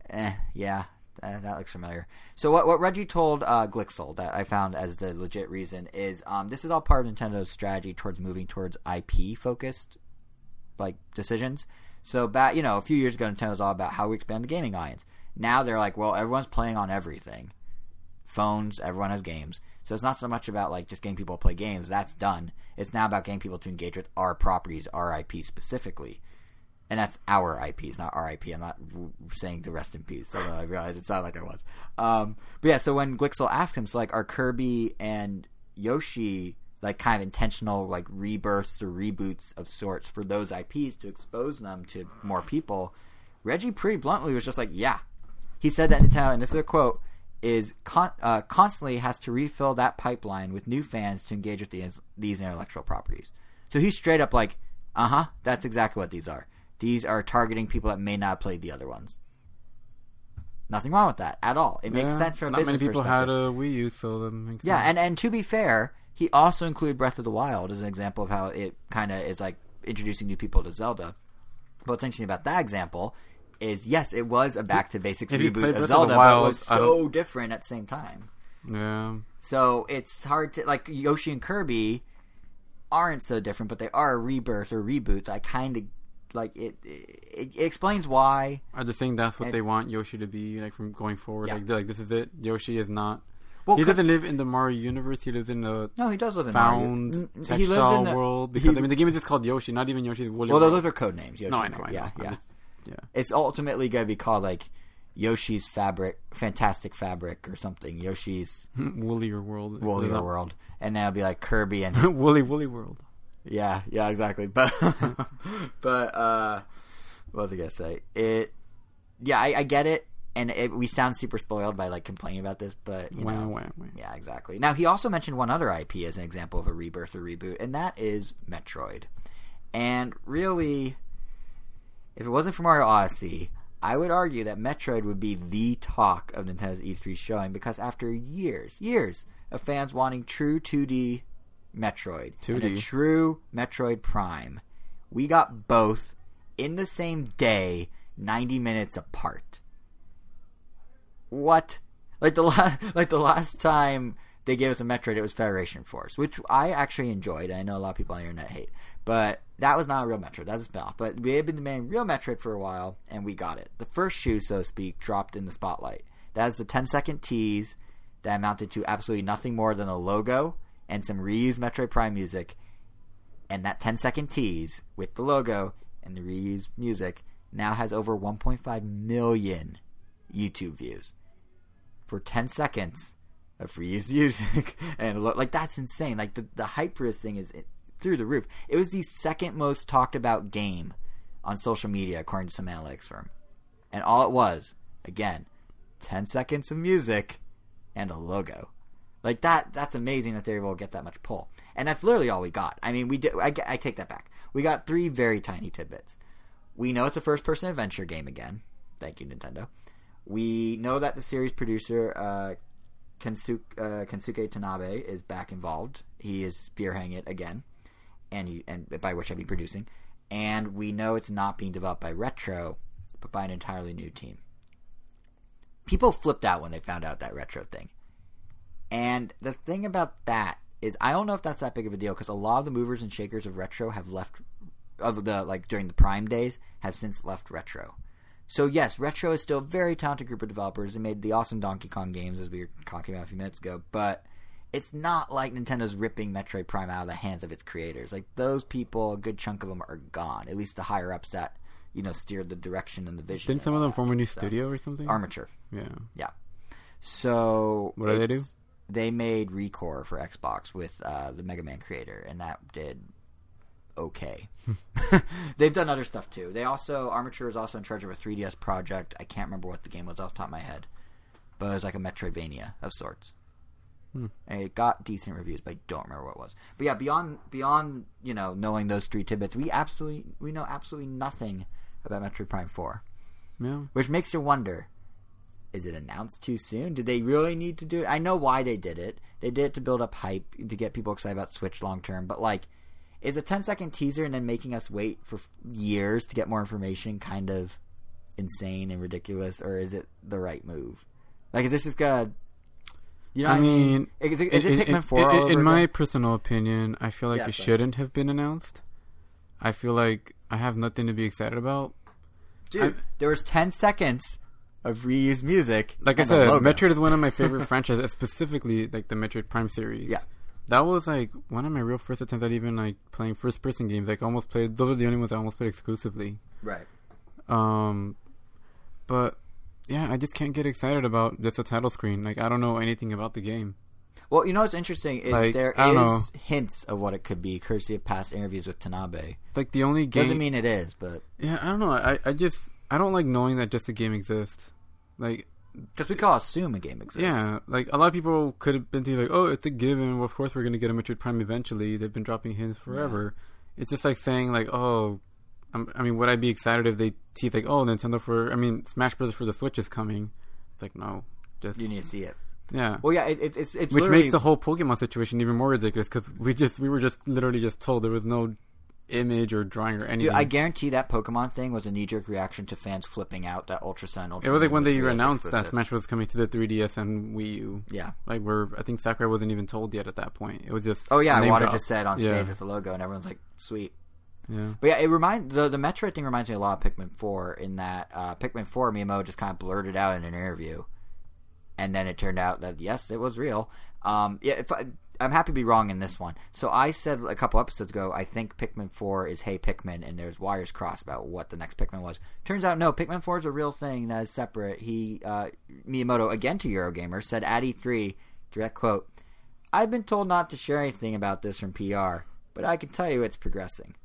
eh, yeah, Uh, that looks familiar. So what what Reggie told uh, Glixel that I found as the legit reason is um, this is all part of Nintendo's strategy towards moving towards IP focused like decisions. So back you know a few years ago Nintendo was all about how we expand the gaming audience. Now they're like, well, everyone's playing on everything, phones, everyone has games. So it's not so much about like just getting people to play games. That's done. It's now about getting people to engage with our properties, our IP specifically and that's our IPs, not RIP. I'm not saying to rest in peace. Although I realize it sounded like I was. Um, but yeah, so when Glixel asked him, so like, are Kirby and Yoshi like kind of intentional like rebirths or reboots of sorts for those IPs to expose them to more people? Reggie pretty bluntly was just like, yeah. He said that Nintendo, and this is a quote, is con- uh, constantly has to refill that pipeline with new fans to engage with the, these intellectual properties. So he's straight up like, uh huh, that's exactly what these are these are targeting people that may not have played the other ones. Nothing wrong with that at all. It makes Yeah, sense from a Not many people had a Wii U, so that makes Yeah, sense. and and to be fair, he also included Breath of the Wild as an example of how it kind of is like introducing new people to Zelda. But what's interesting about that example is yes, it was a back to basics reboot of Breath of Zelda, but it was so different at the same time. yeah. So it's hard to like Yoshi and Kirby aren't so different, but they are rebirth or reboots. I kind of like it, it. It explains why. Are they saying that's what And- they want Yoshi to be like from going forward? Yeah. Like, like this is it. Yoshi is not. Well, he doesn't live in the Mario universe. He lives in the no, he does live in found Mario. Textile the- world. Because he- I mean, the game is just called Yoshi, not even Yoshi's Woolly Well, World. those are code names. Yoshi no, I know. I know. Yeah, yeah. just- yeah. It's ultimately going to be called like Yoshi's Fabric, Fantastic Fabric, or something. Yoshi's Woollier World. Woolly World, and then it'll be like Kirby and Woolly Woolly World. Yeah, yeah, exactly. But but uh what was I gonna say? It yeah, I, I get it, and it, we sound super spoiled by like complaining about this, but you know, yeah, exactly. Now he also mentioned one other IP as an example of a rebirth or reboot, and that is Metroid. And really, if it wasn't for Mario Odyssey, I would argue that Metroid would be the talk of Nintendo's E3 showing because after years, years of fans wanting true 2D Metroid and a true Metroid Prime, we got both in the same day, 90 minutes apart. What? Like the last, like the last time they gave us a Metroid, it was Federation Force, which I actually enjoyed. I know a lot of people on the internet hate, but that was not a real Metroid. That was a spinoff. But we had been demanding real Metroid for a while, and we got it. The first shoe, so to speak, dropped in the spotlight. That is the 10 second tease that amounted to absolutely nothing more than a logo and some reused Metroid Prime music. And that 10 second tease with the logo and the reused music now has over 1.5 million YouTube views for 10 seconds of reused music. And lo- like that's insane. Like the, the hype for this thing is i- through the roof. It was the second most talked about game on social media according to some analytics firm. And all it was again 10 seconds of music and a logo like that that's amazing that they're able to get that much pull and that's literally all we got i mean we did i, I take that back we got three very tiny tidbits we know it's a first person adventure game again thank you nintendo we know that the series producer uh, Kensuke, uh, Kensuke Tanabe is back involved. He is spearheading it again, and he, and by which I mean producing. And we know it's not being developed by Retro, but by an entirely new team. People flipped out when they found out that Retro thing. And the thing about that is, I don't know if that's that big of a deal because a lot of the movers and shakers of Retro have left, of the like during the Prime days, have since left Retro. So yes, Retro is still a very talented group of developers. They made the awesome Donkey Kong games, as we were talking about a few minutes ago. But it's not like Nintendo's ripping Metroid Prime out of the hands of its creators. Like those people, a good chunk of them are gone. At least the higher ups that you know steered the direction and the vision. Didn't some of them form a new So- studio or something? Armature. Yeah. Yeah. So What do they do? They made Recore for Xbox with uh, the Mega Man creator, and that did okay. They've done other stuff too. They also Armature is also in charge of a 3DS project. I can't remember what the game was off the top of my head, but it was like a Metroidvania of sorts. Hmm. And it got decent reviews, but I don't remember what it was. But yeah, beyond beyond you know knowing those three tidbits, we absolutely we know absolutely nothing about Metroid Prime Four Yeah. which makes you wonder is it announced too soon did they really need to do it i know why they did it they did it to build up hype to get people excited about switch long term but like is a 10 second teaser and then making us wait for years to get more information kind of insane and ridiculous, or is it the right move? Like, is this just gonna? You know, I what mean, is it, is it in- Pikmin in- Four? in- my again? personal opinion, I feel like Yeah, it sorry. shouldn't have been announced. I feel like I have nothing to be excited about. dude, I- there was ten seconds of reused music. Like I said. Metroid is one of my favorite franchises, specifically like the Metroid Prime series. Yeah. That was like one of my real first attempts at even like playing first person games. Like almost played those are the only ones I almost played exclusively. right? Um but yeah, I just can't get excited about just a title screen. Like I don't know anything about the game. Well, you know what's interesting is Like, there know. hints of what it could be, courtesy of past interviews with Tanabe. It's like the only game Doesn't mean it is, but Yeah, I don't know. I, I just I don't like knowing that just a game exists. Like because we can all assume a game exists. yeah, like a lot of people could have been thinking like, oh, it's a given. Well, of course, we're gonna get a Metroid Prime eventually. They've been dropping hints forever. It's just like saying like, oh, I'm, I mean, would I be excited if they tease like, oh, Nintendo for I mean, Smash Brothers for the Switch is coming? It's like no, just you need to see it. yeah. Well, yeah, it, it, it's it's Which literally- makes the whole Pokemon situation even more ridiculous because we just we were just literally just told there was no image or drawing or anything. Dude, I guarantee that Pokemon thing was a knee jerk reaction to fans flipping out that Ultra Sun. Ultra it was like when they 3DS announced that. Smash was coming to the 3DS and Wii U. Yeah. Like where I think Sakurai wasn't even told yet at that point. It was just Oh yeah, Water drop. just said on stage Yeah. with the logo, and everyone's like, "Sweet." Yeah. But yeah, it remind the the Metroid thing reminds me a lot of Pikmin Four in that uh, Pikmin Four Miyamoto just kind of blurted out in an interview, and then it turned out that yes, it was real. Um, yeah, if I, I'm happy to be wrong in this one. So I said a couple episodes ago, I think Pikmin Four is Hey Pikmin, and there's wires crossed about what the next Pikmin was. Turns out no, Pikmin Four is a real thing that is separate. He uh, Miyamoto again to Eurogamer said at E3, direct quote. I've been told not to share anything about this from PR, but I can tell you it's progressing.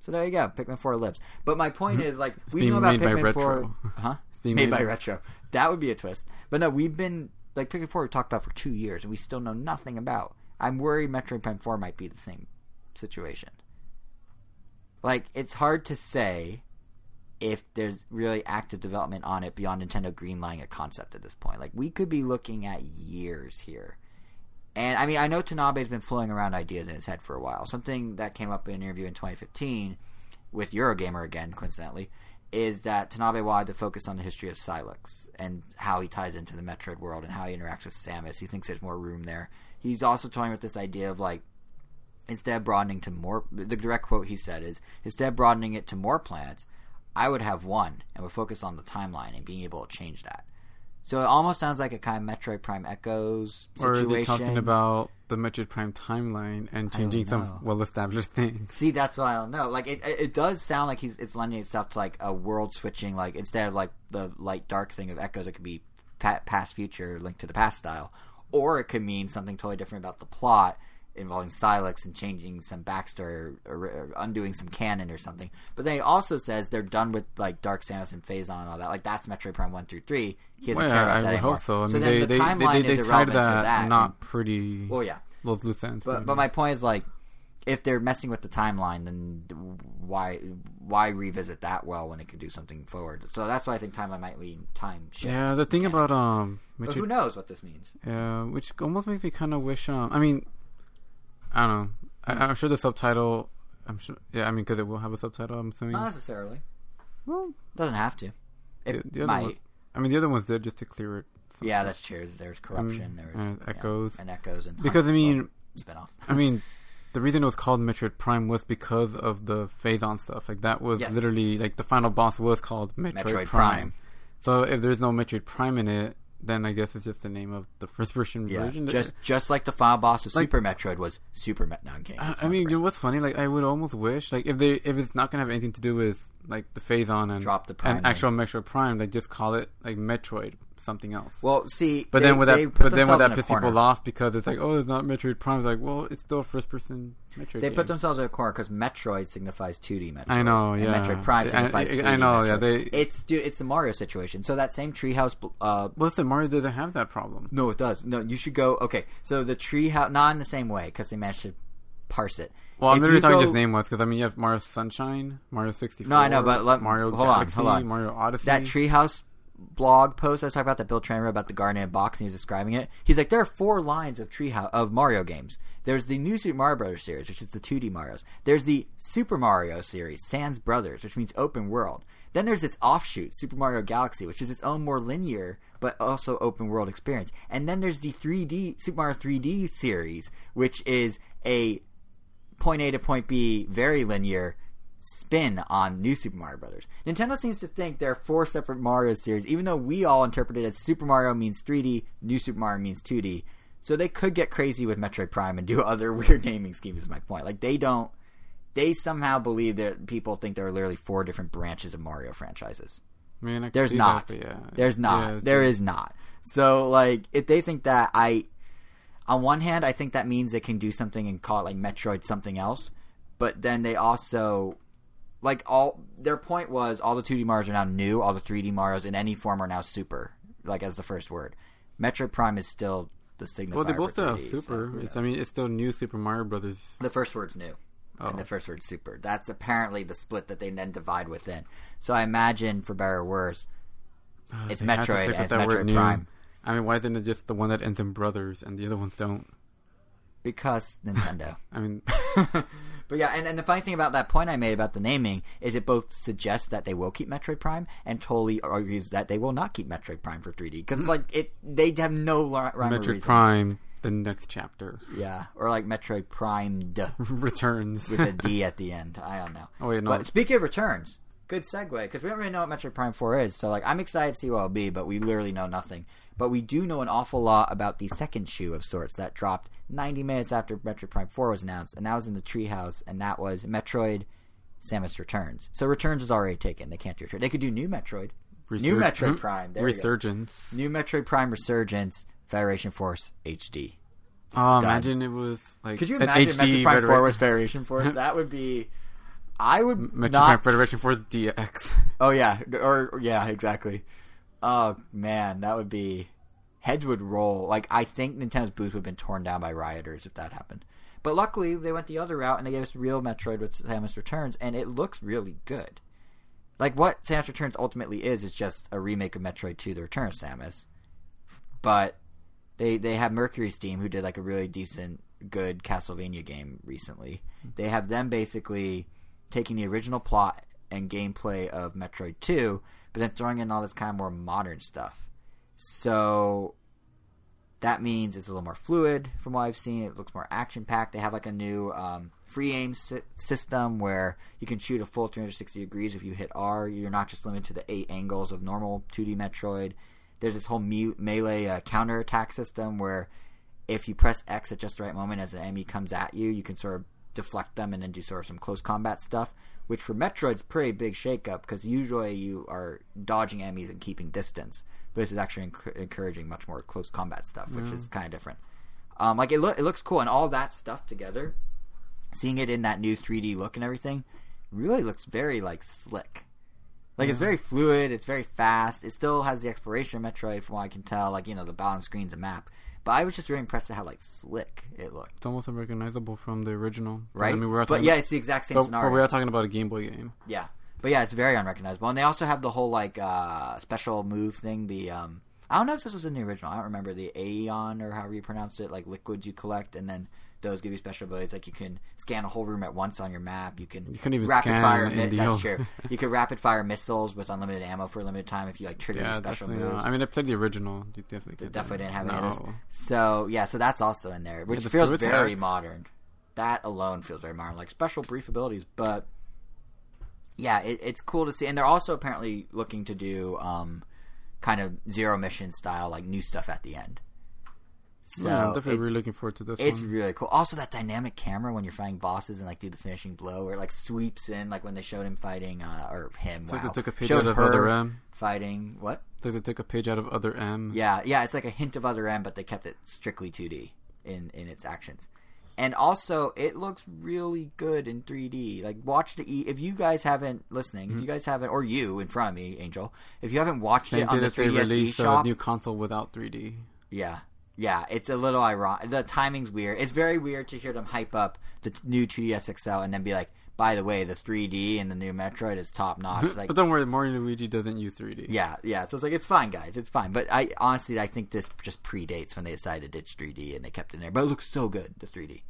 So there you go. Pikmin 4 lives. But my point is, like, we Mm-hmm. know about Pikmin 4. Retro. Huh? being Made, made by- Retro. That would be a twist. But no, we've been, like, Pikmin 4 we talked about for two years, and we still know nothing about. I'm worried Metroid Prime 4 might be the same situation. Like, it's hard to say if there's really active development on it beyond Nintendo greenlighting a concept at this point. Like, we could be looking at years here. And I mean, I know Tanabe's been flowing around ideas in his head for a while. Something that came up in an interview in 2015 with Eurogamer again, coincidentally, is that Tanabe wanted to focus on the history of Sylux and how he ties into the Metroid world and how he interacts with Samus. He thinks there's more room there. He's also toying with this idea of like instead of broadening to more the direct quote he said is instead of broadening it to more planets i would have one and would focus on the timeline and being able to change that so it almost sounds like a kind of metroid prime echoes Or situation is he talking about the Metroid Prime timeline and changing some well-established things? see that's what i don't know. Like it, it, it does sound like he's it's lending itself to like a world switching like instead of like the light dark thing of echoes it could be past future linked to the past style. Or it could mean something totally different about the plot involving Sylux and changing some backstory or, or undoing some canon or something. But then he also says they're done with like Dark Samus and Phazon and all that. Like that's Metroid Prime one through three. He doesn't Well, care about I that anymore. hope so. I so mean, then they the they, timeline they, is irrelevant to that. not pretty well, yeah. those loose ends. But but my point is like, if they're messing with the timeline, then why why revisit that well when it could do something forward? So that's why I think timeline might mean time shift. yeah, the thing about um, But who knows what this means? Yeah, which almost makes me kind of wish. Um, I mean, I don't know. I, I'm sure the subtitle. I'm sure. Yeah, I mean, because it will have a subtitle. I'm assuming. Not necessarily. well, Doesn't have to. It the, the might. one. I mean, the other one's there just to clear it. some Yeah, that's true. There's corruption. Mm, there's and yeah, echoes. and echoes and Because I mean, spinoff. I mean, the reason it was called Metroid Prime was because of the Phazon stuff. Like that was Yes. literally like the final boss was called Metroid, Metroid Prime. Prime. So if there's no Metroid Prime in it, then I guess it's just the name of the first version yeah, version. just just like the final boss of Like- Super Metroid was Super Met. No, I'm. I, mean, you know what's funny? Like, I would almost wish, like, if they if it's not gonna have anything to do with like the Phazon and Drop the Prime and actual Metroid Prime, They just call it like Metroid something else. Well, see, but they- then with that but then with that piss people off because it's like oh it's not Metroid Prime. It's like well it's still a first person Metroid. They game. put themselves in a corner because Metroid signifies 2D Metroid. I know, and yeah. Metroid Prime I- signifies I- 3D I know, yeah, they- It's dude, it's the Mario situation. So that same treehouse. Uh, Well, listen, Mario doesn't have that problem. no, it does. No, you should go. Okay, so the treehouse, not in the same way because they managed to parse it. Well, I'm literally you talking go- just name wise because I mean you have Mario Sunshine, Mario 64. No, I know, but let, Mario hold on, Galaxy, hold on. Mario Odyssey. That treehouse blog post I was talking about that Bill Trinen wrote about the Garden and box and he's describing it. He's like, there are four lines of treehouse of Mario games. There's the new Super Mario Brothers series, which is the 2D Mario's. There's the Super Mario series, Sans Brothers, which means open world. Then there's its offshoot, Super Mario Galaxy, which is its own more linear but also open world experience. And then there's the 3D Super Mario 3D series, which is a point A to point B, very linear spin on New Super Mario Brothers. Nintendo seems to think there are four separate Mario series, even though we all interpret it as Super Mario means 3D, New Super Mario means 2D. So they could get crazy with Metroid Prime and do other weird naming schemes. Is my point. Like they don't. They somehow believe that people think there are literally four different branches of Mario franchises. I mean, I There's not. That, yeah. There's not. Yeah, there is not. So like, if they think that, I, on one hand, I think that means they can do something and call it like Metroid something else. But then they also, like all their point was all the 2D Mario's are now new. All the 3D Mario's in any form are now super. Like as the first word, Metroid Prime is still the signifier. Well, they're both have 3D, so super. it's. I mean, it's still new Super Mario Brothers. The first word's new. Oh. And the first word's super. That's apparently the split that they then divide within. So I imagine, for better or worse, Uh, it's Metroid and it's Metroid new. I mean, why isn't it just the one that ends in brothers and the other ones don't? because Nintendo. I mean, but yeah, and, and the funny thing about that point I made about the naming is it both suggests that they will keep Metroid Prime and totally argues that they will not keep Metroid Prime for 3D because like it, they have no rhyme Metroid reason. Prime, the next chapter yeah, or like Metroid Prime returns. with a D at the end. I don't know. Oh, wait, no. But speaking of returns, good segue because we don't really know what Metroid Prime Four is. So like, I'm excited to see what it'll be, but we literally know nothing. But we do know an awful lot about the second shoe of sorts that dropped 90 minutes after Metroid Prime 4 was announced, and that was in the Treehouse, and that was Metroid Samus Returns. So Returns is already taken; they can't do Return. They could do new Metroid, new Metroid Hmm? Prime, there. Resurgence. new Metroid Prime Resurgence, Federation Force HD. Oh, imagine it was like Could you an imagine HD Metroid Prime 4 was Federation Force? that would be. I would Metroid not Prime Federation Force DX. Oh yeah, or- yeah, exactly. Oh man, that would be heads would roll. Like I think Nintendo's booth would have been torn down by rioters if that happened. But luckily, they went the other route and they gave us real Metroid with Samus Returns, and it looks really good. Like what Samus Returns ultimately is is just a remake of Metroid 2: The Return of Samus, but they they have Mercury Steam who did like a really decent, good Castlevania game recently. They have them basically taking the original plot and gameplay of Metroid 2, but then throwing in all this kind of more modern stuff. So that means it's a little more fluid from what I've seen. It looks more action packed. They have like a new um, free aim si- system where you can shoot a full 360 degrees if you hit R. You're not just limited to the eight angles of normal 2D Metroid. There's this whole me- melee uh, counter attack system where if you press X at just the right moment as an enemy comes at you, you can sort of deflect them and then do sort of some close combat stuff. Which for Metroid's pretty big shakeup because usually you are dodging enemies and keeping distance, but this is actually enc- encouraging much more close combat stuff, which is kind of different. Um, like it, loo- it looks cool, and all that stuff together, seeing it in that new 3D look and everything, really looks very like slick. Like it's very fluid, it's very fast. It still has the exploration of Metroid, from what I can tell. Like you know, the bottom screen's a map. But I was just very impressed at how like slick it looked. It's almost unrecognizable from the original. Right? I mean, we're but yeah, about, it's the exact same but, scenario. but we are talking about a Game Boy game. Yeah, but yeah, it's very unrecognizable, and they also have the whole like uh, special move thing. The um, I don't know if this was in the original. I don't remember the Aeon or however you pronounce it. Like liquids you collect, and then those give you special abilities. Like you can scan a whole room at once on your map. You can You couldn't even rapid scan fire. in mi- the that's true. You could rapid fire missiles with unlimited ammo for a limited time if you like trigger Yeah, special moves. Not. I mean, I played the original. You definitely definitely didn't have no. any of. So yeah, so that's also in there, which the feels very modern. That alone feels very modern, like special brief abilities. But yeah, it, it's cool to see, and they're also apparently looking to do um, kind of zero mission style, like new stuff at the end. So yeah, I'm definitely really looking forward to this it's one. really cool. Also, that dynamic camera when you're fighting bosses and like do the finishing blow, or like sweeps in, like when they showed him fighting, uh, or him. It's like they took a page showed out of Other M. fighting. What? It's like they took a page out of Other M. Yeah, yeah, it's like a hint of other M, but they kept it strictly 2D in in its actions. And also, it looks really good in 3D. Like, watch the E. If you guys haven't listening, Mm-hmm. if you guys haven't, or you in front of me, Angel, if you haven't watched Same it on the 3DS released a eShop, new console without 3D. yeah, yeah, it's a little ironic. The timing's weird. It's very weird to hear them hype up the new 2DS XL and then be like, by the way, the 3D and the new Metroid is top notch. Like, but don't worry, Mario Luigi doesn't use 3D. yeah, yeah. So it's like it's fine, guys. It's fine. But I honestly, I think this just predates when they decided to ditch 3D and they kept it in there. But it looks so good, the 3D.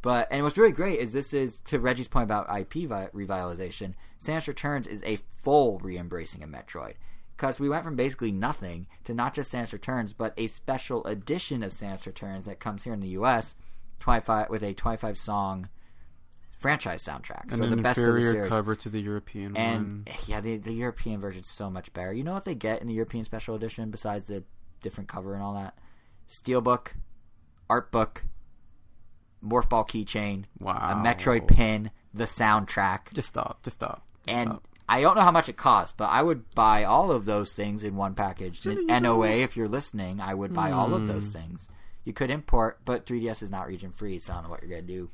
But and what's really great is this is to Reggie's point about IP vi- revitalization. Samus Returns is a full re-embracing of Metroid because we went from basically nothing to not just Samus Returns, but a special edition of Samus Returns that comes here in the U.S. 25 with a 25 song franchise soundtrack. And so an the best of the series. cover to the European And one. yeah, the the European version's so much better. You know what they get in the European special edition besides the different cover and all that? Steelbook, art book, morph ball keychain, Wow. a Metroid pin, the soundtrack, Just stop. Just stop. Just and stop. I don't know how much it costs, but I would buy all of those things in one package. NOA, if you're listening, I would buy all of Hmm. those things. You could import, but 3DS is not region free, so I don't know what you're gonna do.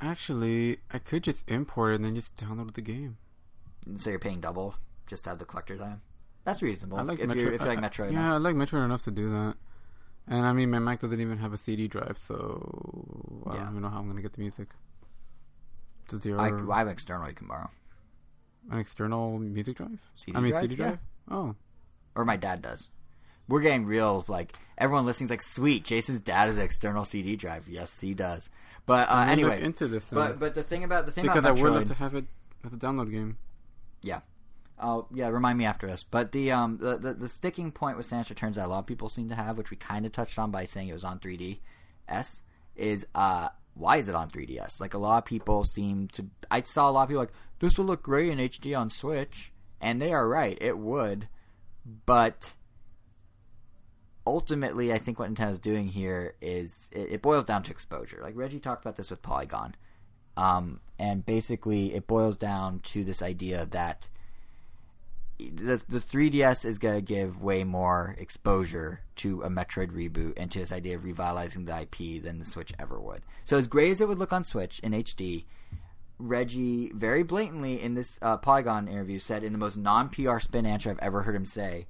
Actually, I could just import it and then just download the game. So you're paying double just to have the collector's item. That's reasonable. I like if, Metroid. you're, if you like I- Metroid. Yeah, I like Metroid enough to do that. And I mean, my Mac doesn't even have a CD drive, so I Yeah. don't even know how I'm gonna get the music. Does the I, I have external you can borrow. An external music drive? CD I mean, drive? CD Yeah. drive. Oh, Or my dad does. We're getting real, like, everyone listening's like, sweet, Jason's dad has an external CD drive. Yes, he does. But uh, I'm gonna look anyway, into this then. but but the thing about the thing because I about would Metroid, love to have it as a download game. yeah, oh yeah, remind me after this. But the um the, the the sticking point with Samus Returns that a lot of people seem to have, which we kind of touched on by saying it was on 3DS, is uh why is it on 3DS? Like a lot of people seem to. I saw a lot of people like this will look great in HD on Switch, and they are right, it would, but ultimately, I think what Nintendo's doing here is it, it boils down to exposure. Like Reggie talked about this with Polygon, um, and basically it boils down to this idea that the the 3DS is going to give way more exposure to a Metroid reboot and to this idea of revitalizing the IP than the Switch ever would. So as great as it would look on Switch in HD, Reggie very blatantly in this uh, Polygon interview said in the most non PR spin answer I've ever heard him say,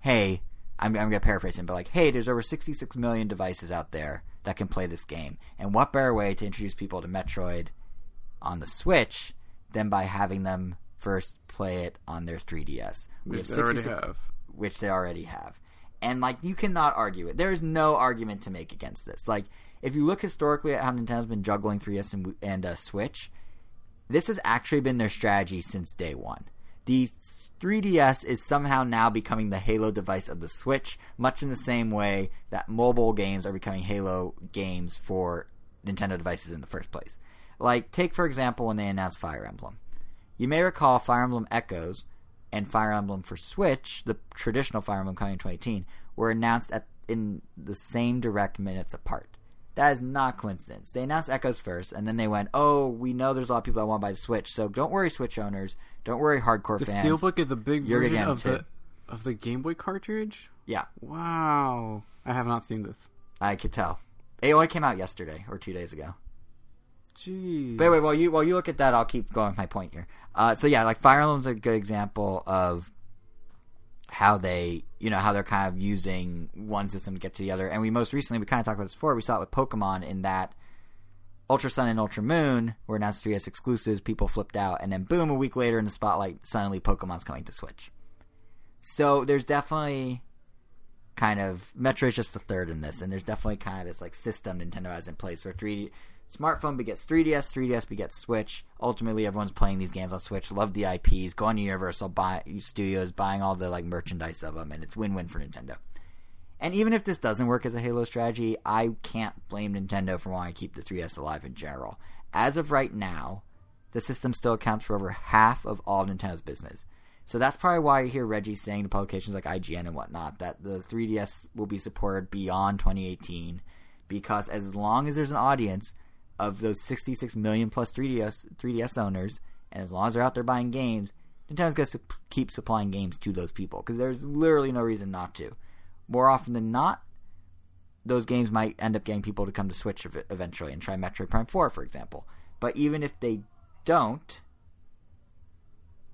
"Hey, I'm, I'm gonna paraphrase him, but like, hey, there's over 66 million devices out there that can play this game, and what better way to introduce people to Metroid on the Switch than by having them first play it on their 3DS, We Which have they already 66 have. which they already have. And like you cannot argue it. There is no argument to make against this. Like if you look historically at how Nintendo's been juggling 3DS and, and uh, Switch, this has actually been their strategy since day one. The 3DS is somehow now becoming the Halo device of the Switch, much in the same way that mobile games are becoming Halo games for Nintendo devices in the first place. Like, take for example when they announced Fire Emblem. You may recall Fire Emblem Echoes and Fire Emblem for Switch, the traditional Fire Emblem coming in 2018, were announced at in the same direct minutes apart. That is not coincidence. They announced Echoes first, and then they went, "Oh, we know there's a lot of people that want to buy the Switch, so don't worry, Switch owners. Don't worry, hardcore The fans." Steelbook is a big You're version of the of the Game Boy cartridge. Yeah, Wow, I have not seen this. I could tell. It only came out yesterday or two days ago. Jeez. But anyway, while you while you look at that, I'll keep going with my point here. Uh, so yeah, like Fire Emblem's a good example of how they, you know, how they're kind of using one system to get to the other. And we most recently, we kind of talked about this before. We saw it with Pokemon in that Ultra Sun and Ultra Moon were announced 3DS exclusives. People flipped out, and then boom, a week later in the spotlight, suddenly Pokemon's coming to Switch. So there's definitely kind of Metroid's just the third in this, and there's definitely kind of this like system Nintendo has in place where 3D smartphone begets 3DS, 3DS begets Switch. Ultimately, everyone's playing these games on Switch. Love the IPs. Go on to Universal buy Studios, buying all the like merchandise of them, and it's win-win for Nintendo. And even if this doesn't work as a Halo strategy, I can't blame Nintendo for wanting to keep the 3DS alive in general. As of right now, the system still accounts for over half of all Nintendo's business. So that's probably why you hear Reggie saying to publications like IGN and whatnot that the 3DS will be supported beyond 2018 because as long as there's an audience of those 66 million plus 3DS 3DS owners, and as long as they're out there buying games, Nintendo's going to su- keep supplying games to those people because there's literally no reason not to. More often than not, those games might end up getting people to come to Switch ev- eventually and try Metroid Prime 4, for example. But even if they don't,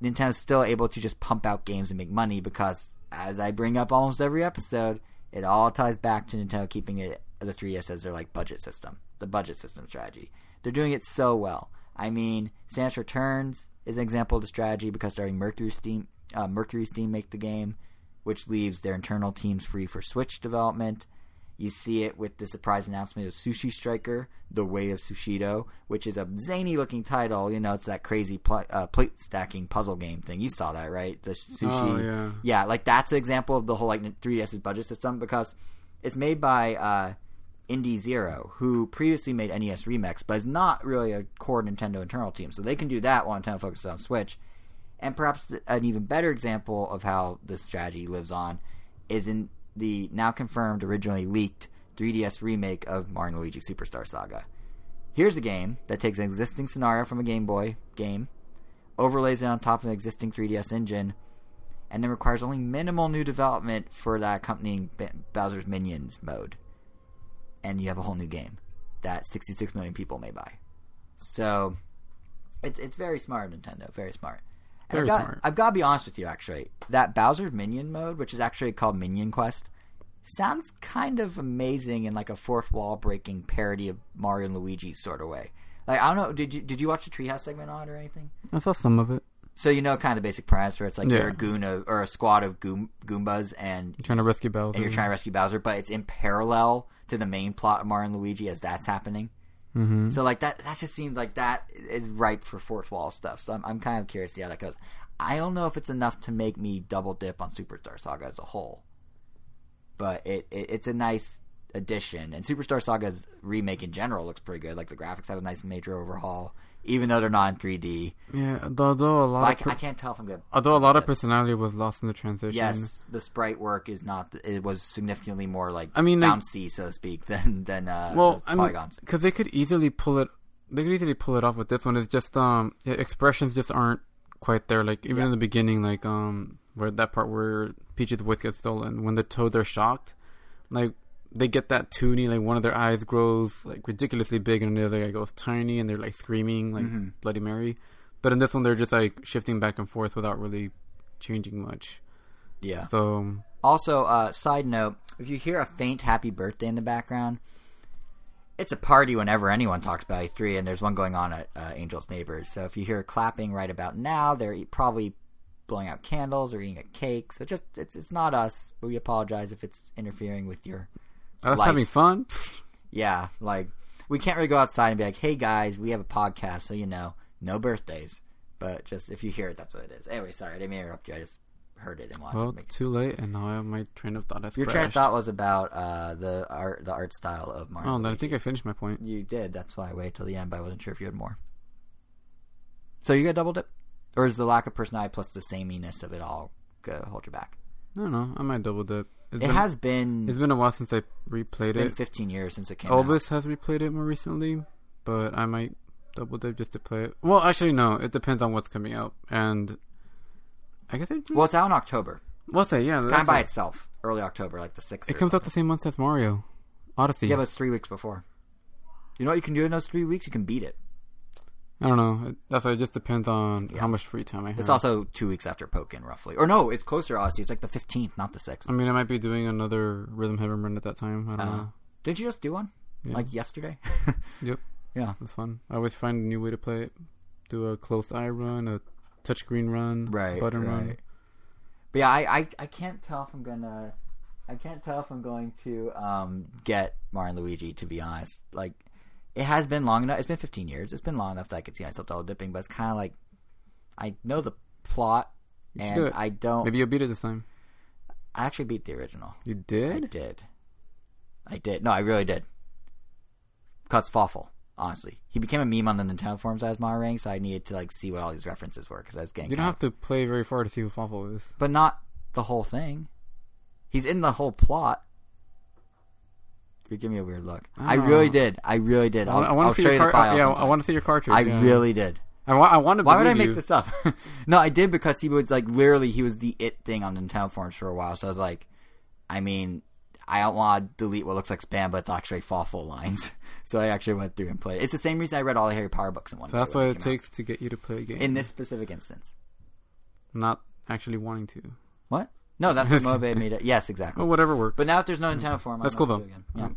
Nintendo's still able to just pump out games and make money because, as I bring up almost every episode, it all ties back to Nintendo keeping it the 3DS as their like budget system, the budget system strategy. They're doing it so well. I mean, Samus Returns is an example of the strategy because starting Mercury Steam, uh, Mercury Steam make the game, which leaves their internal teams free for Switch development. You see it with the surprise announcement of Sushi Striker, The Way of Sushido, which is a zany looking title. You know, it's that crazy pl- uh, plate stacking puzzle game thing. You saw that, right? The sushi. Oh, yeah. Yeah, like that's an example of the whole like 3DS's budget system because it's made by uh, Indie Zero, who previously made NES Remix, but is not really a core Nintendo internal team. So they can do that while Nintendo focuses on Switch. And perhaps an even better example of how this strategy lives on is in the now confirmed, originally leaked 3DS remake of Mario Luigi Superstar Saga. Here's a game that takes an existing scenario from a Game Boy game, overlays it on top of an existing 3DS engine, and then requires only minimal new development for that accompanying Bowser's Minions mode. And you have a whole new game that 66 million people may buy. So, it's it's very smart, Nintendo. Very smart. Very I've got, smart. I've got to be honest with you, actually. That Bowser's Minion mode, which is actually called Minion Quest, sounds kind of amazing in like a fourth wall breaking parody of Mario and Luigi sort of way. Like I don't know, did you did you watch the Treehouse segment on it or anything? I saw some of it. So you know kind of the basic premise where it's like Yeah. you're a goon of, or a squad of goom, Goombas and you're Trying to rescue Bowser. and you're trying to rescue Bowser, but it's in parallel to the main plot of Mario and Luigi as that's happening. Mm-hmm. So like that that just seems like that is ripe for fourth wall stuff. So I'm I'm kind of curious to see how that goes. I don't know if it's enough to make me double dip on Superstar Saga as a whole, but it, it it's a nice addition. And Superstar Saga's remake in general looks pretty good. Like the graphics have a nice major overhaul, even though they're not in 3D. Yeah, although a lot I, per- I can't tell if I'm good. although a lot of personality was lost in the transition. Yes, the sprite work is not. It was significantly more like I mean, like- so to speak, than than uh, well, the I mean, polygons. because they could easily pull it. They could easily pull it off with this one. It's just um, expressions just aren't quite there. Like even Yeah. in the beginning, like um, where that part where Peach's voice gets stolen, when the toads are shocked, like they get that toony, like one of their eyes grows like ridiculously big, and the other guy goes tiny, and they're like screaming like Mhm. Bloody Mary. But in this one, they're just like shifting back and forth without really changing much. yeah. So Also, uh, side note: if you hear a faint "Happy Birthday" in the background, it's a party whenever anyone talks about E3, and there's one going on at uh, Angel's Neighbors. So if you hear clapping right about now, they're probably blowing out candles or eating a cake. So just it's it's not us, but we apologize if it's interfering with your I was Life. having fun. yeah. Like we can't really go outside and be like, "Hey guys, we have a podcast," so you know, no birthdays. But just if you hear it, that's what it is. Anyway, sorry, I didn't mean to interrupt you. I just heard it and wanted Well, it's too late, and now I have my train of thought has Your train of thought was about uh, the art, the art style of Mario. Oh, then I think I finished my point. you did. That's why I waited till the end, but I wasn't sure if you had more. So you got double dip, or is the lack of personality plus the sameness of it all go hold you back? I don't know. I might double dip. It's It been, has been, It's been a while since I replayed been it. 15 years since it came out. Elvis has replayed it more recently, but I might double dip just to play it. Well, actually, no. It depends on what's coming out, and I guess it. Well, it's out in October, what's that? Yeah, kind by it. itself, early October, like the sixth. It comes out the same month as Mario Odyssey. Yeah, but it's three weeks before. You know what you can do in those three weeks? You can beat it. I don't know. It- That's why it just depends on Yeah. how much free time I have. It's also two weeks after Pokken, roughly. Or no, it's closer. Odyssey. It's like the 15th, not the 6th. I mean, I might be doing another Rhythm Heaven run at that time. I don't Uh, know. Did you just do one? Yeah. Like yesterday? Yep. Yeah. It's fun. I always find a new way to play it. Do a closed eye run, a touchscreen run, right button right. run. but yeah I, I i can't tell if i'm gonna i can't tell if i'm going to um get mario and luigi to be honest like it has been long enough it's been 15 years it's been long enough that i could see myself double dipping but it's kind of like i know the plot You and do i don't Maybe you'll beat it this time. i actually beat the original You did? i did? i did no i really did because Fawful, honestly he became a meme on the nintendo forums as my ring so i needed to like see what all these references were because i was getting You don't have to play very far to see who Fawful is. but not the whole thing. He's in the whole plot. You give me a weird look. I Oh. really ah. did. I really did. I I'll, want, I want to see show your you the yeah, I want to see your cartridge. I yeah. really did. I want. I want to. Why would I make you. this up? no, I did because he was like literally he was the it thing on Nintendo forums for a while. So I was like, I mean, I don't want to delete what looks like spam, but it's actually Fawful lines. so I actually went through and played. It's the same reason I read all the Harry Potter books in one. So that's what it came out. takes to get you to play a game. in this specific instance. not actually wanting to. What? No, that's what motivated me to. Yes, exactly. Well, whatever works. But now that there's no Nintendo forum, That's I'm cool, though. gonna do it Again.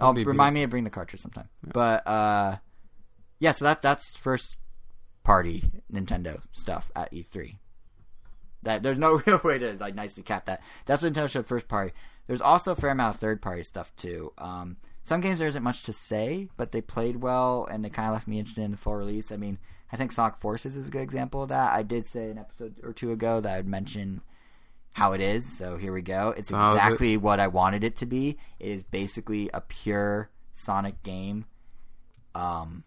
Yeah. I'll maybe- remind me to bring the cartridge sometime. But uh, yeah, so that that's first party Nintendo stuff at E3. That there's no real way to like nicely cap that. That's what Nintendo showed first party. There's also a fair amount of third party stuff too. Um, some games there isn't much to say, but they played well and they kind of left me interested in the full release. I mean, I think Sonic Forces is a good example of that. I did say an episode or two ago that I'd mention how it is, so here we go. It's it? exactly what I wanted it to be. It is basically a pure Sonic game. Um,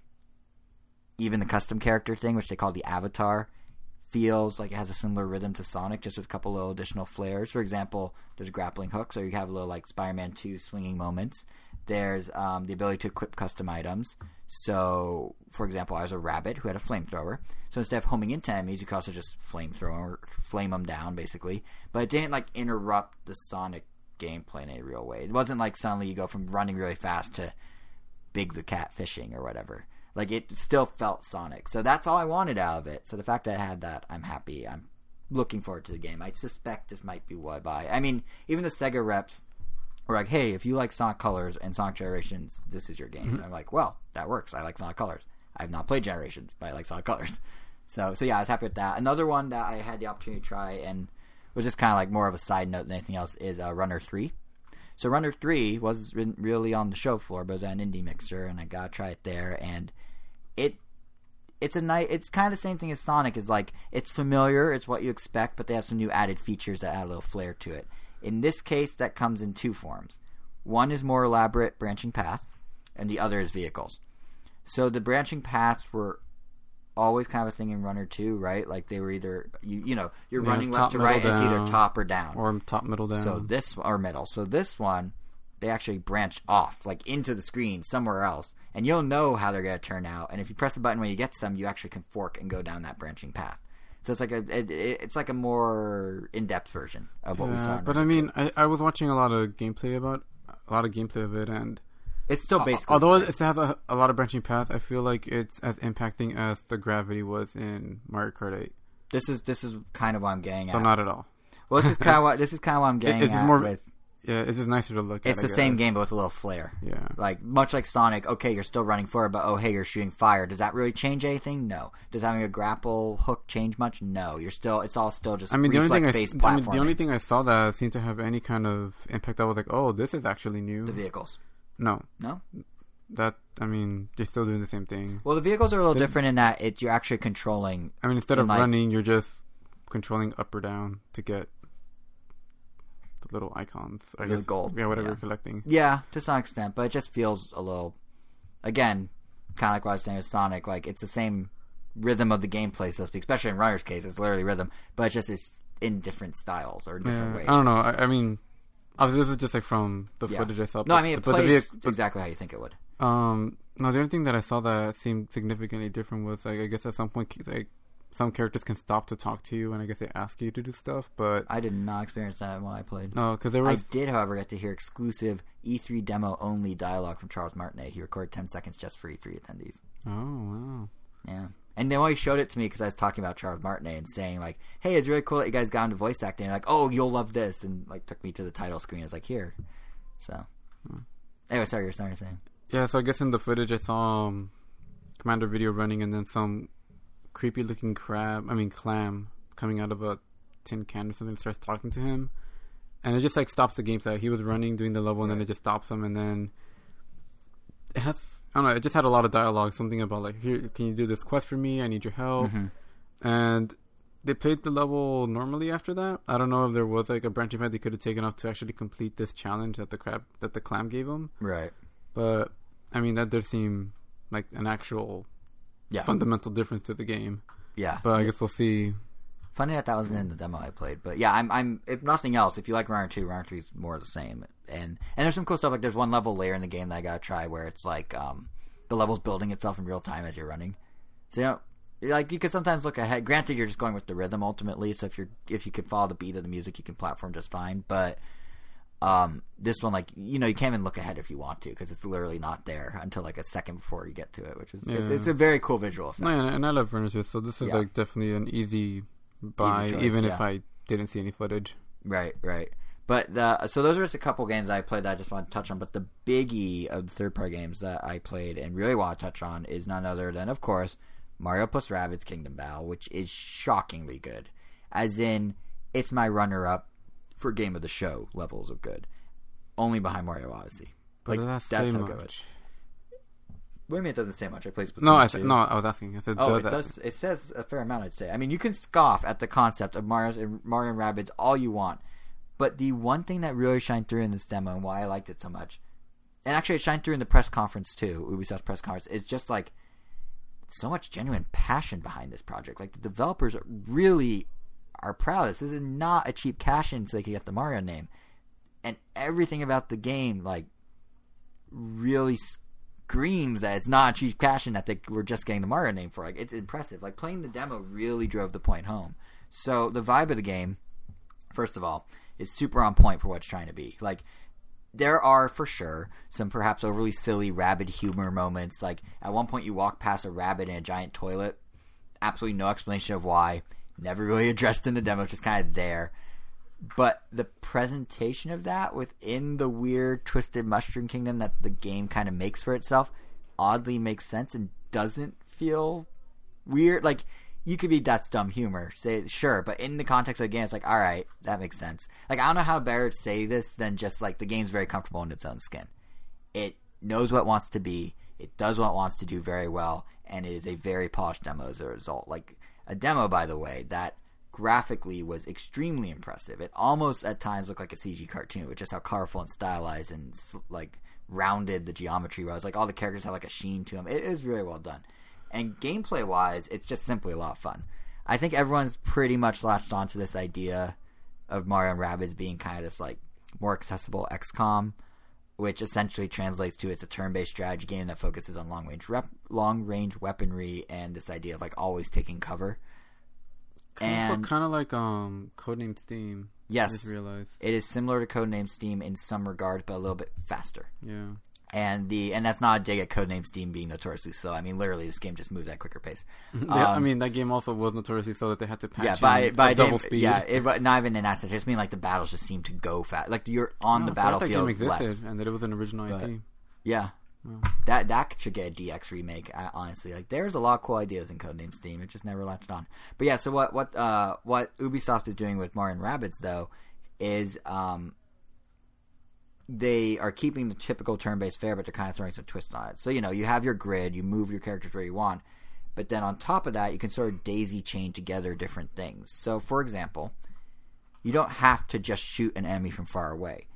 even the custom character thing, which they call the avatar, feels like it has a similar rhythm to Sonic, just with a couple little additional flares. For example, there's grappling hooks, or you have a little like Spider-Man 2 swinging moments. There's um, the ability to equip custom items. So, for example, I was a rabbit who had a flamethrower. So instead of homing into enemies, you could also just flamethrower, flame them down, basically. But it didn't like interrupt the Sonic gameplay in a real way. It wasn't like suddenly you go from running really fast to Big the Cat fishing or whatever. Like it still felt Sonic. So that's all I wanted out of it. So the fact that I had that, I'm happy. I'm looking forward to the game. I suspect this might be what I buy. I mean, even the Sega reps were like, "Hey, if you like Sonic Colors and Sonic Generations, this is your game." Mm-hmm. And I'm like, "Well, that works. I like Sonic Colors. I have not played Generations, but I like Sonic Colors." So, so yeah, I was happy with that. Another one that I had the opportunity to try and was just kind of like more of a side note than anything else is uh, Runner Three. So Runner Three was really on the show floor, but it was an indie mixer, and I got to try it there. And it it's a night. It's kind of the same thing as Sonic. Is like it's familiar. It's what you expect, but they have some new added features that add a little flair to it. In this case, that comes in two forms. One is more elaborate branching paths, and the other is vehicles. So the branching paths were always kind of a thing in Runner Two, right? Like they were either you you know you're Yeah, running top, left to right, and it's either top or down. or top middle down. So this or middle. So this one, they actually branch off like into the screen somewhere else, and you'll know how they're gonna turn out. And if you press a button when you get to them, you actually can fork and go down that branching path. So it's like a it, it- it's like a more in depth version of what we saw. But I mean, I, I was watching a lot of gameplay about a lot of gameplay of it, and it's still basically although it has a, a lot of branching paths, I feel like it's as impacting as the gravity was in Mario Kart 8. this is this is kind of what I'm getting at. So at. not at all. well, this is kind of what this is kind of what I'm getting it's at. more- with Yeah, it's just nicer to look at. it's the same game, but with a little flair. Yeah. Like much like Sonic, okay, you're still running forward, but oh hey, you're shooting fire. Does that really change anything? No. Does having a grapple hook change much? No. You're still it's all still just I mean, the only thing I, reflex based I mean, the only thing I saw that seemed to have any kind of impact, I was like, oh, this is actually new. the vehicles. no, No. that I mean, they're still doing the same thing. Well, the vehicles are a little The- different in that it's you're actually controlling. I mean, instead of like- running, you're just controlling up or down to get little icons. I The guess gold, Yeah, whatever yeah. you're collecting. Yeah, to some extent, but it just feels a little. Again, kind of like what I was saying with Sonic. Like it's the same rhythm of the gameplay, so to speak. Especially in Runner's case, it's literally rhythm, but it's just it's in different styles or different Yeah, ways. I don't know. I, I mean, this is just like from the Yeah. footage I saw. No, but- I mean it but the plays exactly how you think it would. Um, no, the only thing that I saw that seemed significantly different was like I guess at some point like some characters can stop to talk to you, and I guess they ask you to do stuff. But I did not experience that while I played. no, because there was. I did, however, get to hear exclusive E3 demo only dialogue from Charles Martinet. He recorded 10 seconds just for E3 attendees. oh wow. Yeah. And they always showed it to me because I was talking about Charles Martinet and saying, like, hey, it's really cool that you guys got into voice acting. like, oh, you'll love this. And, like, took me to the title screen. I was like, here. So. Anyway, sorry, you're starting to say. Yeah, so I guess in the footage I saw um, Commander Video running, and then some creepy looking crab, I mean clam, coming out of a tin can or something, starts talking to him, and it just like stops the gameplay. He was running, doing the level, and then it just stops him, and then it has. I don't know. It just had a lot of dialogue. Something about like, here, can you do this quest for me? I need your help. Mhm. And they played the level normally after that. I don't know if there was like a branching path they could have taken off to actually complete this challenge that the crab that the clam gave him. Right. But I mean, that does seem like an actual Yeah. fundamental difference to the game. Yeah. But I guess we'll see. Funny that that wasn't in the demo I played, but yeah, I'm, I'm. If nothing else, if you like Runner Two, Runner Three is more of the same. And and there's some cool stuff. Like there's one level later in the game that I gotta try where it's like um the level's building itself in real time as you're running. So you know, like you could sometimes look ahead. Granted, you're just going with the rhythm ultimately. So if you're if you can follow the beat of the music, you can platform just fine. But um this one, like you know, you can't even look ahead if you want to because it's literally not there until like a second before you get to it, which is it's, Yeah. it's a very cool visual effect. No, and, and I love Runners with, so this is Yeah. like definitely an easy buy, choice, even if I didn't see any footage. Right, right. But the so those are just a couple games I played that I just want to touch on. But the biggie of third party games that I played and really want to touch on is none other than, of course, Mario plus Rabbids Kingdom Battle, which is shockingly good. As in, it's my runner up for game of the show levels of good. only behind Mario Odyssey. But Like, that's, that's how good it much. What do you mean it doesn't say much? I played Splatoon No, I 2. th- no, I was asking. I said, Oh, it does. It says a fair amount. I'd say. I mean, you can scoff at the concept of Mario and Mario and Rabbids all you want, but the one thing that really shined through in this demo and why I liked it so much, and actually it shined through in the press conference too, Ubisoft's press conference, is just like so much genuine passion behind this project. Like the developers are really are proud. This is not a cheap cash in so they could get the Mario name, and everything about the game like really screams that it's not a cheap cash in that they were just getting the Mario name for. Like it's impressive. Like playing the demo really drove the point home. So the vibe of the game, first of all, is super on point for what it's trying to be. Like there are for sure some perhaps overly silly Rabbid humor moments. Like at one point you walk past a rabbit in a giant toilet. Absolutely no explanation of why. Never really addressed in the demo, just kind of there. But the presentation of that within the weird twisted mushroom kingdom that the game kind of makes for itself oddly makes sense and doesn't feel weird. Like you could be that's dumb humor, say sure, but in the context of the game, it's like all right, that makes sense. Like I don't know how better to say this than just like the game's very comfortable in its own skin. It knows what it wants to be. It does what it wants to do very well, and it is a very polished demo as a result. Like a demo, by the way, that graphically was extremely impressive. It almost at times looked like a CG cartoon, with just how colorful and stylized and like rounded the geometry was. Like all the characters had like a sheen to them. It is really well done. And gameplay wise, it's just simply a lot of fun. I think everyone's pretty much latched onto this idea of Mario and Rabbids being kind of this like more accessible XCOM, which essentially translates to it's a turn-based strategy game that focuses on long-range rep- long-range weaponry and this idea of like always taking cover. And kind of like um Codename Steam. I yes, just realized. it is similar to Codename Steam in some regards, but a little bit faster. Yeah. And the and that's not a dig at Codename Steam being notoriously slow. I mean, literally, this game just moves at a quicker pace. Yeah, I Um, mean, that game also was notoriously slow that they had to patch yeah, by in by double speed. Yeah, it, not even in sense. I just mean like the battles just seem to go fast. Like you're on No, the thought that battlefield game existed less. and that it was an original But- IP. Yeah, that that should get a DX remake. Honestly, like there's a lot of cool ideas in Codename Steam. It just never latched on. But yeah, so what what uh what Ubisoft is doing with Mario and Rabbids though is um they are keeping the typical turn-based fare, but they're kind of throwing some twists on it. So you know, you have your grid, you move your characters where you want, but then on top of that, you can sort of daisy chain together different things. So, for example, you don't have to just shoot an enemy from far away.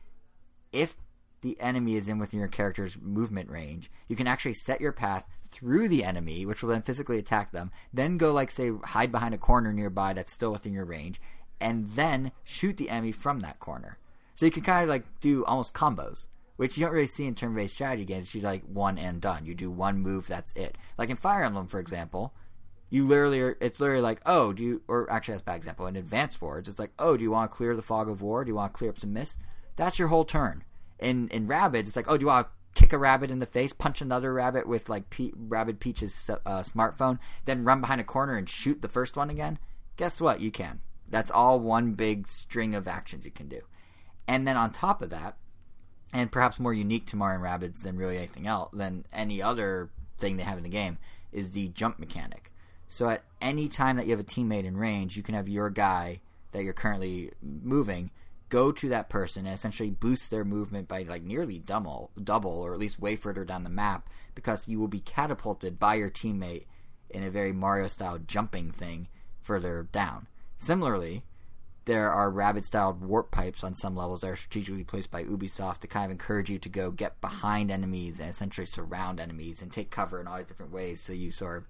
If the enemy is in within your character's movement range, you can actually set your path through the enemy, which will then physically attack them, then go like say hide behind a corner nearby that's still within your range, and then shoot the enemy from that corner. So you can kind of like do almost combos, which you don't really see in turn-based strategy games. Usually like one and done. You do one move, that's it. Like in Fire Emblem, for example, you literally are, it's literally like, oh, do you, or actually that's a bad example. In Advanced Wars, it's like, oh, do you want to clear the fog of war? Do you want to clear up some mist? That's your whole turn. In in Rabbids, it's like, oh, do you want to kick a rabbit in the face, punch another rabbit with like Pe- Rabbid Peach's uh, smartphone, then run behind a corner and shoot the first one again? Guess what? You can. That's all one big string of actions you can do. And then on top of that, and perhaps more unique to Mario Rabbids than really anything else, than any other thing they have in the game, is the jump mechanic. So at any time that you have a teammate in range, you can have your guy that you're currently moving go to that person and essentially boost their movement by like nearly double, double or at least way further down the map because you will be catapulted by your teammate in a very Mario style jumping thing further down. Similarly, there are rabbit styled warp pipes on some levels that are strategically placed by Ubisoft to kind of encourage you to go get behind enemies and essentially surround enemies and take cover in all these different ways so you sort of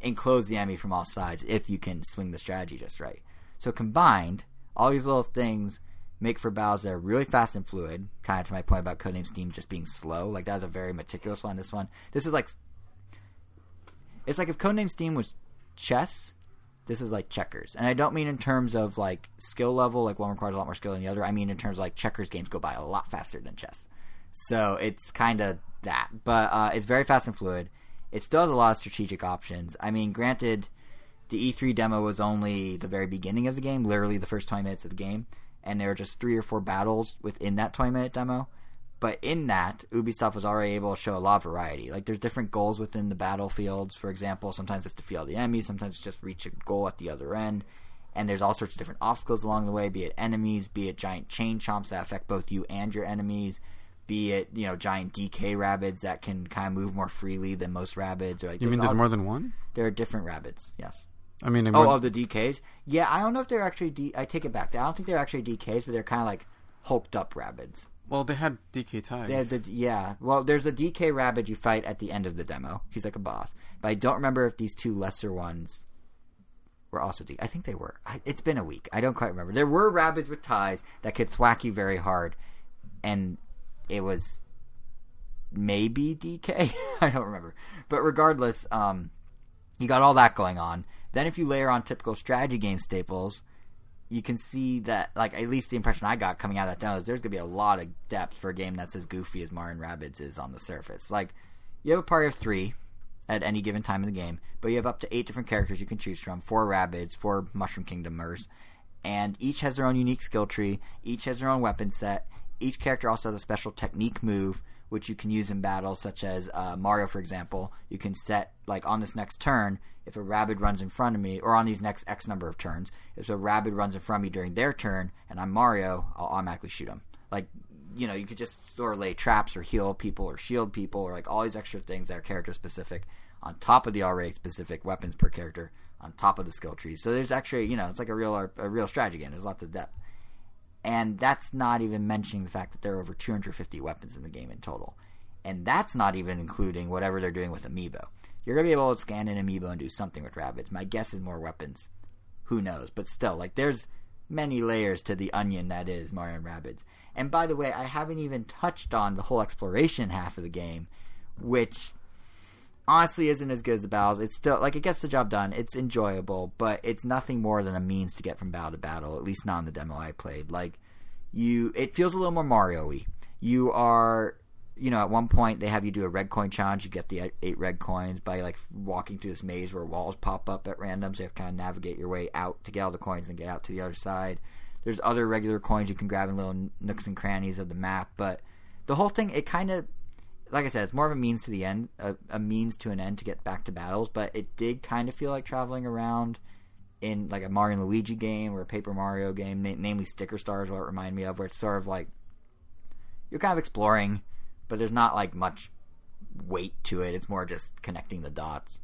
enclose the enemy from all sides if you can swing the strategy just right. So combined, all these little things make for battles that are really fast and fluid. Kind of to my point about Codename Steam just being slow. Like that was a very meticulous one. This one, this is like, it's like if Codename Steam was chess, this is like checkers. And I don't mean in terms of like skill level, like one requires a lot more skill than the other. I mean in terms of like checkers games go by a lot faster than chess. So it's kind of that, but uh, it's very fast and fluid. It still has a lot of strategic options. I mean, granted, the E3 demo was only the very beginning of the game, literally the first 20 minutes of the game, and there were just three or four battles within that 20 minute demo. But in that, Ubisoft was already able to show a lot of variety. Like, there's different goals within the battlefields. For example, sometimes it's defeat all the enemies, sometimes it's just reach a goal at the other end. and there's all sorts of different obstacles along the way, be it enemies, be it giant chain chomps that affect both you and your enemies, be it you know giant DK rabbits that can kind of move more freely than most rabbits. Or like You mean there's more than one? There are different rabbits. Yes. I mean, Oh, of the DKs. Yeah, I don't know if they're actually. D- I take it back. I don't think they're actually DKs, but they're kind of like hulked up rabbits. Well, they had DK ties. The, yeah. Well, there's a DK rabbit you fight at the end of the demo. He's like a boss, but I don't remember if these two lesser ones were also DK. I think they were. I, it's been a week. I don't quite remember. There were rabbits with ties that could thwack you very hard, and it was maybe DK. I don't remember. But regardless, um, you got all that going on. Then if you layer on typical strategy game staples, you can see that, like, at least the impression I got coming out of that demo is there's going to be a lot of depth for a game that's as goofy as Mario Rabbids is on the surface. Like, you have a party of three at any given time in the game, but you have up to eight different characters you can choose from four Rabbids, four Mushroom Kingdomers, and each has their own unique skill tree, each has their own weapon set. Each character also has a special technique move which you can use in battles, such as uh, Mario, for example. You can set like on this next turn, if a rabbit runs in front of me, or on these next X number of turns, if a rabbit runs in front of me during their turn, and I'm Mario, I'll automatically shoot them. Like you know, you could just of lay traps or heal people or shield people or like all these extra things that are character specific on top of the already specific weapons per character on top of the skill trees. So there's actually, you know, it's like a real a real strategy game. There's lots of depth and that's not even mentioning the fact that there are over 250 weapons in the game in total. And that's not even including whatever they're doing with Amiibo. You're going to be able to scan an Amiibo and do something with rabbits. My guess is more weapons. Who knows? But still, like, there's many layers to the onion that is Mario and Rabbids. And by the way, I haven't even touched on the whole exploration half of the game, which honestly isn't as good as the battles. It's still like it gets the job done. It's enjoyable, but it's nothing more than a means to get from battle to battle. At least not in the demo I played. Like you, it feels a little more Mario-y. You are, you know, at one point they have you do a red coin challenge. You get the eight red coins by like walking through this maze where walls pop up at random. So you have to kind of navigate your way out to get all the coins and get out to the other side. There's other regular coins you can grab in little nooks and crannies of the map, but the whole thing it kind of like I said, it's more of a means to the end, a, a means to an end to get back to battles. But it did kind of feel like traveling around in like a Mario and Luigi game or a Paper Mario game, na- namely Sticker Star is what it reminded me of, where it's sort of like you're kind of exploring, but there's not like much weight to it. It's more just connecting the dots.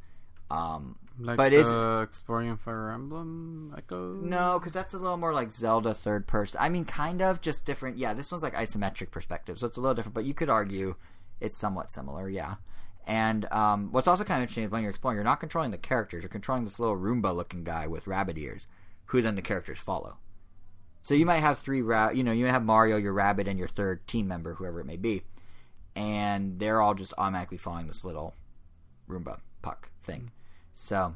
Um, like but is- Exploring Fire Emblem Echo. no, because that's a little more like Zelda third person. I mean, kind of just different. Yeah, this one's like isometric perspective, so it's a little different. But you could argue it's somewhat similar. Yeah. And um, what's also kind of interesting is when you're exploring, you're not controlling the characters. You're controlling this little Roomba-looking guy with rabbit ears, who then the characters follow. So you might have three, ra- you know, you have Mario, your rabbit, and your third team member, whoever it may be, and they're all just automatically following this little Roomba puck thing. So,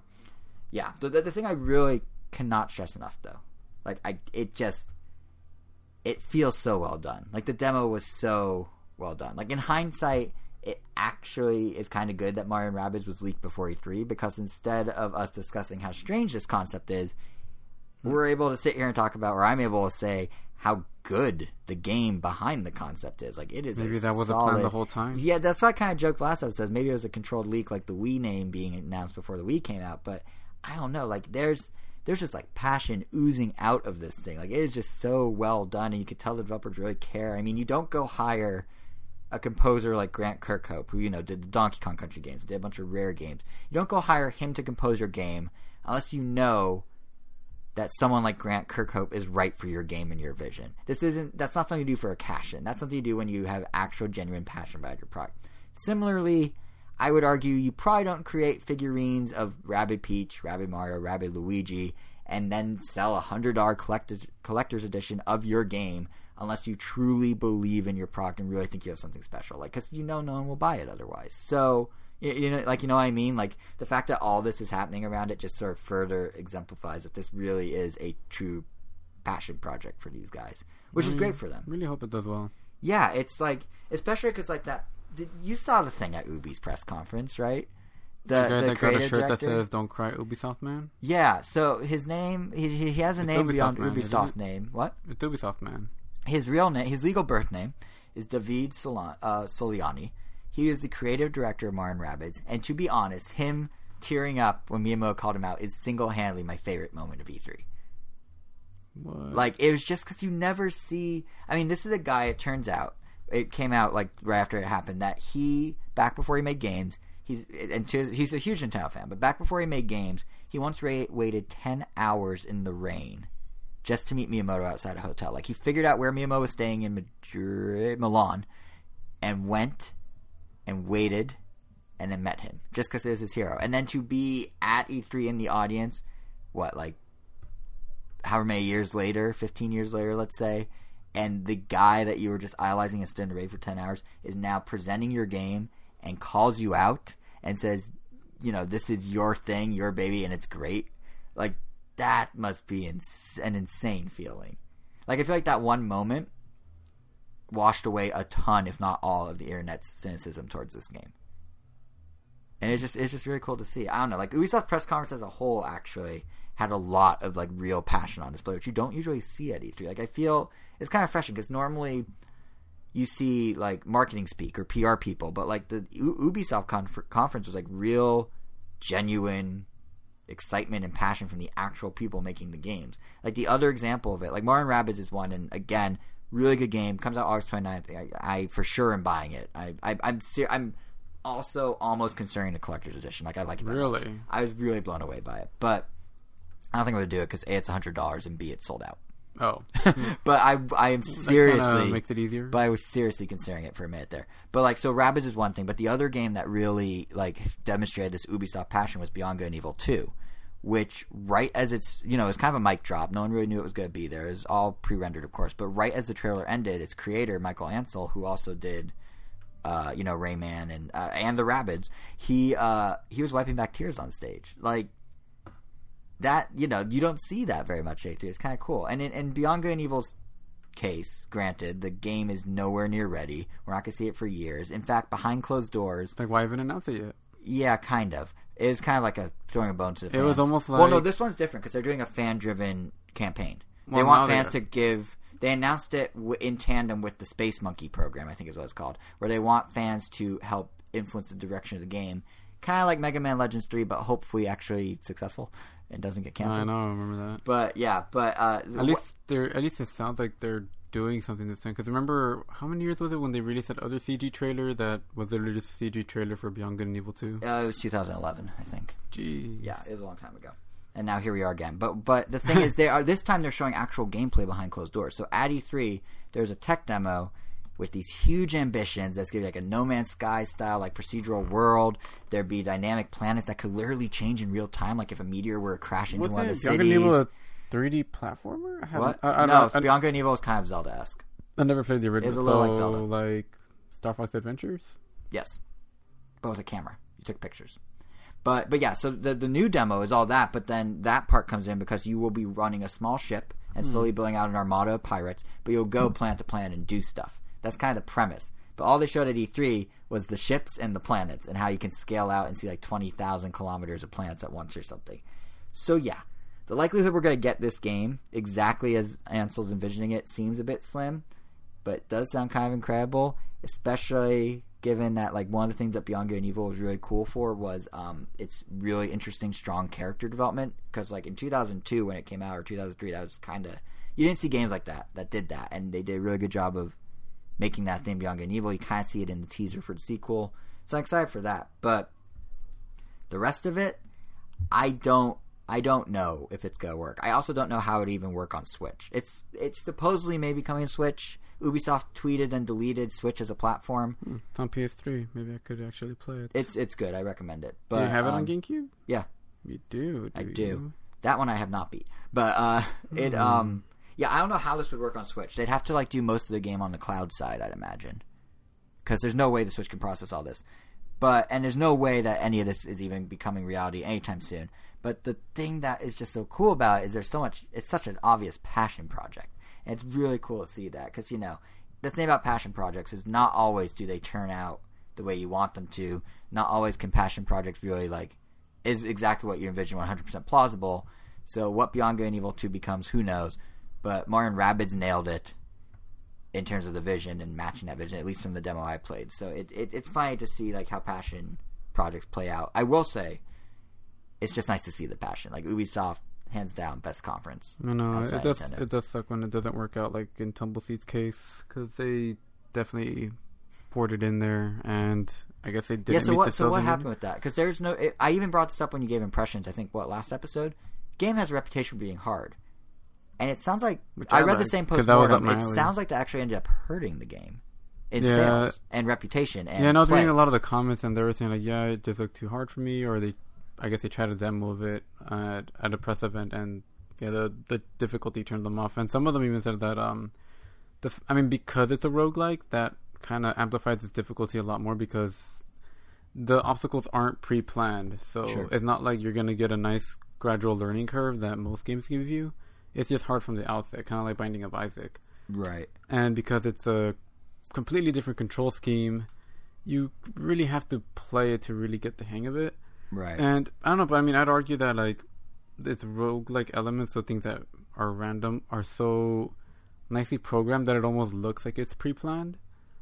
yeah, the, the, the thing I really cannot stress enough, though, like I, it just, it feels so well done. Like the demo was so well done. Like in hindsight, it actually is kind of good that Mario and Rabbids was leaked before E3 because instead of us discussing how strange this concept is, hmm. we're able to sit here and talk about, or I'm able to say how good the game behind the concept is. Like it is. Maybe that was a plan the whole time. Yeah, that's why I kind of joked last episode. Maybe it was a controlled leak, like the Wii name being announced before the Wii came out. But I don't know. Like there's there's just like passion oozing out of this thing. Like it is just so well done, and you could tell the developers really care. I mean, you don't go hire a composer like Grant Kirkhope, who you know did the Donkey Kong Country games, did a bunch of rare games. You don't go hire him to compose your game unless you know that someone like Grant Kirkhope is right for your game and your vision. This isn't that's not something you do for a cash in. That's something you do when you have actual genuine passion about your product. Similarly, I would argue you probably don't create figurines of Rabbid Peach, Rabbid Mario, Rabbid Luigi, and then sell a hundred dollar collector's collector's edition of your game unless you truly believe in your product and really think you have something special. Like, because you know no one will buy it otherwise. So you, you know, like you know what I mean. Like the fact that all this is happening around it just sort of further exemplifies that this really is a true passion project for these guys, which is great for them. Really hope it does well. Yeah, it's like especially because like that. Did, you saw the thing at Ubi's press conference, right? The, the, guy that got a shirt that director? says "Don't cry, Ubisoft man." Yeah, so his name he he he has a It's name Ubisoft beyond Man, Ubisoft name. What? It's Ubisoft man. His real name, his legal birth name, is David Solan- uh, Soliani. He is the creative director of Mario Rabbids, and to be honest, him tearing up when Miyamoto called him out is single-handedly my favorite moment of E3. What? Like it was just because you never see. I mean, this is a guy. It turns out it came out like right after it happened that he back before he made games. He's and to, he's a huge Nintendo fan, but back before he made games, he once ra- waited ten hours in the rain just to meet Miyamoto outside a hotel. Like he figured out where Miyamoto was staying in Madrid, Milan, and went and waited and then met him just because it was his hero. And then to be at E3 in the audience, what like however many years later, 15 years later, let's say, and the guy that you were just idolizing and stood in for 10 hours is now presenting your game and calls you out and says, you know, this is your thing, your baby, and it's great. Like, that must be ins- an insane feeling. Like, I feel like that one moment washed away a ton, if not all, of the internet's cynicism towards this game. And it's just it's just really cool to see. I don't know, like Ubisoft press conference as a whole actually had a lot of like real passion on display, which you don't usually see at E3. Like I feel it's kind of refreshing because normally you see like marketing speak or PR people, but like the U- Ubisoft conf- conference was like real, genuine excitement and passion from the actual people making the games. Like the other example of it, like Mario Rabbids is one, and again, really good game. Comes out August 29th. I, I for sure am buying it. I, I I'm ser- I'm also almost considering the collector's edition. Like I like it. That much. Really? I was really blown away by it, but I don't think I'm gonna do it because a it's hundred dollars and b it's sold out. Oh, but I I am seriously makes it easier. but I was seriously considering it for a minute there. But like, so Rabbids is one thing, but the other game that really like demonstrated this Ubisoft passion was Beyond Good and Evil Two, which right as it's you know it's kind of a mic drop. No one really knew it was going to be there. It was all pre-rendered, of course. But right as the trailer ended, its creator Michael Ancel, who also did. Uh, you know Rayman and uh, and the Rabbids. He uh, he was wiping back tears on stage. Like that, you know, you don't see that very much. Actually, it's kind of cool. And in, in Beyond Good and Evil's case, granted, the game is nowhere near ready. We're not going to see it for years. In fact, behind closed doors, like, why haven't announced it yet? yeah, kind of. It is kind of like a throwing a bone to the fans. It was almost like. well, no, this one's different because they're doing a fan-driven campaign. they want fans to give. They announced it w- in tandem with the Space Monkey program, I think is what it's called, where they want fans to help influence the direction of the game, kind of like Mega Man Legends Three, but hopefully actually successful and doesn't get canceled. I know, I remember that. But yeah, but uh, At least they're at least it sounds like they're doing something this time. Because remember, how many years was it when they released that other CG trailer that was literally just a CG trailer for Beyond Good and Evil Two? uh, it was 2011, I think. Jeez. Yeah, it was a long time ago. And now here we are again. But but the thing is, they are this time they're showing actual gameplay behind closed doors. So at E3, there's a tech demo with these huge ambitions that's gonna be like a No Man's Sky style, like procedural world. There'd be dynamic planets that could literally change in real time, like if a meteor were to crash into Was one it of the and cities. A 3D platformer? I haven't- what? I, I, no, don't- I, Good and Evil is kind of Zelda esque. I never played the original. It's a little like so, Zelda. like Star Fox Adventures. Yes, but with a camera, you took pictures. But but yeah, so the the new demo is all that, but then that part comes in because you will be running a small ship and hmm. slowly building out an armada of pirates, but you'll go hmm. planet to planet and do stuff. That's kind of the premise. But all they showed at E3 was the ships and the planets and how you can scale out and see like twenty thousand kilometers of planets at once or something. So yeah, the likelihood we're going to get this game exactly as Ancel's envisioning it seems a bit slim, but it does sound kind of incredible, especially given that like one of the things that Beyond Good and Evil was really cool for was um its really interesting strong character development because like in 2002 when it came out or 2003 that was kind of you didn't see games like that that did that and they did a really good job of making that thing Beyond Good and Evil you kind of see it in the teaser for the sequel so I'm excited for that but the rest of it I don't I don't know if it's gonna work. I also don't know how it even work on Switch. It's it's supposedly maybe coming to Switch. Ubisoft tweeted and deleted Switch as a platform. Hmm, on PS3. Maybe I could actually play it. It's it's good. I recommend it. But do you have it on um, GameCube? Yeah, You do. I do do. That one I have not beat. But uh it Hmm. um yeah, I don't know how this would work on Switch. They'd have to like do most of the game on the cloud side, I'd imagine. Cuz there's no way the Switch can process all this. But and there's no way that any of this is even becoming reality anytime soon. But the thing that is just so cool about it is there's so much it's such an obvious passion project. And it's really cool to see that cuz you know, the thing about passion projects is not always do they turn out the way you want them to. Not always can passion projects really like is exactly what you envision 100% plausible. So what Beyond Good and Evil 2 becomes, who knows? But Mario Rabbids nailed it in terms of the vision and matching that vision, at least from the demo I played. So it, it it's funny to see like how passion projects play out. I will say, it's just nice to see the passion. Like Ubisoft hands down best conference. I know it does. Nintendo. It does suck when it doesn't work out, like in Tumbleseed's case, because they definitely poured it in there, and I guess they didn't yeah. So what? So what happened with that? Because there's no. It, I even brought this up when you gave impressions. I think what last episode. Game has a reputation for being hard, and it sounds like Which I I read the same 'cause that was postmortem. up my It alley. sounds like they actually ended up hurting the game in Yeah. sales and reputation. And Yeah, and I was play. reading a lot of the comments, and they were saying like, "Yeah, it just looked too hard for me," or they, I guess they tried a demo of it at, at a press event, and yeah, the the difficulty turned them off. And some of them even said that, um, the I mean, because it's a roguelike, that kind of amplifies its difficulty a lot more because the obstacles aren't pre-planned, so Sure. it's not like you're gonna get a nice gradual learning curve that most games give you. It's just hard from the outset, kind of like Binding of Isaac right. and because it's a completely different control scheme, you really have to play it to really get the hang of it. Right. And I don't know, but I mean, I'd argue that like its rogue-like elements, so things that are random, are so nicely programmed that it almost looks like it's pre-planned.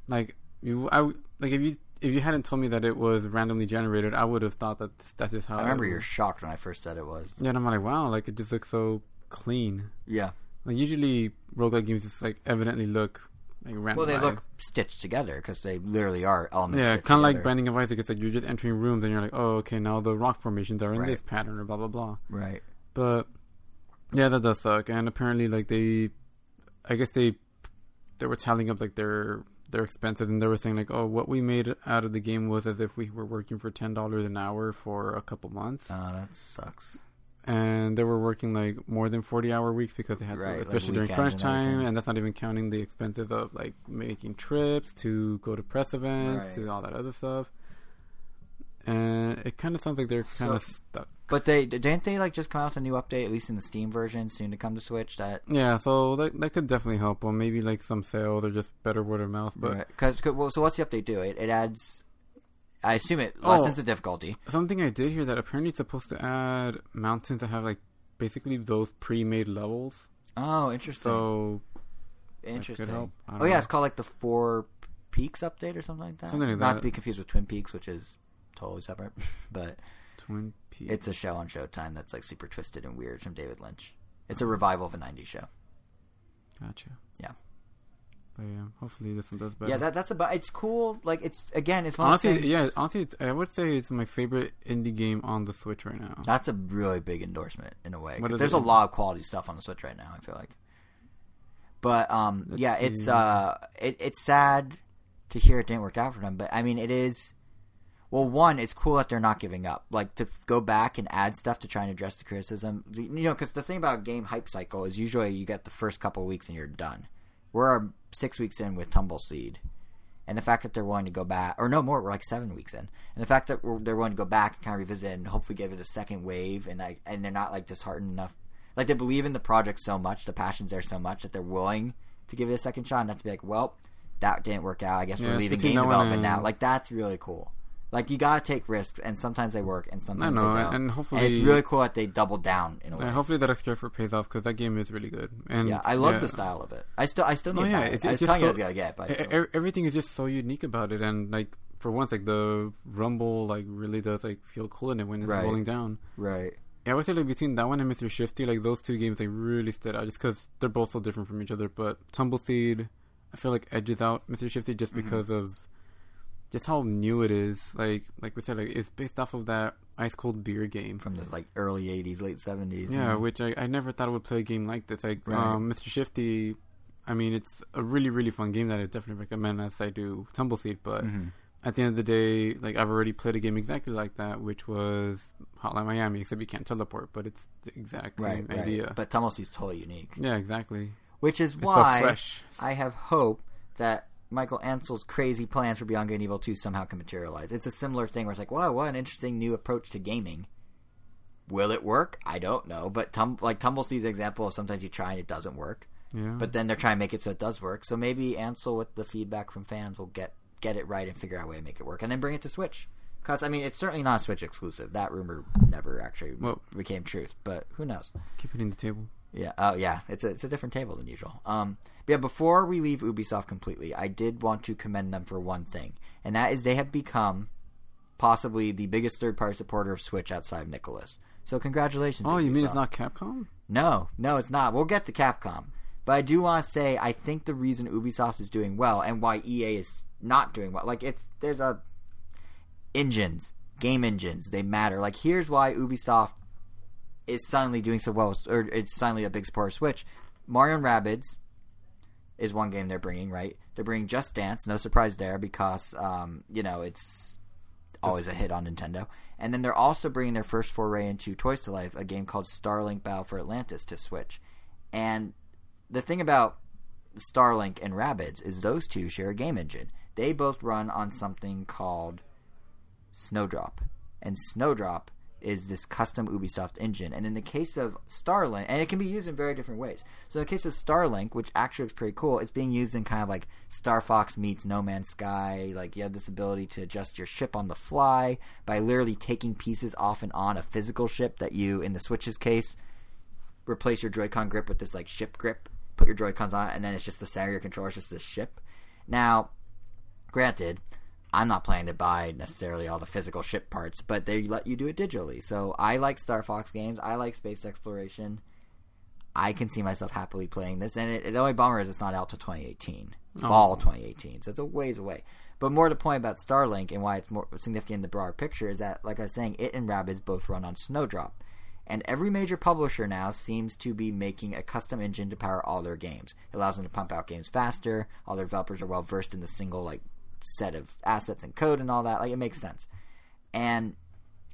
Like you, I like if you if you hadn't told me that it was randomly generated, I would have thought that that's just how. I remember you're shocked when I first said it was. Yeah, and I'm like, wow, like it just looks so clean. Yeah. Like usually roguelike games just like evidently look like random. Well, they look stitched together because they literally are elements. Yeah, kind of like. Binding of Isaac. It's like you're just entering rooms and you're like, oh, okay, now the rock formations are in Right. this pattern or blah blah blah. Right. But yeah, that does suck. And apparently, like they, I guess they, they were tallying up like their their expenses and they were saying like, oh, what we made out of the game was as if we were working for ten dollars an hour for a couple months, Oh, that sucks. And they were working like more than forty hour weeks because they had Right, to, like especially during crunch and time, and that's not even counting the expenses of like making trips to go to press events Right. to all that other stuff. And it kind of sounds like they're kind of So- stuck. But they didn't they like just come out with a new update, at least in the Steam version, soon to come to Switch. That Yeah, so that that could definitely help. Well, maybe like some sales or just better word of mouth. But because well, so what's the update do? It, it adds. I assume it Oh. lessens the difficulty. something I did hear that apparently it's supposed to add mountains that have like basically those pre-made levels. Oh, interesting. So interesting. help. I oh, don't Oh yeah, know. it's called like the Four Peaks update or something like that. Something like Not that. to be confused with Twin Peaks, which is totally separate. but Twin Peaks. it's a show on Showtime that's like super twisted and weird from David Lynch. It's a revival of a '90s show. gotcha. Yeah. But yeah, hopefully this one does better. Yeah, that, that's about. It's cool. Like it's again, it's honestly, yeah, honestly, I would say it's my favorite indie game on the Switch right now. That's a really big endorsement in a way. 'cause What is there's it? a lot of quality stuff on the Switch right now. I feel like, but um, Let's yeah, it's see. uh, it, it's sad to hear it didn't work out for them. But I mean, it is. Well, one, it's cool that they're not giving up. Like to go back and add stuff to try and address the criticism. You know, because the thing about game hype cycle is usually you get the first couple weeks and you're done. We're six weeks in with Tumbleseed, and the fact that they're willing to go back, or no more, we're like seven weeks in, and the fact that we're, they're willing to go back and kind of revisit and hopefully give it a second wave, and like, and they're not like disheartened enough, like they believe in the project so much, the passion's there so much that they're willing to give it a second shot, and not to be like, well, that didn't work out. I guess Yeah, we're leaving game development now. Like that's really cool. Like you gotta take risks, and sometimes they work, and sometimes know, they don't. and hopefully, And it's really cool that they double down in a way. uh, hopefully that extra effort pays off because that game is really good. And yeah, I love yeah, the style of it. I still, I still No, need yeah, to. it's- I was telling you I so- gonna get, but I still, everything is just so unique about it, and like for once, like the rumble, like really does like feel cool in it when it's Right. rolling down. right. Yeah, I would say like between that one and Mr. Shifty, like those two games, like really stood out just because they're both so different from each other. But Tumbleseed, I feel like edges out Mr. Shifty just Mhm. because of just how new it is. Like like we said, like it's based off of that ice cold beer game. From the like early '80s, late '70s. Yeah, which I, I never thought I would play a game like this. Like Right. um, Mr. Shifty, I mean, it's a really really fun game that I definitely recommend as I do Tumbleseed. But Mhm. at the end of the day, like I've already played a game exactly like that, which was Hotline Miami, except you can't teleport, but it's the exact right, same right. idea. But Tumbleseed's totally unique, yeah, exactly. which is It's why so fresh. I have hope that Michael Ancel's crazy plans for Beyond Good and Evil 2 somehow can materialize. It's a similar thing where it's like, wow, what an interesting new approach to gaming. Will it work? I don't know, but tum- like Tumbleseed's example, sometimes you try and it doesn't work, Yeah, but then they're trying to make it so it does work. So maybe Ansel, with the feedback from fans, will get get it right and figure out a way to make it work, and then bring it to Switch. Because I mean, it's certainly not a Switch exclusive. That rumor never actually Well- became truth, but who knows? keep it in the table. Yeah. Oh, yeah. It's a it's a different table than usual. Um. But yeah. Before we leave Ubisoft completely, I did want to commend them for one thing, and that is they have become possibly the biggest third party supporter of Switch outside of Nicalis. So congratulations. Oh, you mean it's not Capcom? No, no, it's not. We'll get to Capcom. But I do want to say I think the reason Ubisoft is doing well and why EA is not doing well, like it's there's a engines, game engines, they matter. Like here's why Ubisoft is suddenly doing so well, or it's suddenly a big supporter of Switch. Mario and Rabbids is one game they're bringing, right? They're bringing Just Dance, no surprise there because um, you know it's always a hit on Nintendo. And then they're also bringing their first foray into Toys to Life, a game called Starlink Battle for Atlantis to Switch. And the thing about Starlink and Rabbids is those two share a game engine. They both run on something called Snowdrop. And Snowdrop is this custom Ubisoft engine. And in the case of Starlink, and it can be used in very different ways. So in the case of Starlink, which actually looks pretty cool, it's being used in kind of like Star Fox meets No Man's Sky. Like you have this ability to adjust your ship on the fly by literally taking pieces off and on a physical ship that you, in the Switch's case, replace your Joy-Con grip with this like ship grip. Put your Joy-Cons on it, and then it's just the center of your controller. It's just this ship. Now, granted, I'm not planning to buy necessarily all the physical ship parts, but they let you do it digitally. So I like Star Fox games. I like space exploration. I can see myself happily playing this, and it, the only bummer is it's not out till 2018, fall 2018. So it's a ways away. But more to the point about Starlink and why it's more significant in the broader picture is that, like I was saying, it and Rabbids both run on Snowdrop. And every major publisher now seems to be making a custom engine to power all their games. It allows them to pump out games faster. All their developers are well versed in the single like set of assets and code and all that. Like it makes sense. And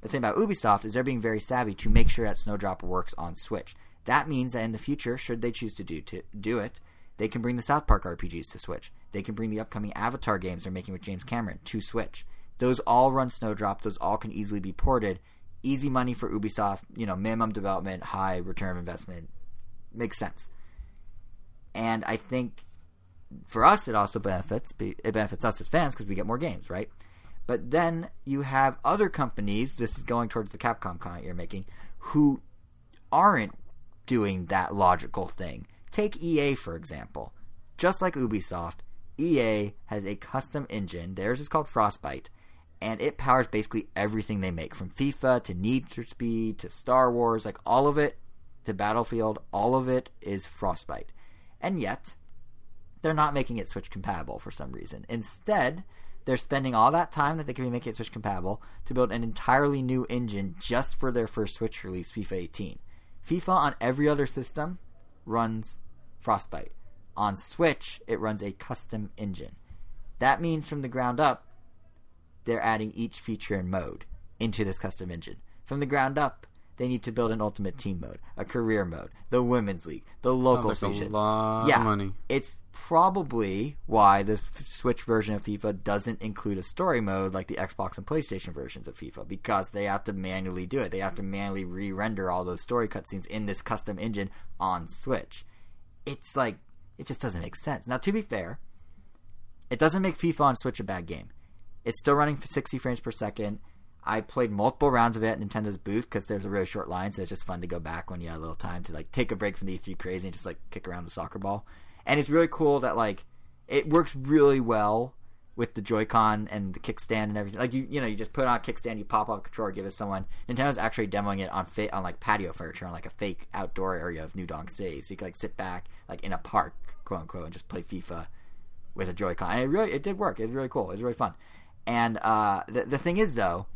the thing about Ubisoft is they're being very savvy to make sure that Snowdrop works on Switch. That means that in the future, should they choose to do to do it, they can bring the South Park RPGs to Switch. They can bring the upcoming Avatar games they're making with James Cameron to Switch. Those all run Snowdrop. Those all can easily be ported. Easy money for Ubisoft. You know, minimum development, high return of investment. Makes sense. And I think for us, it also benefits it benefits us as fans because we get more games, right? But then you have other companies. This is going towards the Capcom comment you're making, who aren't doing that logical thing. Take EA for example. Just like Ubisoft, EA has a custom engine. Theirs is called Frostbite, and it powers basically everything they make, from FIFA to Need for Speed to Star Wars, like all of it to Battlefield. All of it is Frostbite, and yet they're not making it Switch compatible for some reason. Instead, they're spending all that time that they can be making it Switch compatible to build an entirely new engine just for their first Switch release, FIFA 18. FIFA on every other system runs Frostbite. On Switch, it runs a custom engine. That means from the ground up, they're adding each feature and mode into this custom engine. From the ground up, they need to build an ultimate team mode, a career mode, the women's league, the local Sounds like a lot yeah, of money. it's probably why the Switch version of FIFA doesn't include a story mode like the Xbox and PlayStation versions of FIFA because they have to manually do it. They have to manually re-render all those story cutscenes in this custom engine on Switch. It's like it just doesn't make sense. Now, to be fair, it doesn't make FIFA on Switch a bad game. It's still running for 60 frames per second. I played multiple rounds of it at Nintendo's booth because there's a really short line, so it's just fun to go back when you have a little time to like take a break from the E3 crazy and just like kick around a soccer ball. And it's really cool that like it works really well with the Joy-Con and the kickstand and everything. Like you, you know, you just put on a kickstand, you pop a controller, give it to someone. Nintendo's actually demoing it on fa- on like patio furniture on like a fake outdoor area of New Donk City, so you can like sit back like in a park, quote unquote, and just play FIFA with a Joy-Con. And it really, it did work. It was really cool. It was really fun. And uh, the the thing is though,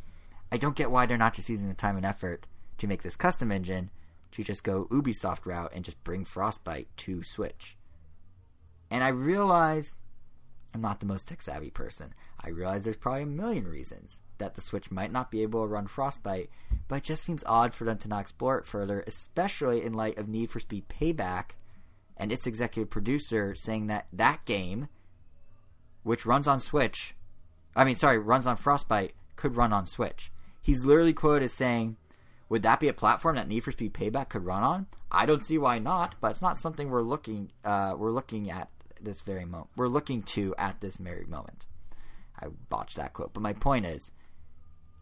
I don't get why they're not just using the time and effort to make this custom engine to just go Ubisoft route and just bring Frostbite to Switch. And I realize I'm not the most tech savvy person. I realize there's probably a million reasons that the Switch might not be able to run Frostbite, but it just seems odd for them to not explore it further, especially in light of Need for Speed Payback and its executive producer saying that that game, which runs on Switch, I mean, sorry, runs on Frostbite, could run on Switch. He's literally quoted as saying, "Would that be a platform that Need for Speed Payback could run on? I don't see why not, but it's not something we're looking uh, we're looking at this very moment. We're looking to at this very moment." I botched that quote, but my point is,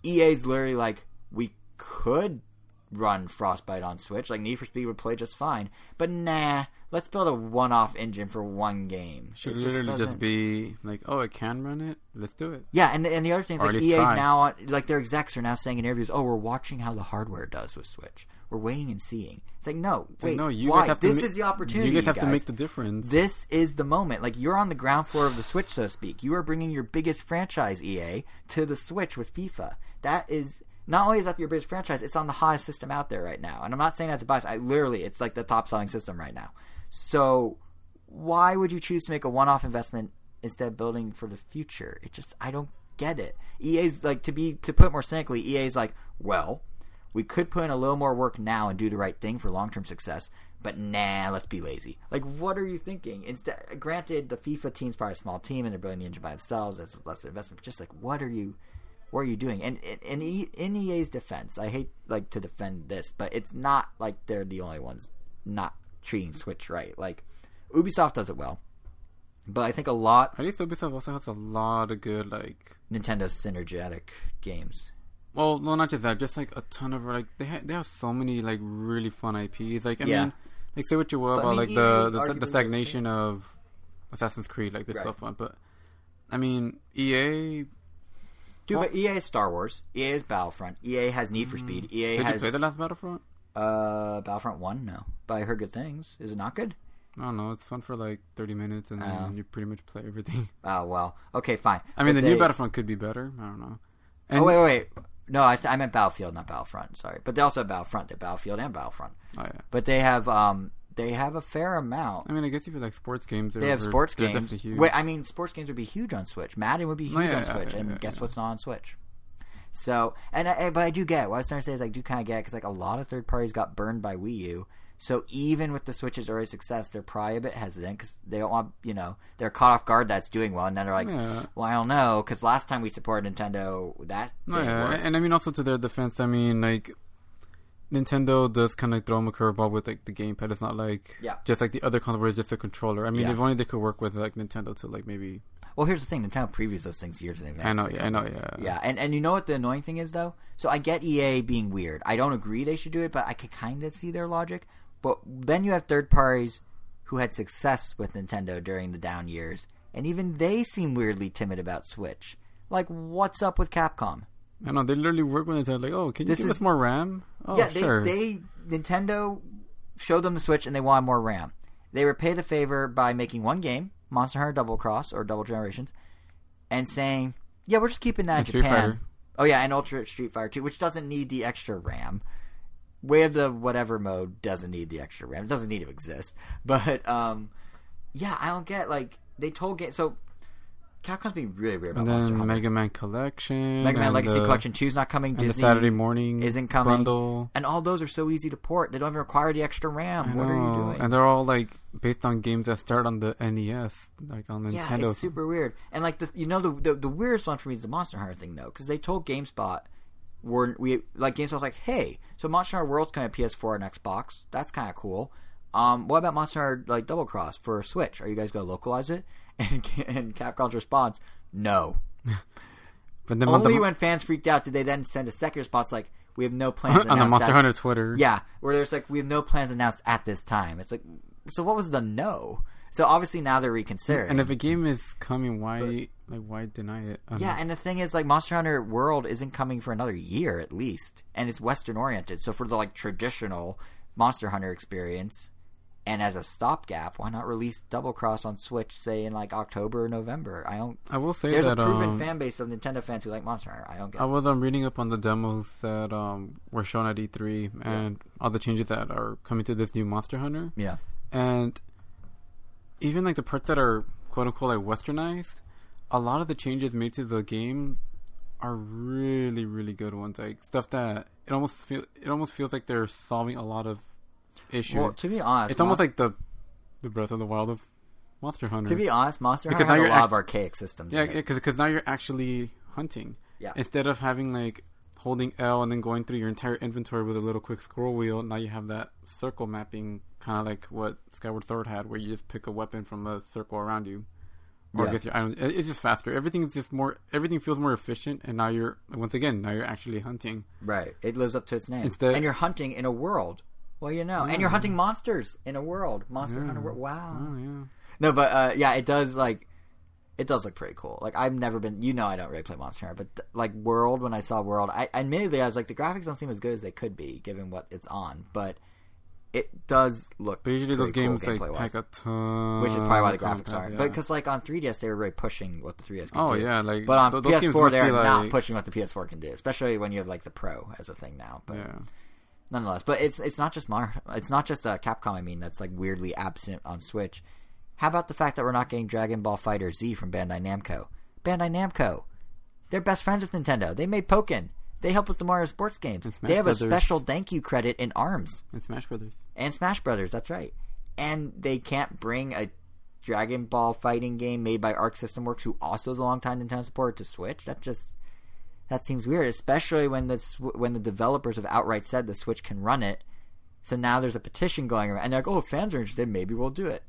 EA's literally like, we could run Frostbite on Switch. Like Need for Speed would play just fine. But nah, let's build a one-off engine for one game. Should It literally doesn't- just be like, oh, it can run it. Let's do it. Yeah, and and the other thing is Or like EA's try. now on like their execs are now saying in interviews, "Oh, we're watching how the hardware does with Switch. We're waiting and seeing." It's like, no, wait, no, you why? guys to this ma- is the opportunity. You guys have to guys. make the difference. This is the moment. Like you're on the ground floor of the Switch, so to speak. You are bringing your biggest franchise, EA, to the Switch with FIFA. That is not only is that your biggest franchise, it's on the hottest system out there right now. And I'm not saying that's a bias. I literally, it's like the top selling system right now. So why would you choose to make a one-off investment instead of building for the future? It just I don't get it. EA's like to be to put more cynically, EA's like, well, we could put in a little more work now and do the right thing for long-term success, but nah, let's be lazy. Like, what are you thinking? Instead, granted, the FIFA team's probably a small team and they're building the engine by themselves. That's less investment. But just like, what are you? What are you doing? And E- in EA's defense, I hate like to defend this, but it's not like they're the only ones not treating Switch right. Like Ubisoft does it well, but I think a lot At least Ubisoft also has a lot of good like. Nintendo synergetic games. Well, no, not just that. Just like a ton of like they ha- they have so many like really fun IPs. Like I Yeah. mean, like say what you will But, I about mean, like the the, the stagnation of Assassin's Creed. Like this Right. stuff fun, but I mean EA. Dude, Well- but EA is Star Wars. EA is Battlefront. EA has Need for Speed. EA Mm. Did you play the last Battlefront? uh Battlefront One. No, but I heard good things. Is it not good? I don't know. It's fun for like thirty minutes, and then Oh. you pretty much play everything. Oh well. Okay, fine. I mean, But the new Battlefront could be better. I don't know. And, Oh wait, wait, wait. No, I, I meant Battlefield, not Battlefront. Sorry, but they also have Battlefront. They're Battlefield and Battlefront. Oh, yeah. But they have um they have a fair amount. I mean, I guess if you like sports games, They have sports they're games. huge. Wait, I mean, sports games would be huge on Switch. Madden would be oh, huge Oh, yeah, on Switch, yeah, and yeah, guess yeah. what's not on Switch? So, and I, but I do get what I was trying to say is I do kind of get because like a lot of third parties got burned by Wii U. So even with the Switch's early success, they're probably a bit hesitant because they don't want you know they're caught off guard that's doing well, and then they're like, Yeah. well, I don't know because last time we supported Nintendo, that oh, didn't yeah, work. and I mean also to their defense, I mean like Nintendo does kind of throw them a curveball with like the gamepad. It's not like Yeah. just like the other console where it's just a controller. I mean, Yeah. if only they could work with like Nintendo to like maybe. Well, here's the thing: Nintendo previews those things years in advance. I know, yeah, I know, yeah. yeah. And and you know what the annoying thing is though? So I get EA being weird. I don't agree they should do it, but I could kind of see their logic. But then you have third parties who had success with Nintendo during the down years, and even they seem weirdly timid about Switch. Like, what's up with Capcom? I know they literally work with Nintendo. Like, oh, can you This give is- us more RAM? Oh, yeah, they, sure. they Nintendo showed them the Switch and they wanted more RAM. They repay the favor by making one game, Monster Hunter Double Cross or Double Generations, and saying, "Yeah, we're just keeping that in Street Japan." Fighter. Oh yeah, and Ultra Street Fighter 2, which doesn't need the extra RAM. Way of the whatever mode doesn't need the extra RAM. It doesn't need to exist. But um, yeah, I don't get like they told game so. Capcom's being really weird about and Monster then Hunter. Mega Man Collection, Mega Man Legacy the- Collection 2 is not coming. and Disney the Saturday morning isn't coming. bundle. And all those are so easy to port. They don't even require the extra RAM. I what are you doing? And they're all like based on games that start on the NES, like on yeah, Nintendo. it's super weird. And like the you know the the, the weirdest one for me is the Monster Hunter thing though, because they told GameSpot we're we like GameSpot was like, hey, so Monster Hunter World's coming to PS4 and Xbox. That's kind of cool. Um, what about Monster Hunter like Double Cross for Switch? Are you guys gonna localize it? And and Capcom's response, no. but then Only the, when fans freaked out did they then send a second response like, we have no plans on the Monster that- Hunter Twitter. Yeah, where there's like we have no plans announced at this time. It's like, so what was the no? So obviously now they're reconsidering. And if a game is coming, why like why deny it? Yeah, know. and the thing is, like Monster Hunter World isn't coming for another year at least, and it's Western oriented. So for the like traditional Monster Hunter experience, and as a stopgap, why not release Double Cross on Switch, say in like October or November? I don't. I will say There's that a proven um, fan base of Nintendo fans who like Monster Hunter. I don't get. I was um, reading up on the demos that um, were shown at E3 and all the changes that are coming to this new Monster Hunter, yeah, and even like the parts that are quote unquote like westernized, a lot of the changes made to the game are really really good ones. Like stuff that it almost feel it almost feels like they're solving a lot of issues. well, to be honest, it's almost Mon- like the the Breath of the Wild of Monster Hunter. to be honest, Monster Because Hunter had a lot act- of archaic systems. Yeah, because now you're actually hunting. Yeah. Instead of having like holding L and then going through your entire inventory with a little quick scroll wheel, now you have that circle mapping, kind of like what Skyward Sword had, where you just pick a weapon from a circle around you. Or Yeah. I guess you're, I don't, it's just faster. Everything's just more. Everything feels more efficient, and now you're once again now you're actually hunting. Right. It lives up to its name. Instead- and you're hunting in a world. Well, you know, and you're hunting monsters in a world. Monster Yeah. Hunter World. Wow. Oh yeah. No, but uh, yeah, it does like it does look pretty cool. Like I've never been, you know, I don't really play Monster Hunter, but th- like World, when I saw World, I admittedly I was like the graphics don't seem as good as they could be given what it's on, but it does look. But usually those pretty cool games like pack a ton. which is probably why the graphics aren't. yeah. But because like on 3DS they were really pushing what the 3DS can do. Oh do. yeah, like But on th- those games PS4 they're be, not pushing what the PS4 can do, especially when you have like the Pro as a thing now. But Yeah. Nonetheless, but it's it's not just Mar, it's not just uh, Capcom. I mean, that's like weirdly absent on Switch. How about the fact that we're not getting Dragon Ball Fighter Z from Bandai Namco? Bandai Namco, they're best friends with Nintendo. They made Pokken. They help with the Mario sports games. They have Brothers. a special thank you credit in Arms And Smash Brothers. and Smash Brothers. That's right. And they can't bring a Dragon Ball fighting game made by Arc System Works, who also is a longtime Nintendo supporter, to Switch. That just that seems weird, especially when the when the developers have outright said the Switch can run it. So now there's a petition going around, and they're like, "Oh, if fans are interested, maybe we'll do it."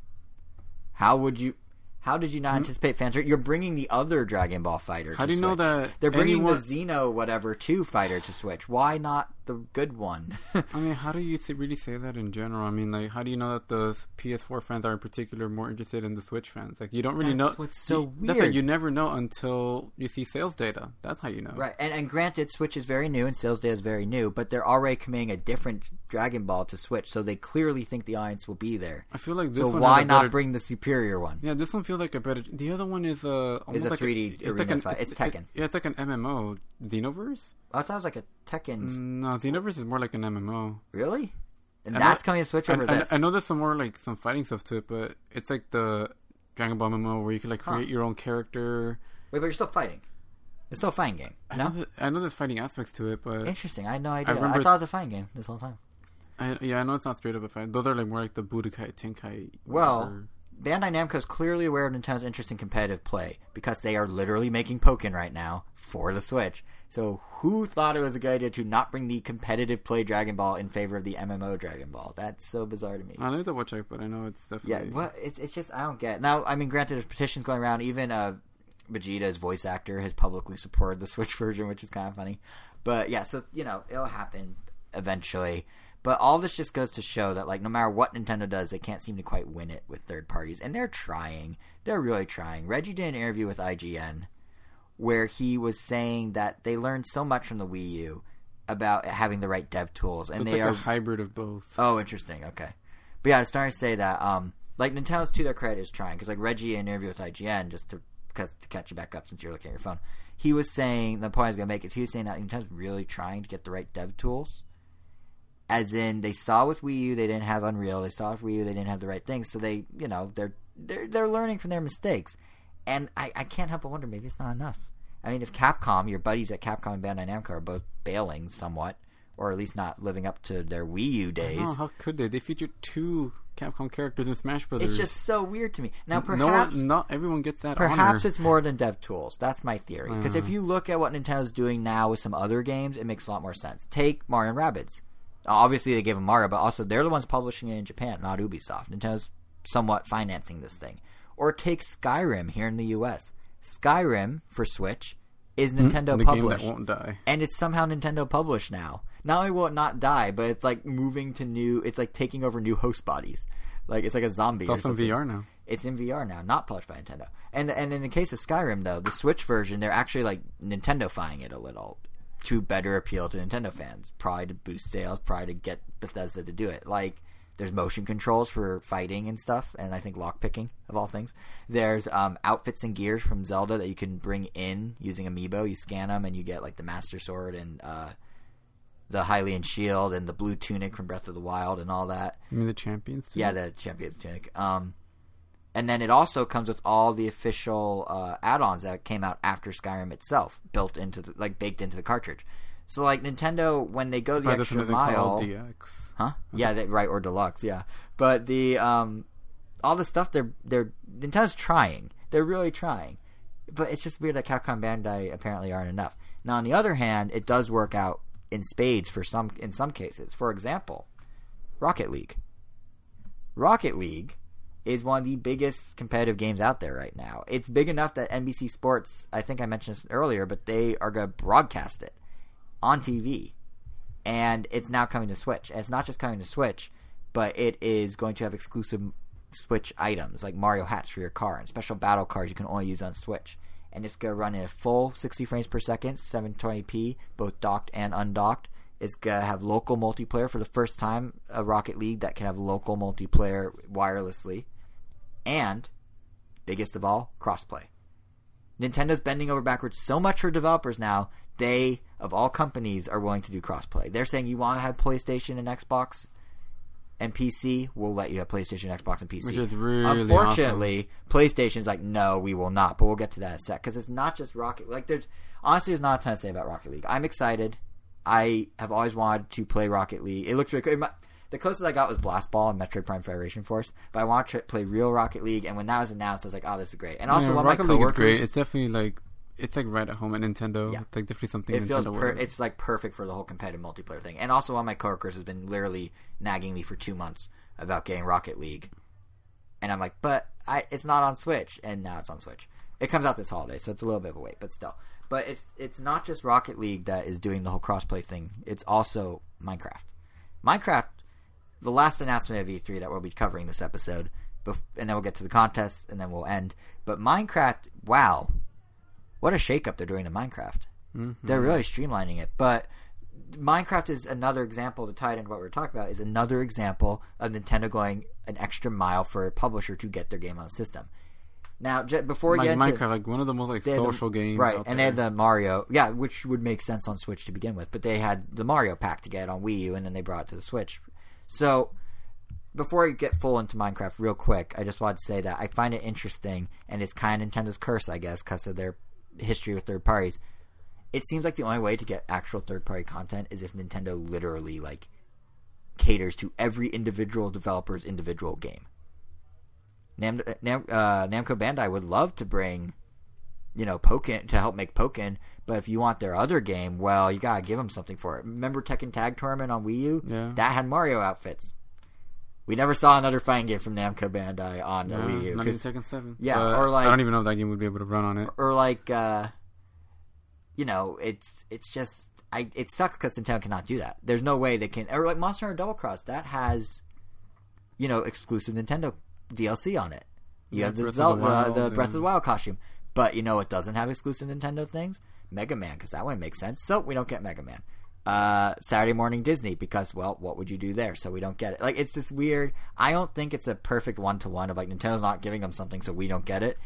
How would you? How did you not anticipate fans? are- You're bringing the other Dragon Ball fighter. Hmm? How do you know that they're bringing anyone- the Xeno whatever two fighter to Switch? Why not the good one? I mean, how do you th- really say that in general? I mean, like, how do you know that the PS4 fans are in particular more interested in the Switch fans? Like, you don't really That's know. what's so you, That's like weird. you never know until you see sales data. That's how you know. Right, and and granted, Switch is very new and sales data is very new, but they're already committing a different Dragon Ball to Switch, so they clearly think the audience will be there. I feel like this So one why a not better- bring the superior one? Yeah, this one feels like a better. The other one is uh, almost a like 3D it's arena like an. It's Tekken. yeah, it's like an MMO. Xenoverse? I thought it was like a Tekken's. No, Xenoverse is more like an MMO. Really? And I that's know- coming to Switch over I- this. I know there's some more like some fighting stuff to it, but it's like the Dragon Ball MMO where you can like Huh. create your own character. Wait, but you're still fighting. It's still a fighting game. I know, that, I know there's fighting aspects to it, but Interesting. I had no idea. I, remember- thought it was a fighting game this whole time. I, yeah, I know it's not straight up a fight. Those are like more like the Budokai Tenkai. Well. Bandai Namco is clearly aware of Nintendo's interest in competitive play because they are literally making Pokken right now for the Switch. So who thought it was a good idea to not bring the competitive play Dragon Ball in favor of the MMO Dragon Ball? That's so bizarre to me. I know double check, but I know it's definitely Yeah, what it's it's just I don't get. Now, I mean, granted, there's petitions going around. Even uh, Vegeta's voice actor has publicly supported the Switch version, which is kind of funny. But yeah, so you know, it'll happen eventually. But all this just goes to show that like no matter what Nintendo does, they can't seem to quite win it with third parties, and they're trying. They're really trying. Reggie did an interview with IGN where he was saying that they learned so much from the Wii U about having the right dev tools, and it's they like are a hybrid of both. Oh, interesting. Okay, but yeah, I was starting to say that. Um, like Nintendo's to their credit is trying because like Reggie in an interview with IGN just to because to catch you back up since you're looking at your phone, he was saying the point I was gonna make is he was saying that Nintendo's really trying to get the right dev tools. As in, they saw with Wii U they didn't have Unreal. They saw with Wii U they didn't have the right things. So they, you know, they're they're they're learning from their mistakes. And I, I can't help but wonder maybe it's not enough. I mean, if Capcom, your buddies at Capcom and Bandai Namco are both bailing somewhat, or at least not living up to their Wii U days, Oh, how could they? They featured two Capcom characters in Smash Brothers. It's just so weird to me. Now, no perhaps, one, not everyone gets that perhaps honor. it's more than dev tools. That's my theory. Because if Uh. you look at what Nintendo's doing now with some other games, it makes a lot more sense. Take Mario and Rabbids. Obviously, they gave them Mario, but also they're the ones publishing it in Japan, not Ubisoft. Nintendo's somewhat financing this thing. Or take Skyrim here in the U.S. Skyrim for Switch is Nintendo Hmm? the game published that won't die. and it's somehow Nintendo published now. Not only will it not die, but it's like moving to new. It's like taking over new host bodies. Like it's like a zombie. It's in. VR now. It's in VR now, not published by Nintendo. And and in the case of Skyrim, though, the Switch version, they're actually like Nintendo-fying it a little to better appeal to Nintendo fans. Probably to boost sales, probably to get Bethesda to do it. Like there's motion controls for fighting and stuff, and I think lockpicking of all things. There's um, outfits and gears from Zelda that you can bring in using Amiibo. You scan them, and you get like the Master Sword and uh, the Hylian Shield and the blue tunic from Breath of the Wild and all that. I mean, the champions. Too? Yeah, the Champions Tunic. Um, and then it also comes with all the official uh, add-ons that came out after Skyrim itself, built into the, like baked into the cartridge. So like Nintendo, when they go the Surprised extra mile, DX. huh? Yeah, they, right or deluxe, yeah. But the um, all the stuff they're they're Nintendo's trying. They're really trying. But it's just weird that Capcom Bandai apparently aren't enough. Now on the other hand, it does work out in spades for some in some cases. For example, Rocket League. Rocket League is one of the biggest competitive games out there right now. It's big enough that NBC Sports, I think I mentioned this earlier, but they are going to broadcast it on TV. And it's now coming to Switch. And it's not just coming to Switch, but it is going to have exclusive Switch items like Mario hats for your car and special battle cards you can only use on Switch. And it's going to run in full 60 frames per second, 720p, both docked and undocked. It's going to have local multiplayer for the first time, a Rocket League that can have local multiplayer wirelessly and biggest of all, crossplay. Nintendo's bending over backwards so much for developers now. They, of all companies, are willing to do crossplay. They're saying you want to have PlayStation and Xbox and PC, we'll let you have PlayStation, Xbox, and PC. Which is really Unfortunately, PlayStation's like, no, we will not. But we'll get to that in a sec because it's not just Rocket. Like, there's honestly, there's not a ton to say about Rocket League. I'm excited. I have always wanted to play Rocket League. It looks really good the closest I got was Blast Ball and Metroid Prime Federation Force. But I want to play real Rocket League, and when that was announced, I was like, "Oh, this is great!" And also, yeah, one Rocket of my League coworkers, is great. It's definitely like it's like right at home at Nintendo. Yeah. It's like definitely something it feels Nintendo per- it's like perfect for the whole competitive multiplayer thing. And also, one of my coworkers has been literally nagging me for two months about getting Rocket League, and I'm like, "But I, it's not on Switch," and now it's on Switch. It comes out this holiday, so it's a little bit of a wait, but still. But it's it's not just Rocket League that is doing the whole crossplay thing. It's also Minecraft. Minecraft the last announcement of E3 that we'll be covering this episode, and then we'll get to the contest, and then we'll end. But Minecraft, wow, what a shakeup they're doing to Minecraft. Mhm. They're really streamlining it. But Minecraft is another example to tie it into what we we're talking about. Is another example of Nintendo going an extra mile for a publisher to get their game on the system. Now, before we like get Minecraft, like one of the most like had the- social games, right? And they had the Mario, yeah, which would make sense on Switch to begin with. But they had the Mario pack to get on Wii U, and then they brought it to the Switch. So before I get full into Minecraft, real quick, I just wanted to say that I find it interesting, and it's kind of Nintendo's curse, I guess, because of their history with third parties. It seems like the only way to get actual third party content is if Nintendo literally like caters to every individual developer's individual game. Nam, Nam, uh, Namco Bandai would love to bring, you know, Pokken to help make Pokken, but if you want their other game, well, you gotta give them something for it. Remember Tekken Tag Tournament on Wii U? Yeah. That had Mario outfits. We never saw another fighting game from Namco Bandai on the Wii U. not even Tekken Seven. Yeah, But or like- I don't even know if that game would be able to run on it. or like uh you know it's it's just i it sucks because nintendo cannot do that there's no way they can or like monster hunter double cross that has you know exclusive nintendo dlc on it you Yeah, have the Breath zelda the breath of the wild costume but you know it doesn't have exclusive nintendo things mega man because that one makes sense so we don't get mega man uh, Saturday morning Disney because well, what would you do there? So we don't get it. Like it's this weird. I don't think it's a perfect one to one of like Nintendo's not giving them something, so we don't get it.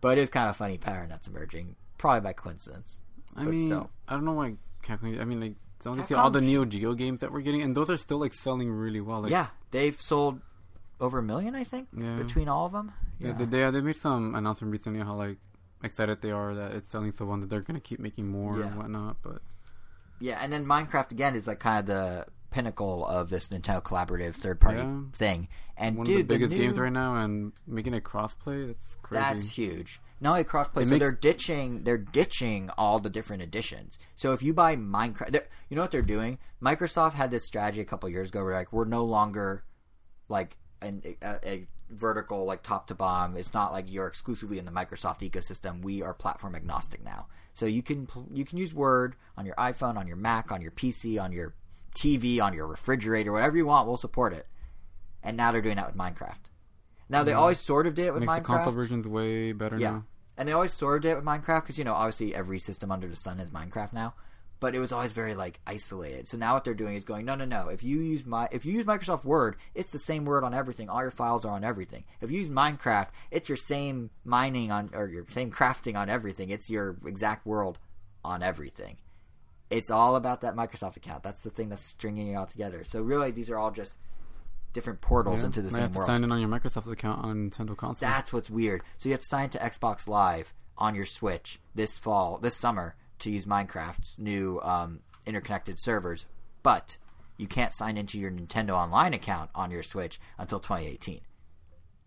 But it is kind of a funny pattern that's emerging, probably by coincidence. I But mean, still. I don't know why Capcom. I mean, like don't you see all the Neo Geo games that we're getting, and those are still like selling really well. Like, yeah, they've sold over a million, I think, Yeah. between all of them. Yeah, they, they they made some announcement recently how like excited they are that it's selling so well that they're gonna keep making more Yeah. and whatnot. But Yeah, and then Minecraft again is like kind of the pinnacle of this Nintendo collaborative third party Yeah. thing. And one dude, of the biggest new, games right now, and making it crossplay, that's crazy. That's huge. Not only crossplay, It so makes- they're ditching they're ditching all the different editions. So if you buy Minecraft, you know what they're doing? Microsoft had this strategy a couple years ago where like we're no longer like an, a, a vertical like top to bottom. It's not like you're exclusively in the Microsoft ecosystem. We are platform agnostic now. So you can you can use Word on your iPhone, on your Mac, on your PC, on your TV, on your refrigerator, whatever you want. We'll support it. And now they're doing that with Minecraft. Now they always sort of did it with makes the console versions way better Yeah, now. and they always sort of did it with Minecraft because you know obviously every system under the sun is Minecraft now, but it was always very like isolated. So now what they're doing is going no no no. If you use my if you use Microsoft Word, it's the same Word on everything. All your files are on everything. If you use Minecraft, it's your same mining on or your same crafting on everything. It's your exact world on everything. It's all about that Microsoft account. That's the thing that's stringing it all together. So really, these are all just different portals Yeah. into the same have to world. sign in on your Microsoft account on Nintendo console. That's what's weird. So you have to sign to Xbox Live on your Switch this fall, this summer, to use Minecraft's new um, interconnected servers, but you can't sign into your Nintendo Online account on your Switch until 2018.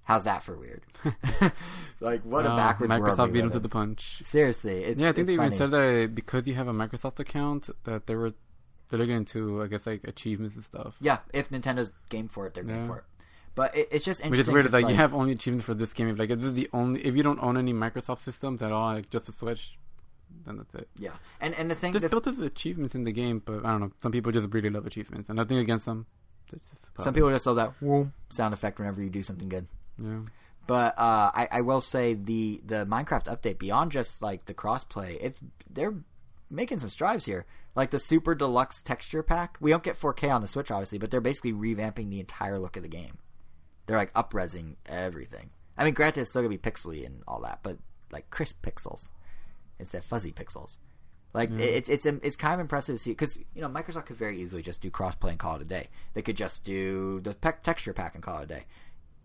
How's that for weird? like what a Wow, backward world Microsoft we beat them to the punch. Seriously, it's yeah, I think they funny. even said that because you have a Microsoft account, that they were they're looking into I guess like achievements and stuff. Yeah, if Nintendo's game for it, they're game for it. But it, it's just interesting. Which is weird. 'cause, Like, you have only achievements for this game. If, Like this is the only. If you don't own any Microsoft systems at all, like just a Switch, then that's it. yeah, and and the thing, the, built of achievements in the game, but I don't know. Some people just really love achievements, and nothing against them. Some people just love that whoom sound effect whenever you do something good. Yeah. But uh, I, I will say the the Minecraft update beyond just like the crossplay, it's they're making some strides here. Like the super deluxe texture pack, we don't get 4K on the Switch obviously, but they're basically revamping the entire look of the game. They're like upresing everything. I mean, granted, it's still gonna be pixely and all that, but like crisp pixels instead of fuzzy pixels. Like Yeah. it's it's it's kind of impressive to see because you know Microsoft could very easily just do crossplay and call it a day. They could just do the pe- texture pack and call it a day,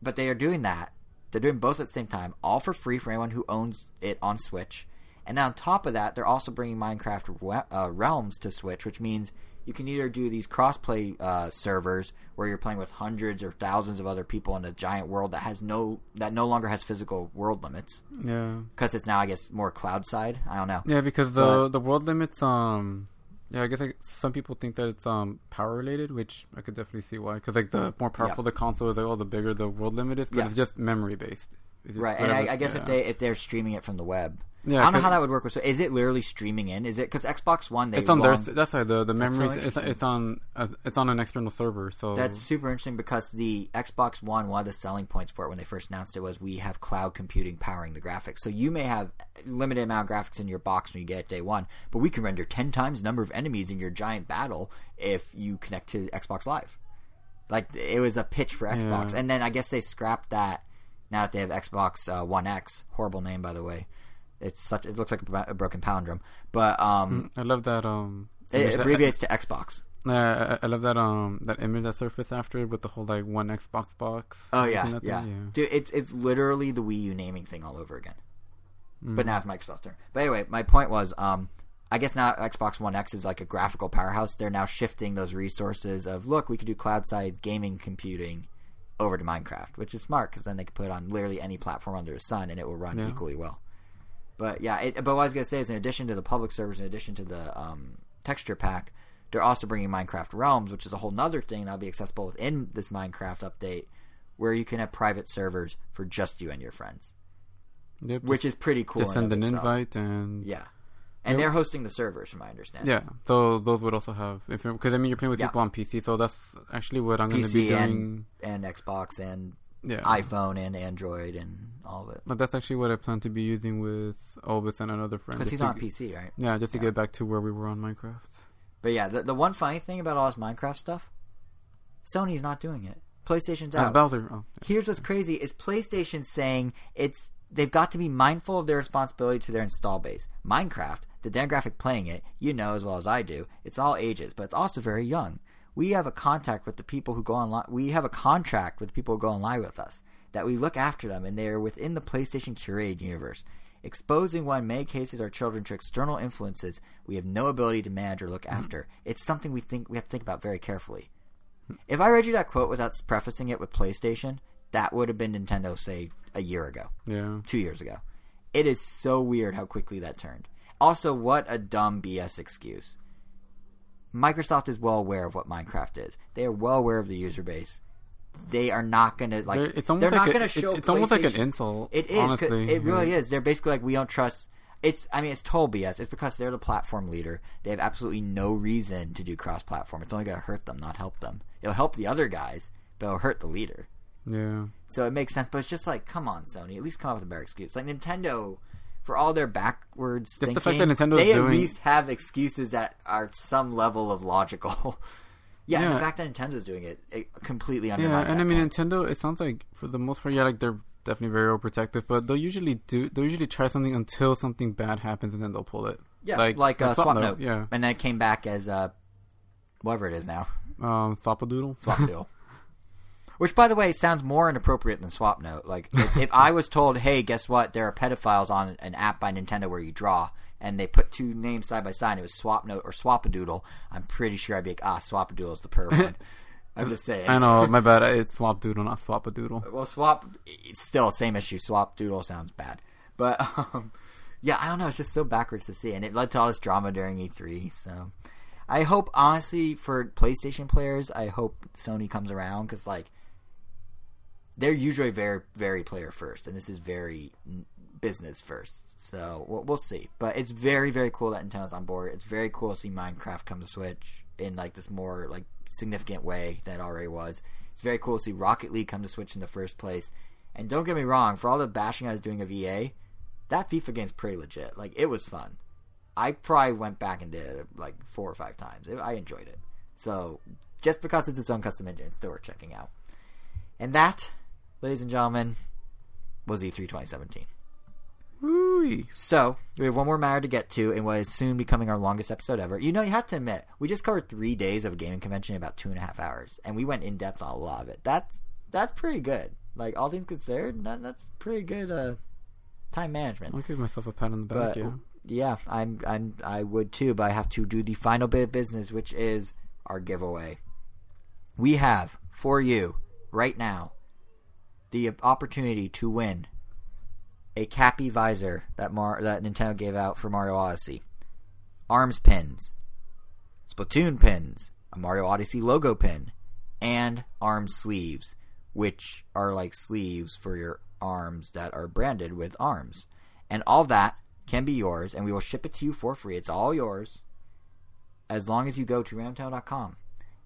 but they are doing that. They're doing both at the same time, all for free for anyone who owns it on Switch. And then on top of that, they're also bringing Minecraft Re- uh, Realms to Switch, which means you can either do these crossplay uh, servers where you're playing with hundreds or thousands of other people in a giant world that has no that no longer has physical world limits Yeah. because it's now I guess more cloud side. I don't know. Yeah, because the But- the world limits. Um. Yeah, I guess like, some people think that it's um power related, which I could definitely see why. Because like the more powerful the console is, like, oh, the bigger the world limit is. But Yeah. it's just memory based. Just Right, and I, I guess yeah. if they if they're streaming it from the web, Yeah, I don't know how that would work. With is it literally streaming in? Is it because Xbox One? They it's on their long- s- that's why the the memories it's, it's on uh, it's on an external server. So That's super interesting because the Xbox One, one of the selling points for it when they first announced it was we have cloud computing powering the graphics. So you may have limited amount of graphics in your box when you get it day one, but we can render ten times the number of enemies in your giant battle if you connect to Xbox Live. Like it was a pitch for Xbox, Yeah. and then I guess they scrapped that now that they have Xbox uh, One X. Horrible name, by the way. It's such. It looks like a, bro- a broken palindrome, but um, I love that um. it that- abbreviates to Xbox. Uh, I I love that um that image that surfaced after with the whole like one Xbox box. Oh you yeah, yeah, dude. It's it's literally the Wii U naming thing all over again. Mm. But now it's Microsoft's turn. But anyway, my point was, um, I guess now Xbox One X is like a graphical powerhouse. They're now shifting those resources of look, we could do cloud side gaming computing over to Minecraft, which is smart because then they could put it on literally any platform under the sun and it will run Yeah. equally well. But yeah, it, but what I was gonna say is, in addition to the public servers, in addition to the um, texture pack, they're also bringing Minecraft Realms, which is a whole nother thing that'll be accessible within this Minecraft update, where you can have private servers for just you and your friends, Yep, which is pretty cool. just send an itself. invite and Yeah, and they're hosting the servers, from my understanding. Yeah, so those would also have if because I mean you're playing with Yeah. people on PC, so that's actually what I'm going to be and- doing. and Xbox and yeah, iPhone and Android and all of it. but that's actually what I plan to be using with Elvis and another friend. Because he's on PC, right? Yeah, just to Yeah. get back to where we were on Minecraft. But yeah, the, the one funny thing about all this Minecraft stuff, Sony's not doing it. PlayStation's out. Bowser. Oh, yeah. Here's what's crazy: is PlayStation saying it's they've got to be mindful of their responsibility to their install base. Minecraft, the demographic playing it, you know as well as I do, it's all ages, but it's also very young. We have a contact with the people who go online. We have a contract with the people who go online with us that we look after them, and they are within the PlayStation curated universe. Exposing one in many cases our children to external influences we have no ability to manage or look hmm. after. It's something we think we have to think about very carefully. If I read you that quote without prefacing it with PlayStation, that would have been Nintendo, say, a year ago, Yeah. two years ago. It is so weird how quickly that turned. Also, what a dumb BS excuse. Microsoft is well aware of what Minecraft is. They are well aware of the user base. They are not going to like. They're- it's they're almost not going to show. it- it's almost like an insult. it is. Honestly, it really yeah. is. They're basically like we don't trust. It's. I mean, it's total BS. It's because they're the platform leader. They have absolutely no reason to do cross-platform. It's only going to hurt them, not help them. It'll help the other guys, but it'll hurt the leader. Yeah. So it makes sense. But it's just like, come on, Sony. At least come up with a better excuse. Like Nintendo, for all their backwards the thinking, fact that Nintendo's they at doing- least have excuses that are some level of logical. yeah, and the fact that Nintendo's doing it, it completely Yeah, and I mean point. Nintendo. It sounds like for the most part, yeah, like they're definitely very overprotective, but they'll usually do. They'll usually try something until something bad happens, and then they'll pull it. yeah, like, like uh, Swap Note, Note, yeah. and then it came back as uh, whatever it is now, Um, Flopadoodle. Swap Deal. Which, by the way, sounds more inappropriate than Swap Note. Like, if, if I was told, "Hey, guess what? There are pedophiles on an app by Nintendo where you draw," and they put two names side by side, it was Swap Note or Swapadoodle, I'm pretty sure I'd be like, "Ah, Swapadoodle is the perv one." I'm just saying. I know, my bad. It's Swap Doodle, not Swapadoodle. Well, Swap, it's still same issue. Swap Doodle sounds bad, but um, yeah, I don't know. It's just so backwards to see, and it led to all this drama during E3. So, I hope honestly for PlayStation players, I hope Sony comes around because like they're usually very very player first, and this is very business first. So we'll, we'll see. But it's very very cool that Nintendo's on board. It's very cool to see Minecraft come to Switch in like this more like significant way that already was. It's very cool to see Rocket League come to Switch in the first place. And don't get me wrong, for all the bashing I was doing of EA, that FIFA game's pretty legit. Like it was fun. I probably went back and did it like four or five times. I enjoyed it. So just because it's its own custom engine, it's still worth checking out. And that, ladies and gentlemen, was E3 2017. Woo-wee. So we have one more matter to get to, in what is soon becoming our longest episode ever. You know, you have to admit, we just covered three days of a gaming convention in about two and a half hours, and we went in depth on a lot of it. That's that's pretty good. Like all things considered, that, that's pretty good uh, time management. I'll give myself a pat on the back. But yeah. yeah, I'm I'm I would too, but I have to do the final bit of business, which is our giveaway. We have for you right now the opportunity to win a Cappy visor that Mar- that Nintendo gave out for Mario Odyssey, arms pins, Splatoon pins, a Mario Odyssey logo pin, and arm sleeves, which are like sleeves for your arms that are branded with arms. And all that can be yours, and we will ship it to you for free. It's all yours as long as you go to ramtown.com.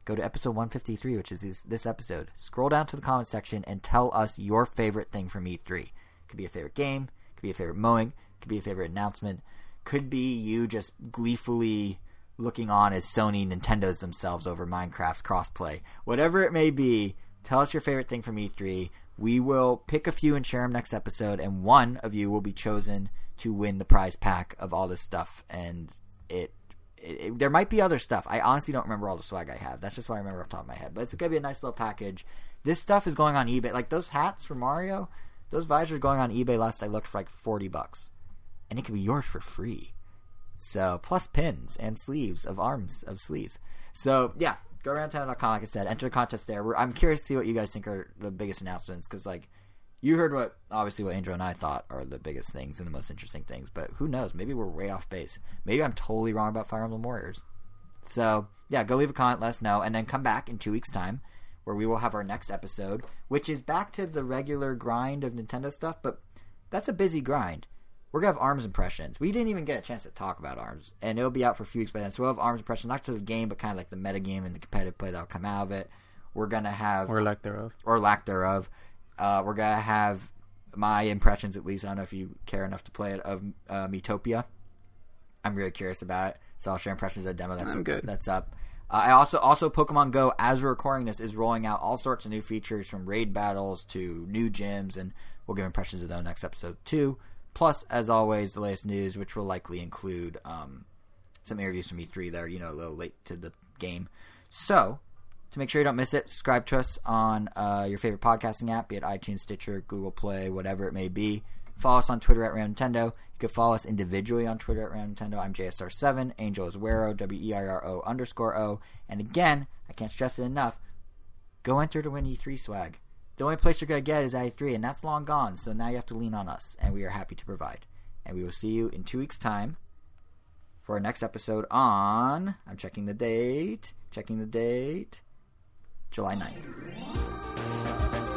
Go to episode 153, which is this, this episode. Scroll down to the comment section and tell us your favorite thing from E3. Could be a favorite game, could be a favorite mowing, could be a favorite announcement, could be you just gleefully looking on as Sony Nintendo's themselves over Minecraft's crossplay. Whatever it may be, tell us your favorite thing from E3. We will pick a few and share them next episode, and one of you will be chosen to win the prize pack of all this stuff. And it, it, it- there might be other stuff. I honestly don't remember all the swag I have. That's just what I remember off top of my head. But it's gonna be a nice little package. This stuff is going on eBay. Like those hats for Mario, those visors going on eBay last I looked for like forty bucks, and it could be yours for free. So plus pins and sleeves of arms of sleeves. So yeah, go around town.com. Like I said, enter the contest there. We're, I'm curious to see what you guys think are the biggest announcements because like you heard what obviously what Ancel and I thought are the biggest things and the most interesting things, but who knows? Maybe we're way off base. Maybe I'm totally wrong about Fire Emblem Warriors. So yeah, go leave a comment, let us know, and then come back in two weeks' time where we will have our next episode, which is back to the regular grind of Nintendo stuff, but that's a busy grind. We're gonna have arms impressions. We didn't even get a chance to talk about arms, and it'll be out for a few weeks by then. So we'll have arms impressions, not to the game, but kind of like the meta game and the competitive play that'll come out of it. We're gonna have Or lack thereof. or lack thereof. Uh, we're gonna have my impressions, at least. I don't know if you care enough to play it of uh, Miitopia. I'm really curious about it, so I'll share impressions of the demo. That's I'm good. That's up. Uh, I also also Pokemon Go as we're recording this is rolling out all sorts of new features from raid battles to new gyms, and we'll give impressions of those next episode too. Plus, as always, the latest news, which will likely include um, some interviews from E3 that are you know a little late to the game. So to make sure you don't miss it, subscribe to us on uh, your favorite podcasting app, be it iTunes, Stitcher, Google Play, whatever it may be. Follow us on Twitter at Round Nintendo. You can follow us individually on Twitter at Round Nintendo. I'm JSR7. Ancel is Wero, W E I R O underscore O. And again, I can't stress it enough. Go enter to win E3 swag. The only place you're going to get is at E3, and that's long gone. So now you have to lean on us, and we are happy to provide. And we will see you in two weeks' time for our next episode on. I'm checking the date. Checking the date. July 9th.